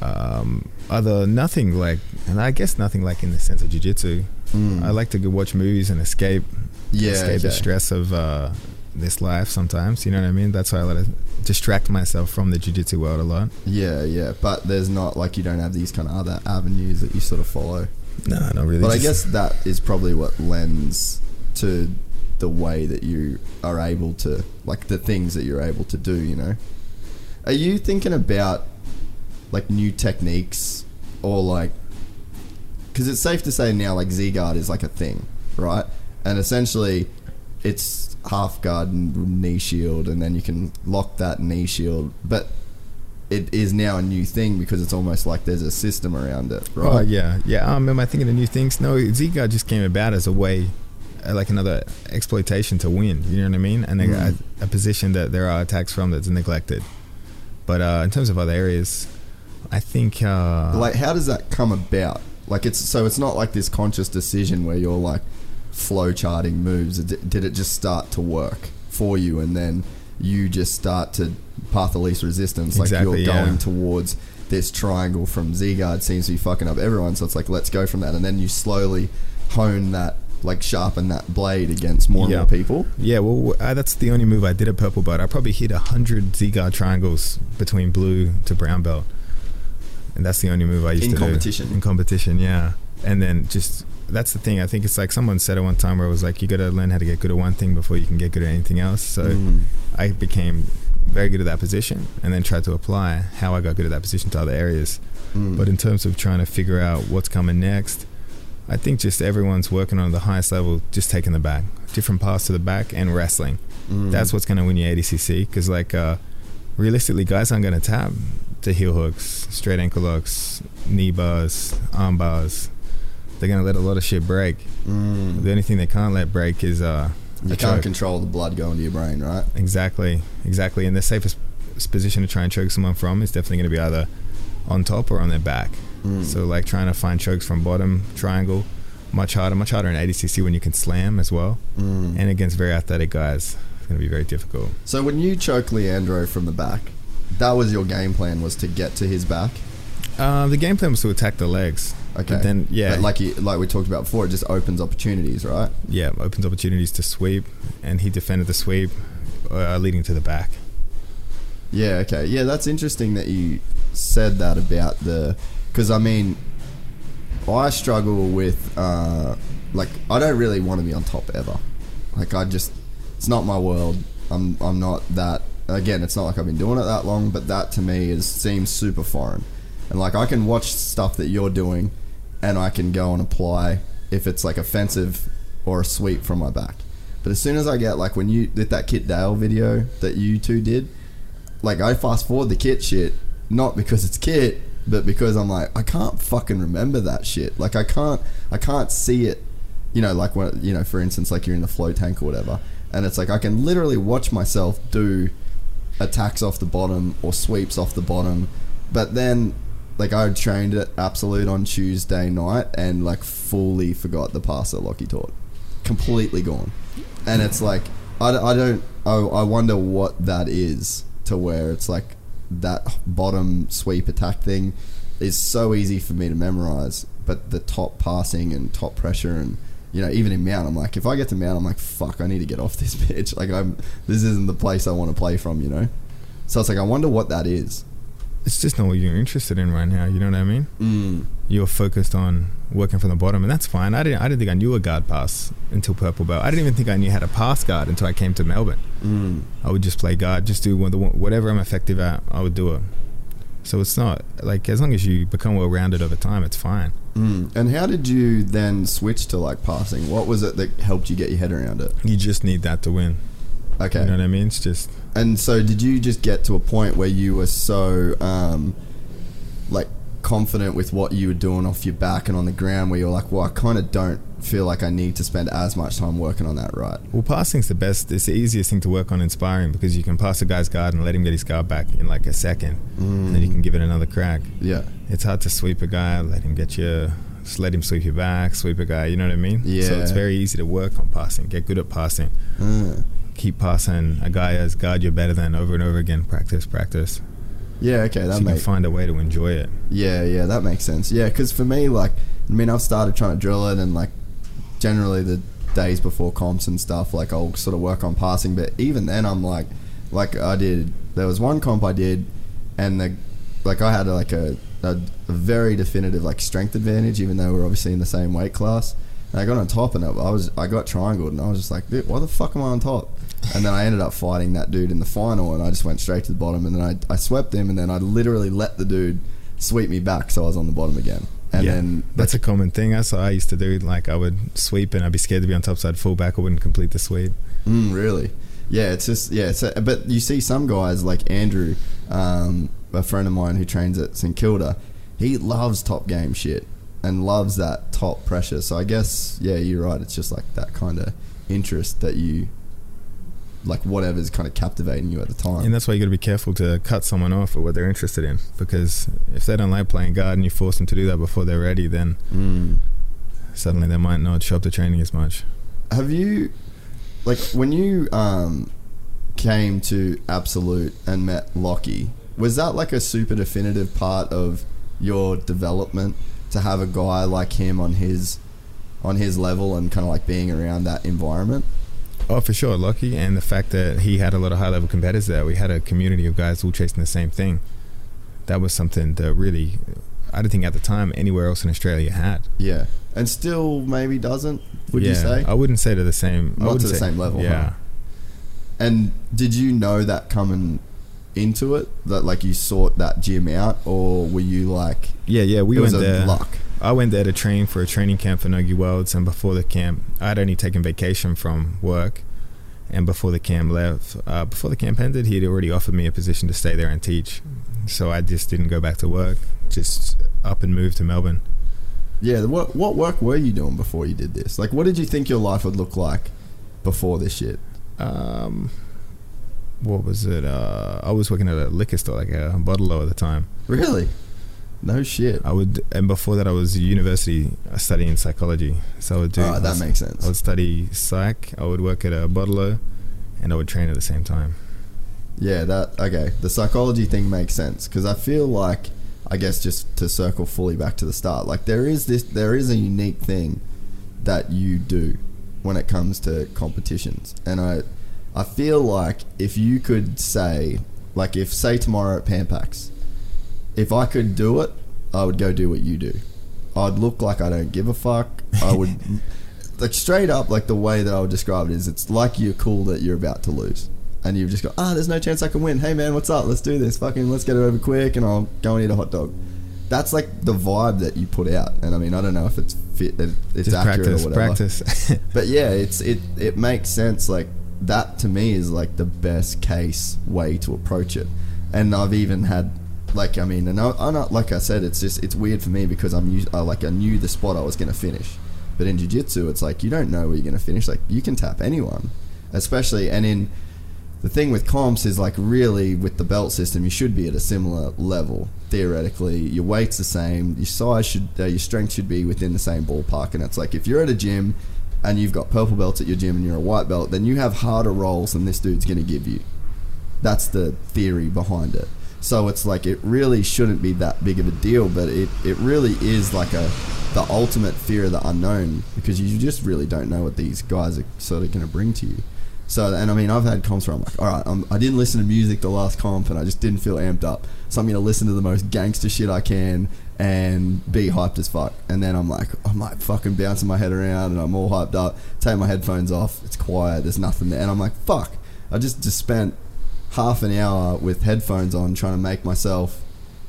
Um, other nothing like, and I guess nothing like in the sense of jujitsu. Mm. I like to go watch movies and escape, Yeah, escape the stress of uh, this life. Sometimes, you know what I mean. That's why I let it distract myself from the jujitsu world a lot. Yeah, yeah, but there's not like you don't have these kind of other avenues that you sort of follow. No, not really. But I guess that is probably what lends to the way that you are able to, like the things that you're able to do. You know, are you thinking about like new techniques or like? Because it's safe to say now, like Z guard is like a thing, right? And essentially, it's half guard and knee shield, and then you can lock that knee shield, but. It is now a new thing because it's almost like there's a system around it, right? Oh yeah, yeah. Um, am I thinking of new things? No, Z guard just came about as a way, uh, like another exploitation to win. You know what I mean? And Mm. a, a position that there are attacks from that's neglected. But uh, in terms of other areas, I think uh, like how does that come about like it's so it's not like this conscious decision where you're like flow charting moves Did- did it just start to work for you and then you just start to path of least resistance like Exactly, you're yeah. going towards this triangle from Z-guard seems to be fucking up everyone so it's like let's go from that and then you slowly hone that like sharpen that blade against more Yeah. and more people Yeah, well, uh, that's the only move I did at purple belt. I probably hit a hundred Z-guard triangles between blue to brown belt, and that's the only move I used In to competition? do in competition. In competition, yeah, and then just that's the thing. I think it's like someone said at one time where it was like you got to learn how to get good at one thing before you can get good at anything else. So Mm. I became very good at that position, and then tried to apply how I got good at that position to other areas. Mm. But in terms of trying to figure out what's coming next, I think just everyone's working on the highest level, just taking the back, different paths to the back, and wrestling. Mm. That's what's going to win you ADCC. Because like uh, realistically, guys aren't going to tap to heel hooks, straight ankle locks, knee bars, arm bars. They're going to let a lot of shit break. Mm. The only thing they can't let break is uh, you can't choke. control the blood going to your brain right Exactly, exactly. And the safest position to try and choke someone from is definitely going to be either on top or on their back. Mm. So like trying to find chokes from bottom triangle, much harder, much harder in ADCC when you can slam as well, Mm. and against very athletic guys, it's going to be very difficult. So when you choke Leandro from the back, that was your game plan was to get to his back. Uh, the game plan was to attack the legs. Okay. But then yeah, But like you, like we talked about before, it just opens opportunities, right? yeah, opens opportunities to sweep, and he defended the sweep, uh, leading to the back. Yeah, okay. Yeah, that's interesting that you said that about the. Because, I mean, I struggle with. Uh, like, I don't really want to be on top ever. Like, I just. It's not my world. I'm, I'm not that. Again, it's not like I've been doing it that long, but that to me is seems super foreign. And, like, I can watch stuff that you're doing and I can go and apply if it's, like, offensive or a sweep from my back. But as soon as I get, like, when you did that Kit Dale video that you two did, like I fast forward the kit shit, not because it's kit, but because I'm like I can't fucking remember that shit. Like I can't I can't see it. You know, like when you know, for instance, like you're in the flow tank or whatever, and it's like I can literally watch myself do attacks off the bottom or sweeps off the bottom, but then like I trained at Absolute on Tuesday night and like fully forgot the pass that Lockie taught, completely gone, and it's like I, I don't I, I wonder what that is to where it's like that bottom sweep attack thing is so easy for me to memorize, but the top passing and top pressure and you know even in mount, I'm like if I get to mount, I'm like fuck, I need to get off this bitch. Like I'm this isn't the place I want to play from, you know. So it's like I wonder what that is. It's just not what you're interested in right now. You know what I mean? Mm. You're focused on working from the bottom, and that's fine. I didn't. I didn't think I knew a guard pass until purple belt. I didn't even think I knew how to pass guard until I came to Melbourne. Mm. I would just play guard, just do whatever I'm effective at. I would do it. So it's not like as long as you become well rounded over time, it's fine. Mm. And how did you then switch to like passing? What was it that helped you get your head around it? You just need that to win. Okay. You know what I mean? It's just And so, did you just get to a point where you were so, um, like, confident with what you were doing off your back and on the ground, where you're like, well, I kind of don't feel like I need to spend as much time working on that, right? well, passing's the best. It's the easiest thing to work on inspiring because you can pass a guy's guard and let him get his guard back in like a second, and then you can give it another crack. Yeah. It's hard to sweep a guy, let him get you, just let him sweep you back, sweep a guy. You know what I mean? Yeah. So it's very easy to work on passing. Get good at passing. Uh, Keep passing a guy as guard you're better than over and over again. Practice, practice. Yeah. Okay. so That you can makes. find a way to enjoy it. Yeah. Yeah. That makes sense. Yeah. Because for me, like, I mean, I've started trying to drill it, and like, generally the days before comps and stuff, like, I'll sort of work on passing. But even then, I'm like, like I did. There was one comp I did, and the like I had like a, a, a very definitive like strength advantage, even though we're obviously in the same weight class. And I got on top, and I I was I got triangled, and I was just like, why the fuck am I on top? And then I ended up fighting that dude in the final, and I just went straight to the bottom, and then I, I swept him, and then I literally let the dude sweep me back, so I was on the bottom again. And yeah, then that's a common thing. That's what I used to do. Like I would sweep and I'd be scared to be on top, so I'd fall back. I wouldn't complete the sweep. Mm, really? Yeah, it's just yeah. It's a, but you see some guys like Andrew, um, a friend of mine who trains at St Kilda. He loves top game shit and loves that top pressure. So I guess yeah, you're right. It's just like that kind of interest that you like whatever's kind of captivating you at the time. And that's why you got to be careful to cut someone off at what they're interested in. Because if they don't like playing guard and you force them to do that before they're ready, then Mm. suddenly they might not show up to training as much. Have you, like, when you um, came to Absolute and met Lockie, was that like a super definitive part of your development to have a guy like him on his on his level and kind of like being around that environment? Oh, for sure, Lockie, and the fact that he had a lot of high-level competitors there. We had a community of guys all chasing the same thing. That was something that really, I don't think at the time anywhere else in Australia had. Yeah, and still maybe doesn't. Would you say? I wouldn't say to the same. I Not to wouldn't the say- same level, Yeah. huh? And did you know that coming into it that like you sought that gym out, or were you like Yeah, yeah, we it was went a there. luck? I went there to train for a training camp for Nogi Worlds, and before the camp, I'd only taken vacation from work. And before the camp left, uh, before the camp ended, he had already offered me a position to stay there and teach. So I just didn't go back to work, just up and moved to Melbourne. Yeah, what what work were you doing before you did this? Like, what did you think your life would look like before this shit? Um, what was it? Uh, I was working at a liquor store, like a bottle at the time. Really? No shit. I would, and before that, I was university uh, studying psychology. So I would do. Oh, that makes sense. I would study psych. I would work at a bottle, and I would train at the same time. Yeah, that okay. The psychology thing makes sense because I feel like I guess just to circle fully back to the start, like there is this, there is a unique thing that you do when it comes to competitions, and I, I feel like if you could say Like if say tomorrow at Pan Pacs, if I could do it, I would go do what you do. I'd look like I don't give a fuck. I would like straight up like the way that I would describe it is it's like you're cool that you're about to lose. And you've just got, ah, there's no chance I can win. Hey man, what's up? Let's do this. Fucking let's get it over quick and I'll go and eat a hot dog. That's like the vibe that you put out. And I mean, I don't know if it's fit if it's Just accurate practice, or whatever. practice. But yeah, it's it it makes sense. Like that to me is like the best case way to approach it. And I've even had like I mean, and I, I not like I said, it's just it's weird for me because I'm used, I, like I knew the spot I was going to finish. But in jiu-jitsu, it's like you don't know where you're going to finish. Like you can tap anyone, especially and in the thing with comps is like really with the belt system, you should be at a similar level theoretically. Your weight's the same, your size should, uh, your strength should be within the same ballpark. And it's like if you're at a gym and you've got purple belts at your gym and you're a white belt, then you have harder rolls than this dude's going to give you. That's the theory behind it. So it's like it really shouldn't be that big of a deal, but it, it really is like a the ultimate fear of the unknown because you just really don't know what these guys are sort of going to bring to you. So and I mean I've had comps where I'm like, all right, I'm, I didn't listen to music the last comp and I just didn't feel amped up, so I'm going to listen to the most gangster shit I can and be hyped as fuck. And then I'm like, I'm like fucking bouncing my head around and I'm all hyped up. Take my headphones off, it's quiet, there's nothing there, and I'm like, fuck, I just just spent half an hour with headphones on trying to make myself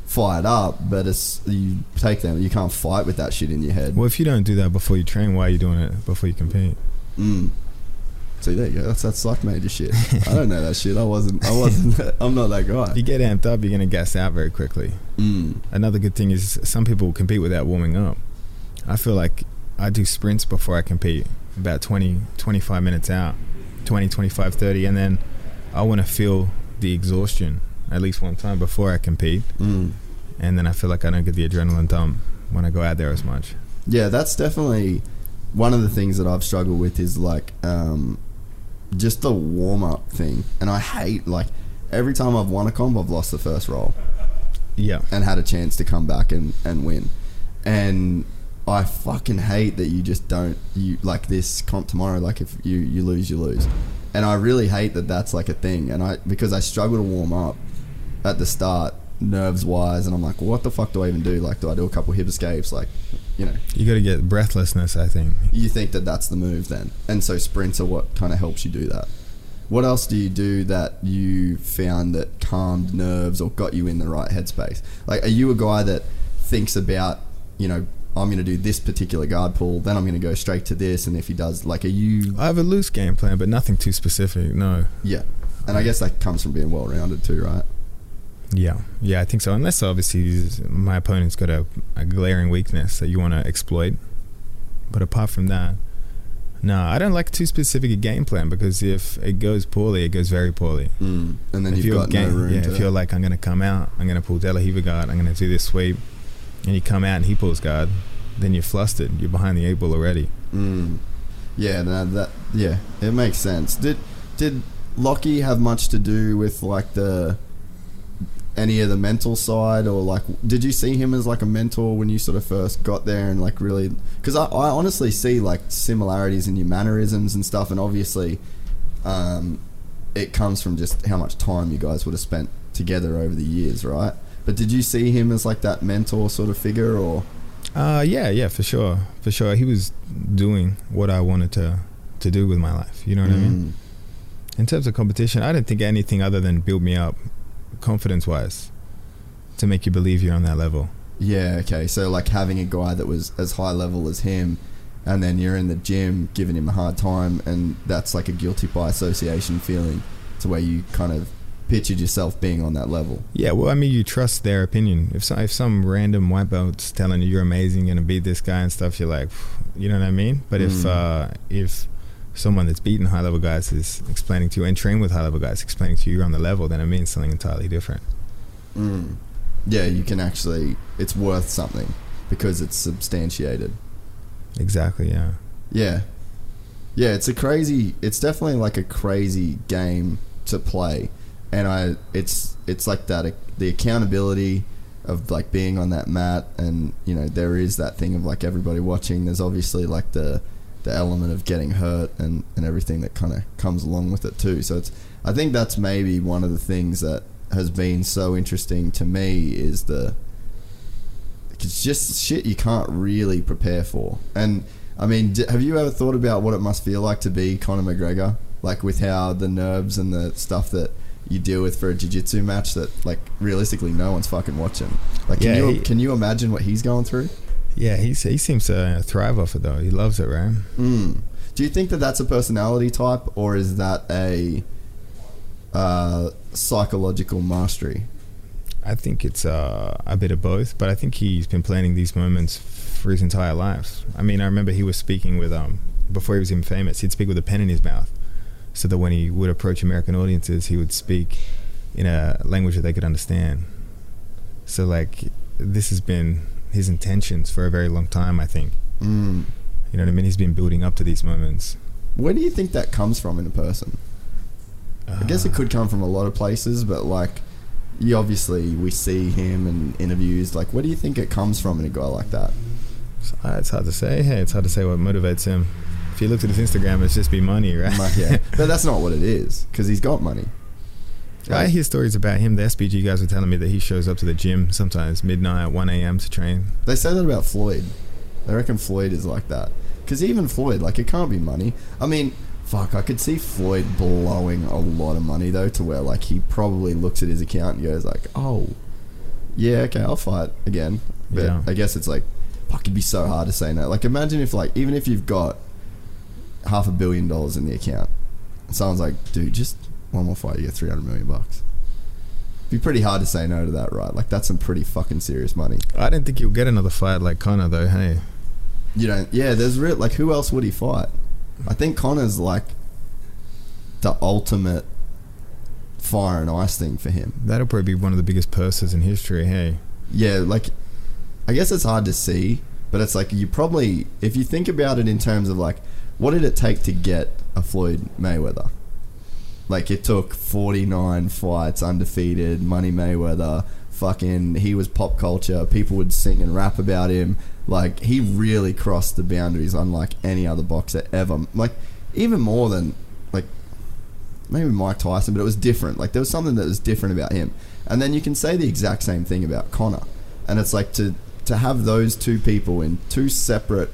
fired up, but it's you take them, you can't fight with that shit in your head. well, if you don't do that before you train, why are you doing it before you compete? Mm. See, there you go. That's that suck major shit. I don't know that shit. I wasn't. I wasn't. I'm not that guy. If you get amped up, you're gonna gas out very quickly. Mm. Another good thing is some people compete without warming up. I feel like I do sprints before I compete, about 20, 25 minutes out, 20, 25, 30, and then I want to feel the exhaustion at least one time before I compete, Mm. and then I feel like I don't get the adrenaline dump when I go out there as much. Yeah, that's definitely one of the things that I've struggled with is like um, just the warm up thing, and I hate like every time I've won a comp, I've lost the first roll. Yeah, and had a chance to come back and, and win. And I fucking hate that you just don't you like this comp tomorrow. Like if you you lose, you lose. And I really hate that that's like a thing. And I because I struggle to warm up at the start, nerves wise, and I'm like, what the fuck do I even do? Like, do I do a couple hip escapes? Like, you know, you got to get breathlessness. I think. you think that that's the move then, and so sprints are what kind of helps you do that. What else do you do that you found that calmed nerves or got you in the right headspace? Like, are you a guy that thinks about, you know, I'm going to do this particular guard pull, then I'm going to go straight to this, and if he does, like, are you? I have a loose game plan, but nothing too specific. No. Yeah, and I guess that comes from being well rounded too, right? Yeah, yeah, I think so. Unless obviously my opponent's got a, a glaring weakness that you want to exploit, but apart from that, no, I don't like too specific a game plan because if it goes poorly, it goes very poorly. Mm. And then if you've got game, no room yeah, to. if you're like I'm gonna come out, I'm gonna pull De La Riva guard, I'm gonna do this sweep, and you come out and he pulls guard, then you're flustered. You're behind the eight ball already. Mm. Yeah, no, that yeah, it makes sense. Did did Lockie have much to do with like the any of the mental side, or like did you see him as like a mentor when you sort of first got there and like really? Because I, I honestly see like similarities in your mannerisms and stuff, and obviously, um, it comes from just how much time you guys would have spent together over the years, right? But did you see him as like that mentor sort of figure, or? Uh, yeah, yeah, for sure, for sure. He was doing what I wanted to to do with my life. You know what I mean? Mm. In terms of competition, I didn't think anything other than build me up, confidence wise, to make you believe you're on that level. Yeah, okay. So like having a guy that was as high level as him and then you're in the gym giving him a hard time and that's like a guilty by association feeling to where you kind of pictured yourself being on that level. Yeah, well, I mean, you trust their opinion. If some, if some random white belt's telling you you're amazing, gonna beat this guy and stuff, you're like, you know what I mean. But if Mm. uh, if someone that's beaten high level guys is explaining to you and trained with high level guys explaining to you you're on the level, then it means something entirely different. Mm. Yeah, you can actually it's worth something because it's substantiated. Exactly. Yeah. Yeah. Yeah, it's a crazy it's definitely like a crazy game to play. And I it's it's like that the accountability of like being on that mat and you know there is that thing of like everybody watching there's obviously like the the element of getting hurt and and everything that kind of comes along with it too so it's i think that's maybe one of the things that has been so interesting to me is the it's just shit you can't really prepare for. And I mean, have you ever thought about what it must feel like to be Conor McGregor? Like with how the nerves and the stuff that you deal with for a jiu-jitsu match that like realistically no one's fucking watching. Like can Yeah, you he- can you imagine what he's going through? Yeah, he's, he seems to thrive off it though. He loves it, right? Mm. Do you think that that's a personality type or is that a uh, psychological mastery? I think it's uh, a bit of both, but I think he's been planning these moments for his entire life. I mean, I remember he was speaking with um before he was even famous. He'd speak with a pen in his mouth, so that when he would approach American audiences, he would speak in a language that they could understand. So like, this has been his intentions for a very long time. I think. Mm. You know what I mean? He's been building up to these moments. Where do you think that comes from in a person? I guess it could come from a lot of places, but like, you obviously we see him in interviews. Like, where do you think it comes from in a guy like that? Uh, It's hard to say. Hey, it's hard to say what motivates him. If you looked at his Instagram, it's just be money, right? Like, yeah, but that's not what it is because he's got money. I hear stories about him. The SBG guys were telling me that he shows up to the gym sometimes midnight, 1 a.m. to train. They say that about Floyd. They reckon Floyd is like that. Because even Floyd, like, it can't be money. I mean, fuck, I could see Floyd blowing a lot of money, though, to where, like, he probably looks at his account and goes, like, oh, yeah, okay, I'll fight again. But Yeah. I guess it's like, fuck, it'd be so hard to say no. Like, imagine if, like, even if you've got half a billion dollars in the account, and someone's like, dude, just one more fight, you get 300 million bucks. It'd be pretty hard to say no to that, right? Like, that's some pretty fucking serious money. I don't think he'll get another fight like Conor, though. Hey, You don't. Yeah, there's real. Like, who else would he fight? I think Conor's like the ultimate fire and ice thing for him. that'll probably be one of the biggest purses in history. Hey, Yeah, like I guess it's hard to see, but it's like you probably if you think about it in terms of like what did it take to get a Floyd Mayweather? Like it took 49 fights undefeated, Money Mayweather, fucking he was pop culture, people would sing and rap about him. Like he really crossed the boundaries unlike any other boxer ever. Like even more than like maybe Mike Tyson, but it was different. Like there was something that was different about him. And then you can say the exact same thing about Conor. And it's like to to have those two people in two separate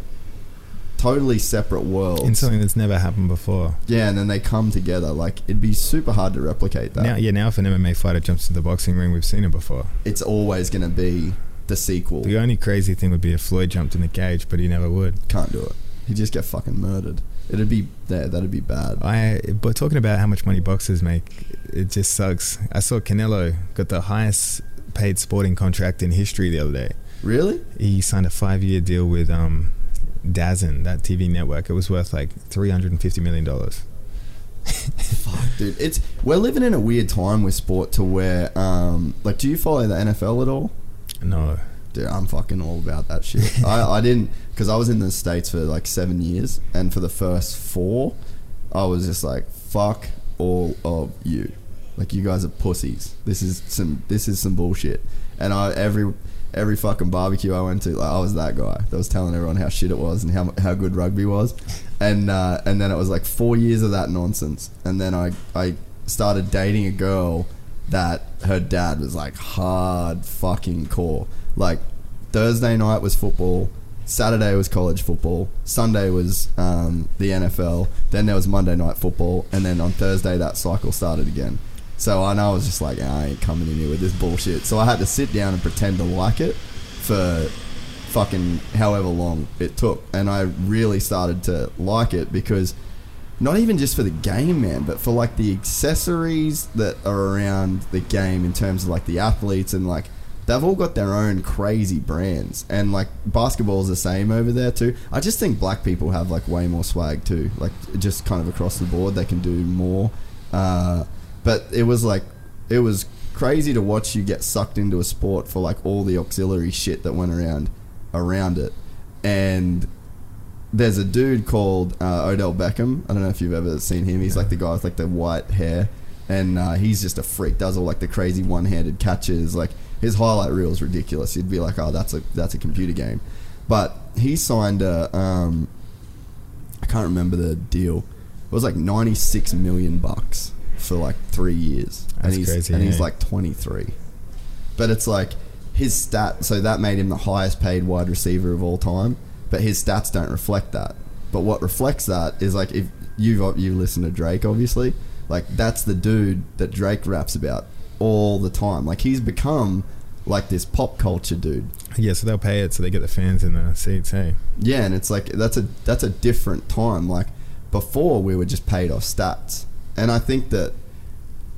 totally separate worlds. in something that's never happened before. yeah, and then they come together. Like it'd be super hard to replicate that. Now, yeah, now if an MMA fighter jumps into the boxing ring, we've seen it before. It's always going to be the sequel. The only crazy thing would be if Floyd jumped in the cage, but he never would. Can't do it. He'd just get fucking murdered. It'd be there. That'd be bad. I but talking about how much money boxers make, it just sucks. I saw Canelo got the highest paid sporting contract in history the other day. Really? He signed a five year deal with um, DAZN, that TV network. It was worth like three hundred and fifty million dollars. Fuck, dude. It's we're living in a weird time with sport to where, um, like, do you follow the NFL at all? No, Dude, I'm fucking all about that shit. I, I didn't because I was in the states for like seven years, and for the first four, I was just like, "Fuck all of you, like you guys are pussies. This is some this is some bullshit." And I every every fucking barbecue I went to, like, I was that guy that was telling everyone how shit it was and how how good rugby was, and uh, and then it was like four years of that nonsense, and then I I started dating a girl that her dad was like hard fucking core. Like Thursday night was football, Saturday was college football, Sunday was um, the NFL, then there was Monday night football, and then on Thursday that cycle started again. So I know I was just like, I ain't coming in here with this bullshit. So I had to sit down and pretend to like it for fucking however long it took. And I really started to like it because not even just for the game, man, but for like the accessories that are around the game in terms of like the athletes and like they've all got their own crazy brands. And like basketball's the same over there too. I just think black people have like way more swag too. Like just kind of across the board, they can do more. Uh, but it was like, it was crazy to watch you get sucked into a sport for like all the auxiliary shit that went around around it. And there's a dude called uh, Odell Beckham. I don't know if you've ever seen him. He's like the guy with like the white hair, and uh, he's just a freak. Does all like the crazy one-handed catches. Like his highlight reel is ridiculous. You'd be like, oh, that's a that's a computer game. But he signed a, um, I can't remember the deal. It was like 96 million bucks for like three years, and That's he's crazy, and he's yeah. like 23. But it's like his stat, so that made him the highest paid wide receiver of all time. But his stats don't reflect that. But what reflects that is like if you've you listen to Drake, obviously, like that's the dude that Drake raps about all the time. Like he's become like this pop culture dude. Yeah, so they'll pay it so they get the fans in the seats. Hey, Yeah, and it's like that's a that's a different time. Like before, we were just paid off stats, and I think that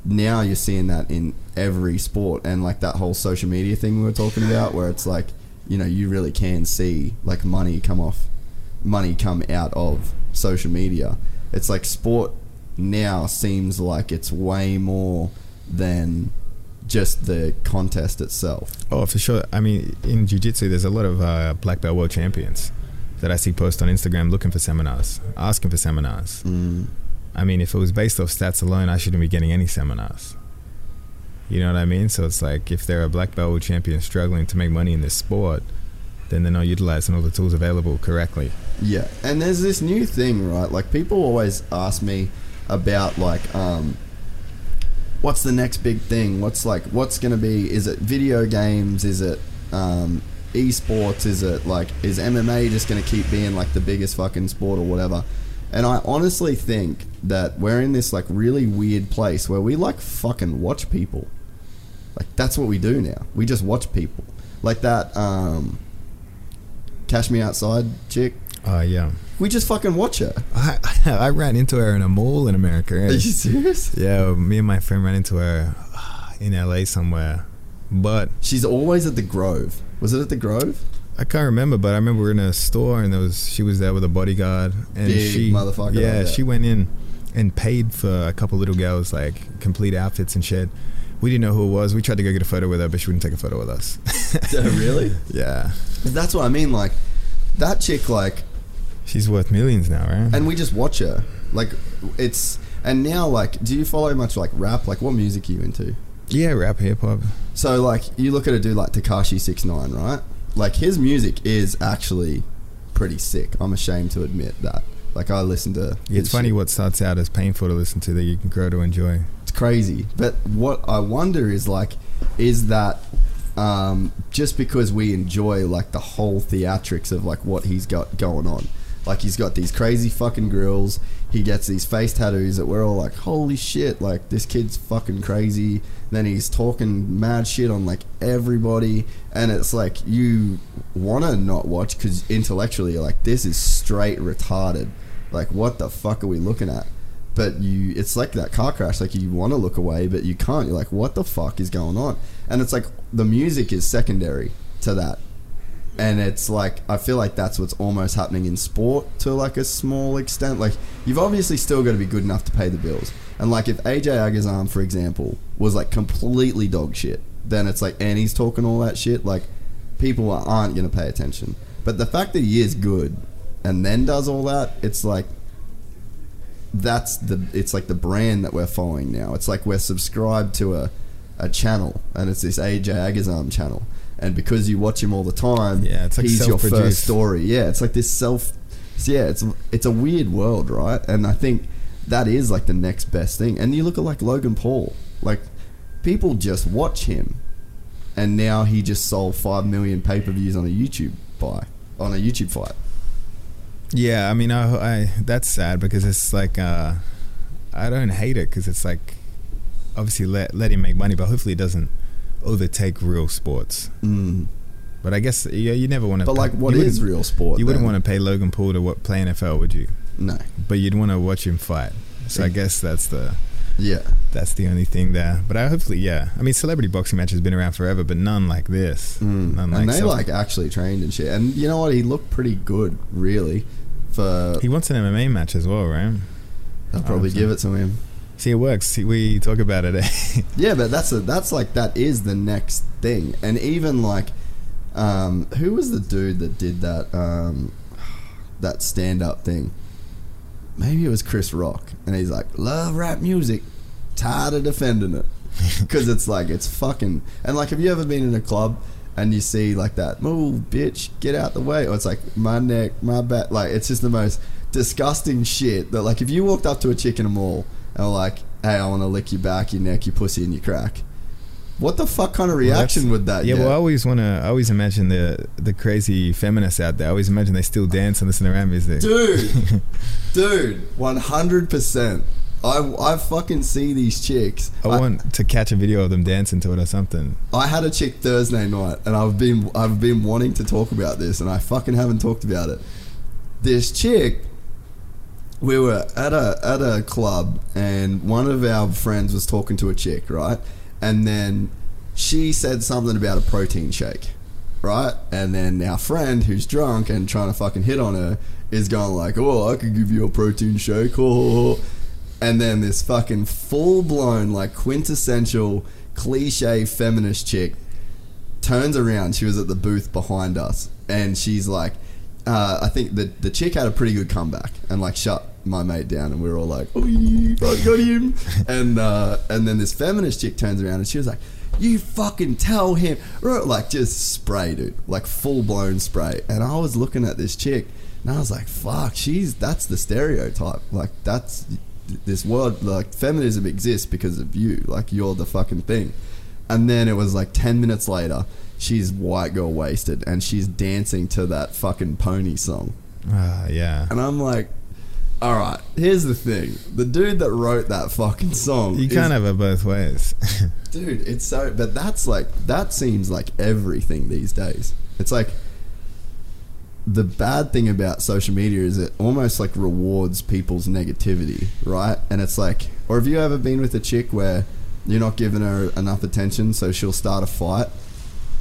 now you're seeing that in every sport, and like that whole social media thing we were talking about, where it's like you know you really can see like money come off, money come out of social media. It's like sport now seems like it's way more than just the contest itself. oh for sure. I mean, in jiu-jitsu, there's a lot of uh, black belt world champions that I see post on Instagram looking for seminars, asking for seminars. Mm. I mean, if it was based off stats alone, I shouldn't be getting any seminars. You know what I mean? So it's like if they're a black belt champion struggling to make money in this sport, then they're not utilizing all the tools available correctly. Yeah, and there's this new thing, right? Like people always ask me about like um what's the next big thing? What's like what's going to be is it video games? Is it um esports? Is it like is MMA just going to keep being like the biggest fucking sport or whatever? And I honestly think that we're in this like really weird place where we like fucking watch people. Like that's what we do now. We just watch people. Like that um Cash Me Outside chick. Uh, yeah. We just fucking watch her. I, I ran into her in a mall in America. Are you serious? Yeah, me and my friend ran into her uh, in LA somewhere. But She's always at the Grove. Was it at the Grove? I can't remember, but I remember we were in a store and there was she was there with a bodyguard and Big she motherfucker Yeah, like she went in and paid for a couple little girls like complete outfits and shit. We didn't know who it was. We tried to go get a photo with her, but she wouldn't take a photo with us. Oh, really? yeah. That's what I mean. Like that chick. Like, She's worth millions now, right? and we just watch her. Like, it's and now like, do you follow much like rap? Like, what music are you into? yeah, rap, hip hop. So like, you look at a dude like Tekashi Six Nine, right? Like his music is actually pretty sick. I'm ashamed to admit that. Like I listen to. his It's funny shit. what starts out as painful to listen to that you can grow to enjoy. It's crazy. But what I wonder is like, is that um, just because we enjoy like the whole theatrics of like what he's got going on? Like he's got these crazy fucking grills. He gets these face tattoos that we're all like, holy shit! Like this kid's fucking crazy. Then he's talking mad shit on like everybody, and it's like you want to not watch because intellectually you're like, this is straight retarded. Like what the fuck are we looking at? but you it's like that car crash like you want to look away but you can't. You're like what the fuck is going on? And it's like the music is secondary to that. And it's like i feel like that's what's almost happening in sport to like a small extent. Like you've obviously still got to be good enough to pay the bills. And like if AJ Agazarm for example was like completely dog shit then it's like and he's talking all that shit like people aren't going to pay attention but the fact that he is good and then does all that it's like that's the it's like the brand that we're following now. It's like we're subscribed to a a channel, and it's this AJ Agazarm channel. And because you watch him all the time, Yeah, it's like he's your first story. Yeah, it's like this self. Yeah, it's it's a weird world, right? And I think that is like the next best thing. And you look at like Logan Paul, like people just watch him, and now he just sold five million pay per views on a YouTube buy on a YouTube fight. Yeah, I mean, I, I that's sad because it's like uh, I don't hate it because it's like obviously let let him make money, but hopefully it doesn't overtake real sports. Mm. But I guess yeah, you never want to. But like, what is real sport? You wouldn't want to pay Logan Paul to what, play NFL, would you? No. But you'd want to watch him fight. So I guess that's the Yeah. that's the only thing there. But I hopefully yeah. I mean, celebrity boxing matches have been around forever, but none like this. Mm. None and they like actually trained and shit. And you know what? He looked pretty good, really. For He wants an MMA match as well, right? I'll probably give it to him. See, it works. See, we talk about it. eh? Yeah, but that's a, that's like that is the next thing. And even like, um, who was the dude that did that um, that stand up thing? Maybe it was Chris Rock, and he's like, "Love rap music, tired of defending it," because it's like it's fucking. And like, have you ever been in a club? And you see like that, move, bitch, get out the way. Or it's like my neck, my back. Like it's just the most disgusting shit. That like if you walked up to a chick in a mall and were like, hey, I want to lick your back, your neck, your pussy, and your crack. What the fuck kind of Well, reaction would that Yeah, get? well, I always want to. I always imagine the the crazy feminists out there. I always imagine they still dance and listen to rap music. dude, dude, one hundred percent. I I fucking see these chicks. I want to catch a video of them dancing to it or something. I had a chick Thursday night, and I've been I've been wanting to talk about this, and I fucking haven't talked about it. This chick, we were at a at a club, and one of our friends was talking to a chick, right? And then she said something about a protein shake, right? And then our friend, who's drunk and trying to fucking hit on her, is going like, "Oh, I could give you a protein shake." Oh. And then this fucking full blown, like quintessential cliche feminist chick turns around. She was at the booth behind us, and she's like, uh, I think the the chick had a pretty good comeback and like shut my mate down, and we were all like, "Oh, I got him!" and uh, and then this feminist chick turns around and she was like, "You fucking tell him!" Like just spray, dude, like full blown spray. And I was looking at this chick, and I was like, "Fuck, she's that's the stereotype. Like that's." This world, like feminism exists because of you. Like you're the fucking thing. And then it was like 10 minutes later, she's white girl wasted and she's dancing to that fucking pony song. Ah, yeah. And I'm like, all right, here's the thing. The dude that wrote that fucking song. You can't have it both ways. Dude, it's so. But that's like. That seems like everything these days. It's like. The bad thing about social media is it almost like rewards people's negativity, right? And it's like, or have you ever been with a chick where you're not giving her enough attention, so she'll start a fight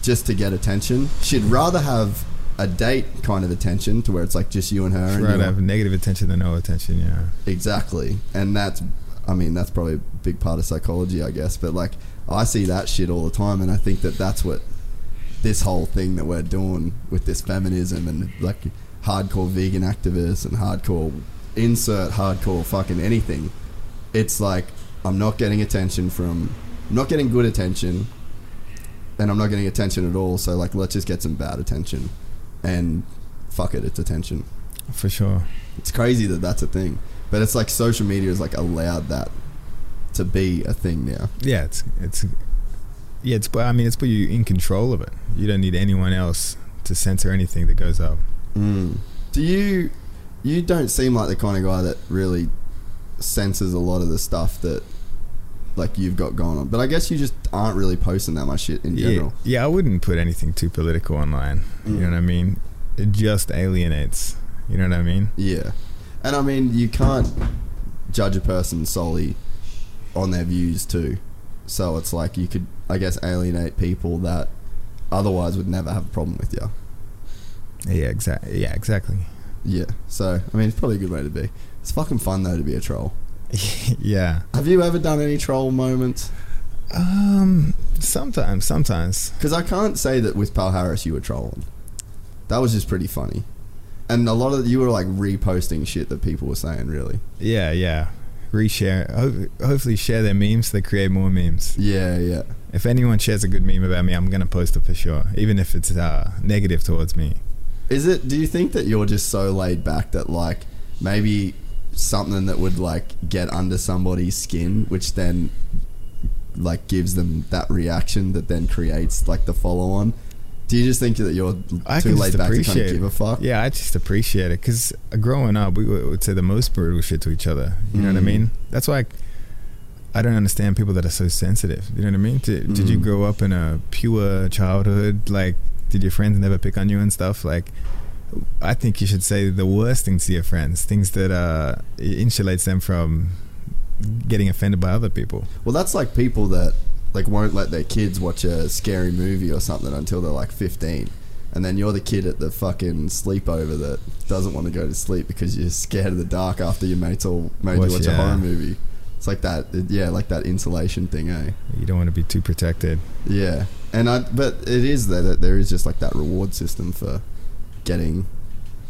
just to get attention? She'd rather have a date kind of attention to where it's like just you and her. and right, you're- have negative attention than no attention. Yeah. Exactly. And that's, I mean, that's probably a big part of psychology, I guess. But like, I see that shit all the time. And I think that that's what this whole thing that we're doing with this feminism and like hardcore vegan activists and hardcore insert hardcore fucking anything. It's like, I'm not getting attention from, I'm not getting good attention. And I'm not getting attention at all. So like, let's just get some bad attention. And fuck it, it's attention. For sure. It's crazy that that's a thing, but it's like social media has like allowed that to be a thing now. Yeah, it's it's yeah, it's but I mean, it's put you in control of it. You don't need anyone else to censor anything that goes up. Mm. Do you? You don't seem like the kind of guy that really censors a lot of the stuff that like you've got going on. But I guess you just aren't really posting that much shit in Yeah, general. yeah, I wouldn't put anything too political online. You know Mm. what I mean? It just alienates. You know what I mean? Yeah, and I mean you can't judge a person solely on their views too. So it's like you could, I guess, alienate people that otherwise would never have a problem with you. Yeah, exactly. Yeah, exactly. Yeah. So I mean, it's probably a good way to be. It's fucking fun though to be a troll. yeah. Have you ever done any troll moments? Um, sometimes, sometimes. Because I can't say that with Palhares you were trolling. That was just pretty funny. And a lot of you were like reposting shit that people were saying. Really. Yeah, yeah. Reshare. Ho- hopefully, share their memes. They create more memes. Yeah, yeah. If anyone shares a good meme about me, I'm gonna post it for sure, even if it's uh, negative towards me. Is it? Do you think that you're just so laid back that like maybe something that would like get under somebody's skin, which then like gives them that reaction that then creates like the follow on? Do you just think that you're I too laid back to kind of give a fuck? Yeah, I just appreciate it because growing up, we would say the most brutal shit to each other. You know what I Mm. mean? That's why I, I don't understand people that are so sensitive. You know what I mean? Did, did you Mm. grow up in a pure childhood? Like, did your friends never pick on you and stuff? Like, I think you should say the worst things to your friends, things that uh, insulates them from getting offended by other people. Well, that's like people that like won't let their kids watch a scary movie or something until they're like 15. And then you're the kid at the fucking sleepover that doesn't want to go to sleep because you're scared of the dark after your mates all made Watch- you watch a horror movie. It's like that, yeah, like that insulation thing, eh? You don't want to be too protected. Yeah, and I, but it is that there is just like that reward system for getting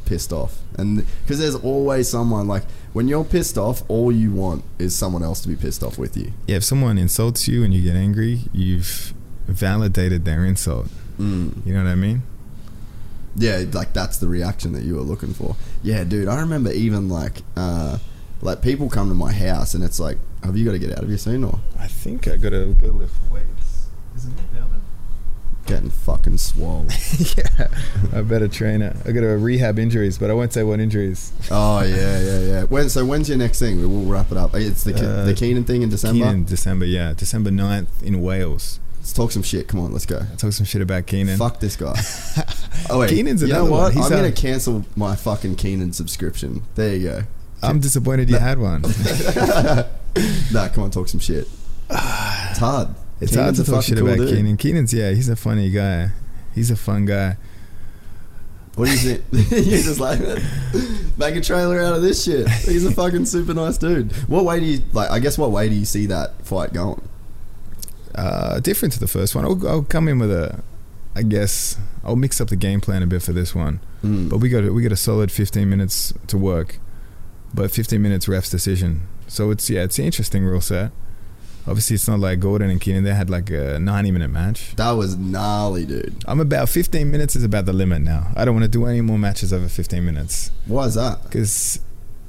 pissed off, and because there's always someone like when you're pissed off, all you want is someone else to be pissed off with you. Yeah, if someone insults you and you get angry, you've validated their insult. Mm. You know what I mean? Yeah, like that's the reaction that you were looking for. Yeah, dude, I remember even like uh, Like people come to my house and it's like, have you got to get out of here soon or I think I got to go lift weights. Isn't it down getting fucking swole? yeah, I better train it. I got to rehab injuries, but I won't say what injuries. oh yeah, yeah, yeah. When so when's your next thing? We'll wrap it up. It's the Uh, the Keenan thing in December. Keenan, December, yeah, December 9th in Wales. Let's talk some shit. Come on, let's go. Talk some shit about Keenan. Fuck this guy. oh wait, Keenan's you know another one. what? He's I'm gonna cancel my fucking Keenan subscription. There you go. I'm disappointed you had one. Nah, come on, talk some shit. It's hard. It's Keenan's hard to talk shit cool about dude. Keenan. Keenan's yeah, he's a funny guy. He's a fun guy. What do you think? you just like make a trailer out of this shit. He's a fucking super nice dude. What way do you like? I guess what way do you see that fight going? Uh, different to the first one. I'll, I'll come in with a, I guess I'll mix up the game plan a bit for this one. Mm. But we got we got a solid 15 minutes to work, but 15 minutes ref's decision. So it's yeah, it's an interesting rule set. Obviously, it's not like Gordon and Keenan. They had like a 90 minute match. That was gnarly, dude. I'm about 15 minutes is about the limit now. I don't want to do any more matches over 15 minutes Why is that? because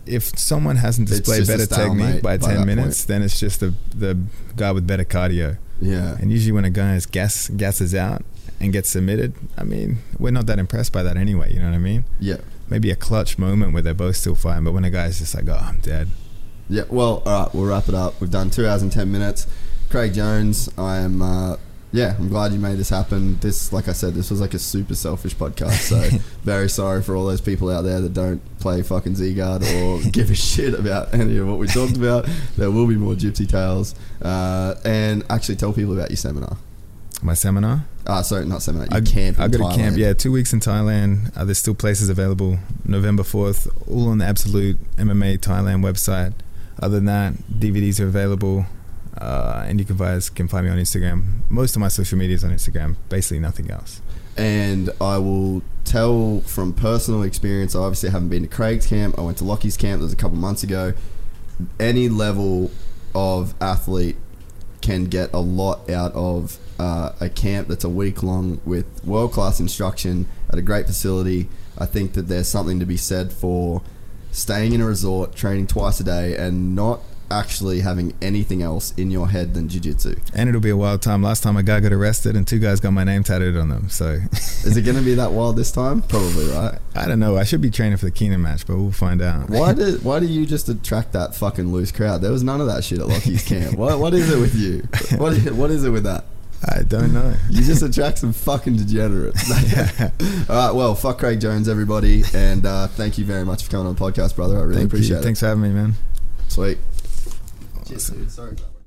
if someone hasn't displayed better technique by by 10 that minutes, then it's just the the guy with better cardio. Yeah. And usually when a guy is gas gasses out and gets submitted, I mean, we're not that impressed by that anyway. You know what I mean? Yeah. Maybe a clutch moment where they're both still fighting, but when a guy's just like, "Oh, I'm dead," Yeah. Well, all right. We'll wrap it up. We've done two hours and ten minutes. Craig Jones. I am. Uh, yeah, I'm glad you made this happen. This, like I said, this was like a super selfish podcast. So very sorry for all those people out there that don't play fucking Z-Guard or give a shit about any of what we talked about. There will be more Gypsy Tales. Uh, and actually tell people about your seminar. my seminar. Ah, sorry, not seminar. I, camp. I got a camp. Yeah, two weeks in Thailand. Uh, there's still places available. November fourth, all on the Absolute MMA Thailand website. Other than that, DVDs are available, uh, and you can guys can find me on Instagram. Most of my social media is on Instagram. Basically, nothing else. and I will tell from personal experience. I obviously haven't been to Craig's camp. I went to Lockie's camp. That was a couple months ago. Any level of athlete can get a lot out of uh, a camp that's a week long with world class instruction at a great facility. I think that there's something to be said for staying in a resort, training twice a day, and not actually having anything else in your head than jiu-jitsu. And it'll be a wild time. Last time a guy got arrested, and two guys got my name tattooed on them. So Is it going to be that wild this time? Probably, right? I don't know. I should be training for the Keenan match, but we'll find out. Why did why do you just attract that fucking loose crowd? There was none of that shit at Lockie's camp. What what is it with you? What what is it with that? I don't know. You just attract some fucking degenerates. All right, well, fuck Craig Jones, everybody, and uh, thank you very much for coming on the podcast, brother. I really Thank appreciate you. it. Thanks for having me, man. Sweet. Cheers, dude. Sorry about that.